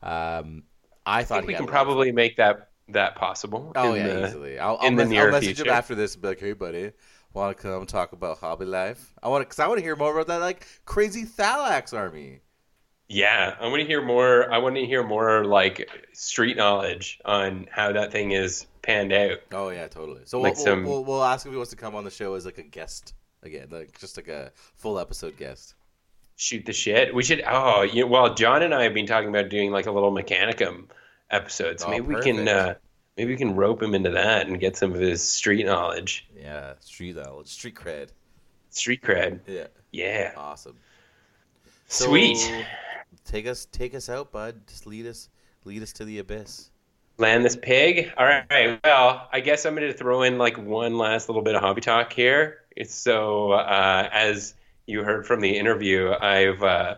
Um, I I thought think we can probably make that that possible. Oh yeah, the- easily. I'll, I'll, in the mess- near I'll message him after this and be like, "Hey, buddy, want to come talk about hobby life? I want to, cause I want to hear more about that like crazy Thalax army." Yeah, I want to hear more. I want to hear more like street knowledge on how that thing is panned out. Oh yeah, totally. So Like we'll, some- we'll, we'll, we'll ask if he wants to come on the show as like a guest again, like just like a full episode guest. Shoot the shit. We should. Oh, you well, John and I have been talking about doing like a little Mechanicum episode. So Oh, maybe we can. Uh, maybe we can rope him into that and get some of his street knowledge, Yeah, street knowledge, street cred. street cred. Yeah, Yeah, awesome. So, sweet. Take us, take us out, bud. Just lead us, lead us to the abyss. Land this pig. All right. Well, I guess I'm going to throw in like one last little bit of hobby talk here. It's so uh, as you heard from the interview, I've uh,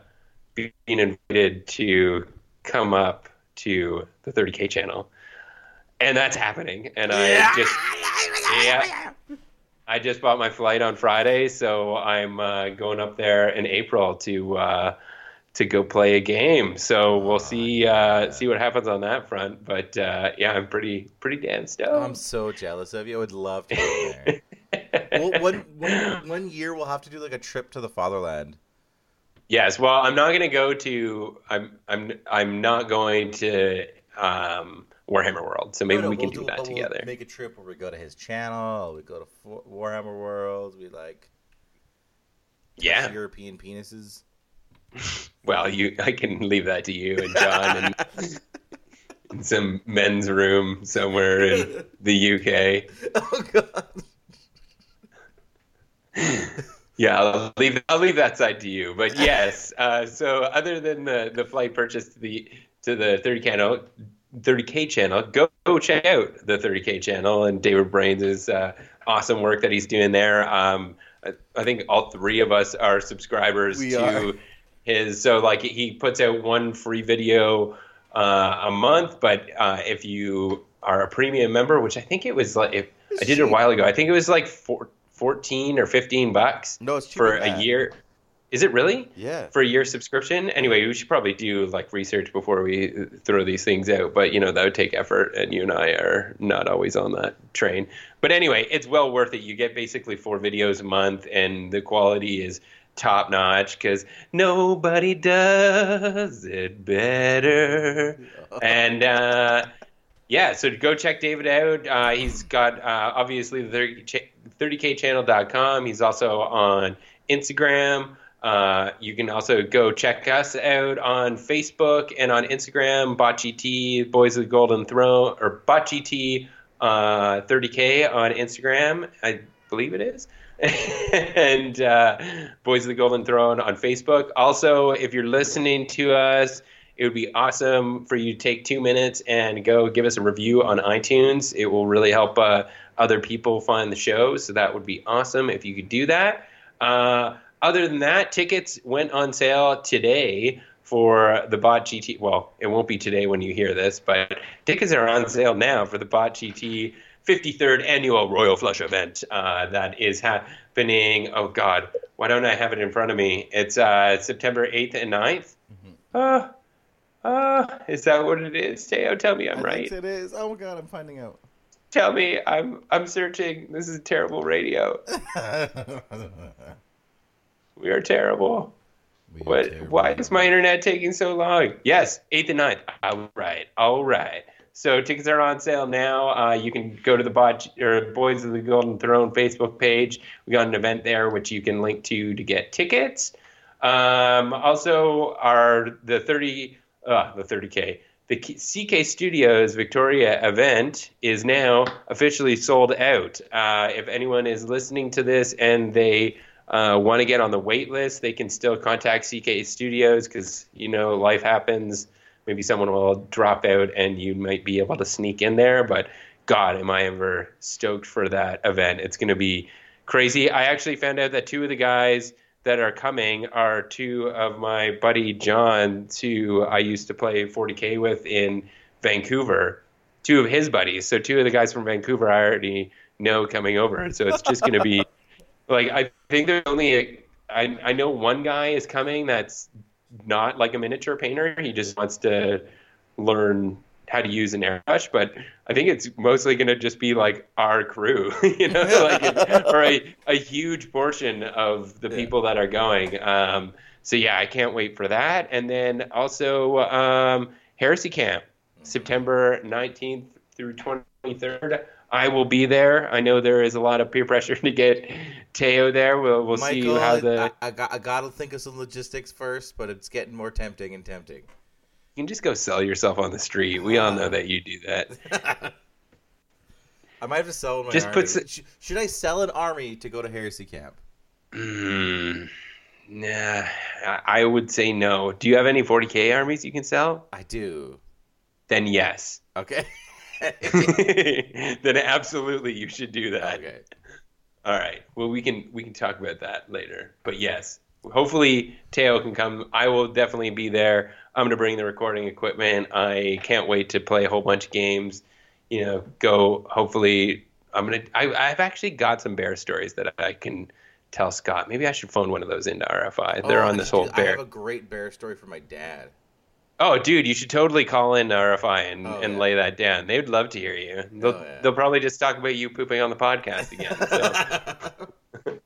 been invited to come up to the 30k channel, and that's happening. And I just yeah. I just bought my flight on Friday, so I'm uh, going up there in April to uh, to go play a game. So we'll see uh, see what happens on that front. But uh, yeah, I'm pretty pretty damn stoked. I'm so jealous of you. I would love to go there. well, one, one, one year we'll have to do like a trip to the fatherland. yes. Well, I'm not going to go to. I'm I'm I'm not going to um, Warhammer World. So maybe No, no, we can we'll do that we'll together. Make a trip where we go to his channel. We go to Warhammer World. We like Yeah. European penises. Well, you I can leave that to you and John and in some men's room somewhere in the UK. oh god. Yeah, I'll leave I'll leave that side to you. But yes, uh, so other than the, the flight purchase to the to the 30 channel 30k channel, go, go check out the 30k channel and David Brains' uh, awesome work that he's doing there. Um, I, I think all three of us are subscribers We to are. His. So like he puts out one free video uh, a month, but uh, if you are a premium member, which I think it was like if I did it a while ago, I think it was like four, 14 or 15 bucks No, it's for a year. Is it really? Yeah. For a year subscription? Anyway, we should probably do like research before we throw these things out. But you know that would take effort, and you and I are not always on that train. But anyway, it's well worth it. You get basically four videos a month, and the quality is top notch because nobody does it better. and uh, yeah, so go check David out. Uh, he's got uh, obviously the 30, ch- 30kchannel.com. He's also on Instagram. Uh, you can also go check us out on Facebook and on Instagram, BotGT, Boys of the Golden Throne, or BotGT uh, 30K on Instagram, I believe it is. And uh, Boys of the Golden Throne on Facebook. Also, if you're listening to us, it would be awesome for you to take two minutes and go give us a review on iTunes. It will really help uh, other people find the show. So that would be awesome if you could do that. Uh, other than that, tickets went on sale today for the Bot GT. Well, it won't be today when you hear this, but tickets are on sale now for the Bot GT 53rd annual Royal Flush event uh, that is happening. Oh God, why don't I have it in front of me? It's uh, September 8th and 9th. Uh, uh, is that what it is? Teo, tell me I'm I right. it is. Oh god, I'm finding out. Tell me I'm I'm searching. This is terrible radio. We are terrible. We are What? terrible. Why is my internet taking so long? Yes, eighth and 9th. All right, all right. So tickets are on sale now. Uh, you can go to the or Boys of the Golden Throne Facebook page. We got an event there which you can link to to get tickets. Um, also, our the thirty uh, the thirty k the CK Studios Victoria event is now officially sold out. Uh, if anyone is listening to this and they uh, want to get on the wait list, they can still contact CK Studios because you know life happens. Maybe someone will drop out and you might be able to sneak in there. But God, am I ever stoked for that event? It's going to be crazy. I actually found out that two of the guys that are coming are two of my buddy John's who I used to play 40k with in Vancouver. Two of his buddies. So two of the guys from Vancouver I already know coming over. So it's just going to be Like I think there's only a, I I know one guy is coming that's not like a miniature painter. He just wants to learn how to use an airbrush, but I think it's mostly going to just be like our crew, you know, like or a, a huge portion of the Yeah. people that are going. Um, so yeah, I can't wait for that. And then also um, Heresy Camp, September 19th through 23rd. I will be there. I know there is a lot of peer pressure to get Teo there. We'll we'll see how the I, I, got, I gotta think of some logistics first, but it's getting more tempting and tempting. you can just go sell yourself on the street. We all know that you do that. I might have to sell my Just army. put s- Sh- Should I sell an army to go to Heresy Camp? Mm, nah, I, I would say no. Do you have any 40k armies you can sell? I do. Then yes. Okay. then absolutely you should do that. okay. All right. Well, we can we can talk about that later. But yes, hopefully Teo can come. I will definitely be there. I'm going to bring the recording equipment. I can't wait to play a whole bunch of games. You know, go. Hopefully, I'm gonna. I, I've actually got some bear stories that I can tell Scott. Maybe I should phone one of those into RFI. They're Oh, on this whole bear. I have a great bear story for my dad. Oh, dude, you should totally call in RFI and, Oh, and yeah. lay that down. They would love to hear you. They'll, Oh, yeah. they'll probably just talk about you pooping on the podcast again. So,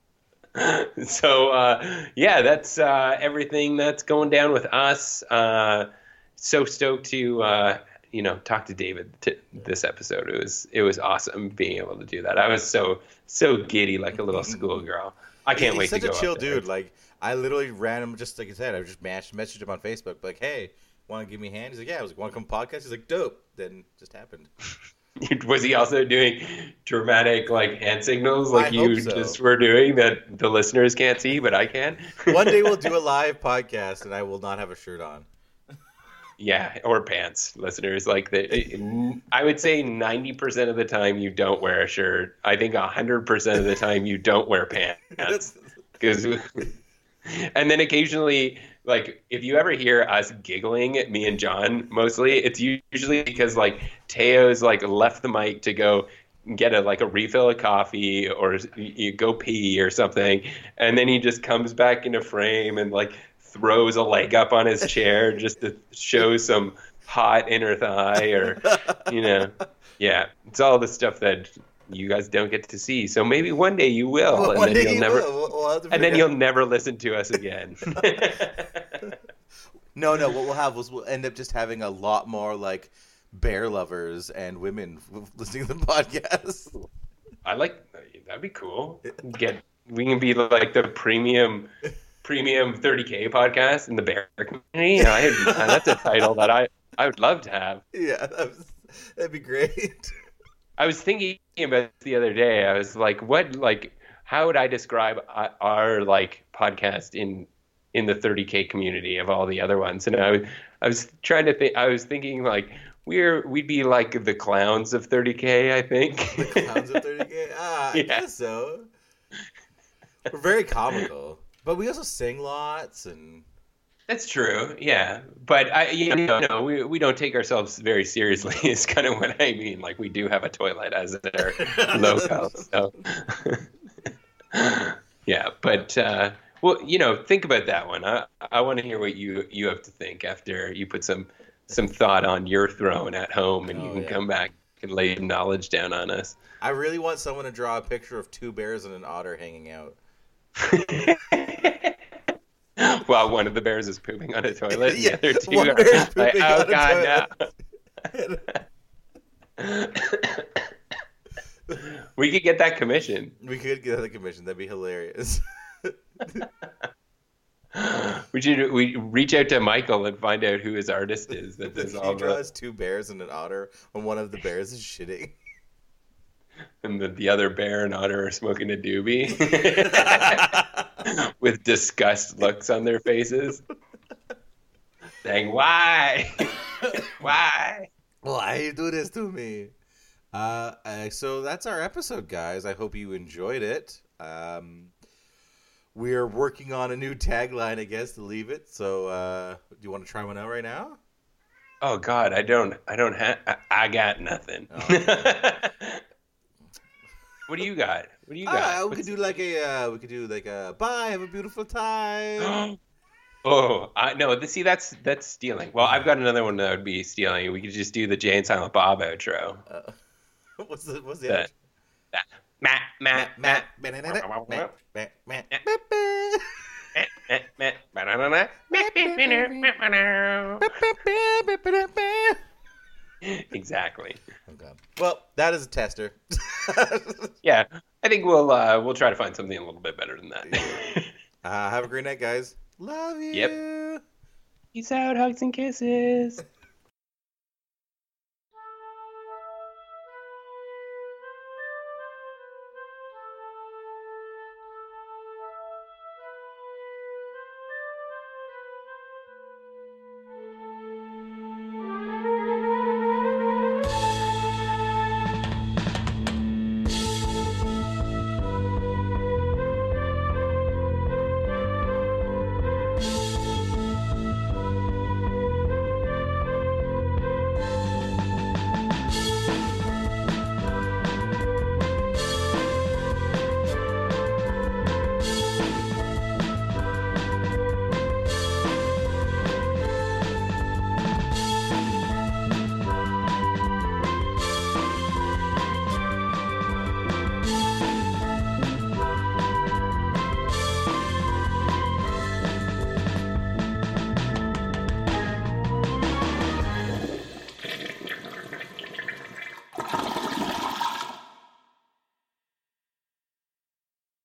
so uh, yeah, that's uh, everything that's going down with us. Uh, so stoked to uh, you know talk to David t- this episode. It was it was awesome being able to do that. I was so so giddy like a little schoolgirl. I can't He's wait such to go. a chill dude. Like I literally ran him just like I said. I just mashed, messaged him on Facebook, like, "Hey, want to give me a hand?" He's like, "Yeah." I was like, "Want to come podcast?" He's like, "Dope." Then it just happened. Was he also doing dramatic like hand signals like I you so. just were doing that the listeners can't see, but I can? One day we'll do a live podcast, and I will not have a shirt on. yeah, or pants, listeners. Like the, I would say ninety percent of the time you don't wear a shirt. I think hundred percent of the time you don't wear pants. Because, and then occasionally, like if you ever hear us giggling, me and John mostly, it's usually because like Teo's like left the mic to go get a like a refill of coffee or you go pee or something, and then he just comes back into frame and like throws a leg up on his chair just to show some hot inner thigh or you know, yeah, it's all the stuff that you guys don't get to see. So maybe one day you will, Well, and then you'll you never, will. We'll- we'll have to and then you'll never listen to us again. No, no. What we'll have is we'll end up just having a lot more like bear lovers and women listening to the podcast. I like that'd be cool. Get we can be like the premium premium 30k podcast in the bear community. I, that's a title that I I would love to have. Yeah, that'd be great. I was thinking about this the other day. I was like, what like how would I describe our, like podcast in in the 30k community of all the other ones? And I was I was trying to think. I was thinking like we're we'd be like the clowns of 30k. I think. the Clowns of 30k. Ah, I guess so. We're very comical, but we also sing lots and. That's true, yeah. But I, you know, no, we we don't take ourselves very seriously. Is kind of what I mean. Like we do have a toilet as our logo. So, yeah. But uh, well, you know, think about that one. I I want to hear what you you have to think after you put some some thought on your throne at home, and you Oh, can yeah. come back and lay knowledge down on us. I really want someone to draw a picture of two bears and an otter hanging out. While one of the bears is pooping on a toilet, Yeah, the other two one are like, "Oh God, toilet." no!" we could get that commission. We could get a commission. That'd be hilarious. We should we reach out to Michael and find out who his artist is that does he all the draws two bears and an otter, and one of the bears is shitting. and the, the other bear and otter are smoking a doobie with disgust looks on their faces. Saying why? why? Why you do this to me? Uh, uh, so that's our episode, guys. I hope you enjoyed it. Um, we are working on a new tagline, I guess, to leave it. So, uh, do you want to try one out right now? Oh God, I don't I don't have I, I got nothing. Oh. What do you got? What do you got? Uh, we could do like a uh, we could do like a bye, have a beautiful time. oh, I no. The, see, that's that's stealing. Well, I've got another one that would be stealing. We could just do the Jay and Silent Bob outro. Uh, what's the what's the, the outro? That. Matt, Matt, Matt, Matt, Matt, Matt, Matt, Matt. All Exactly. Oh god. Well, that is a tester. Yeah, I think we'll uh, we'll try to find something a little bit better than that. uh, have a great night, guys. Love you. Yep. Peace out, hugs and kisses.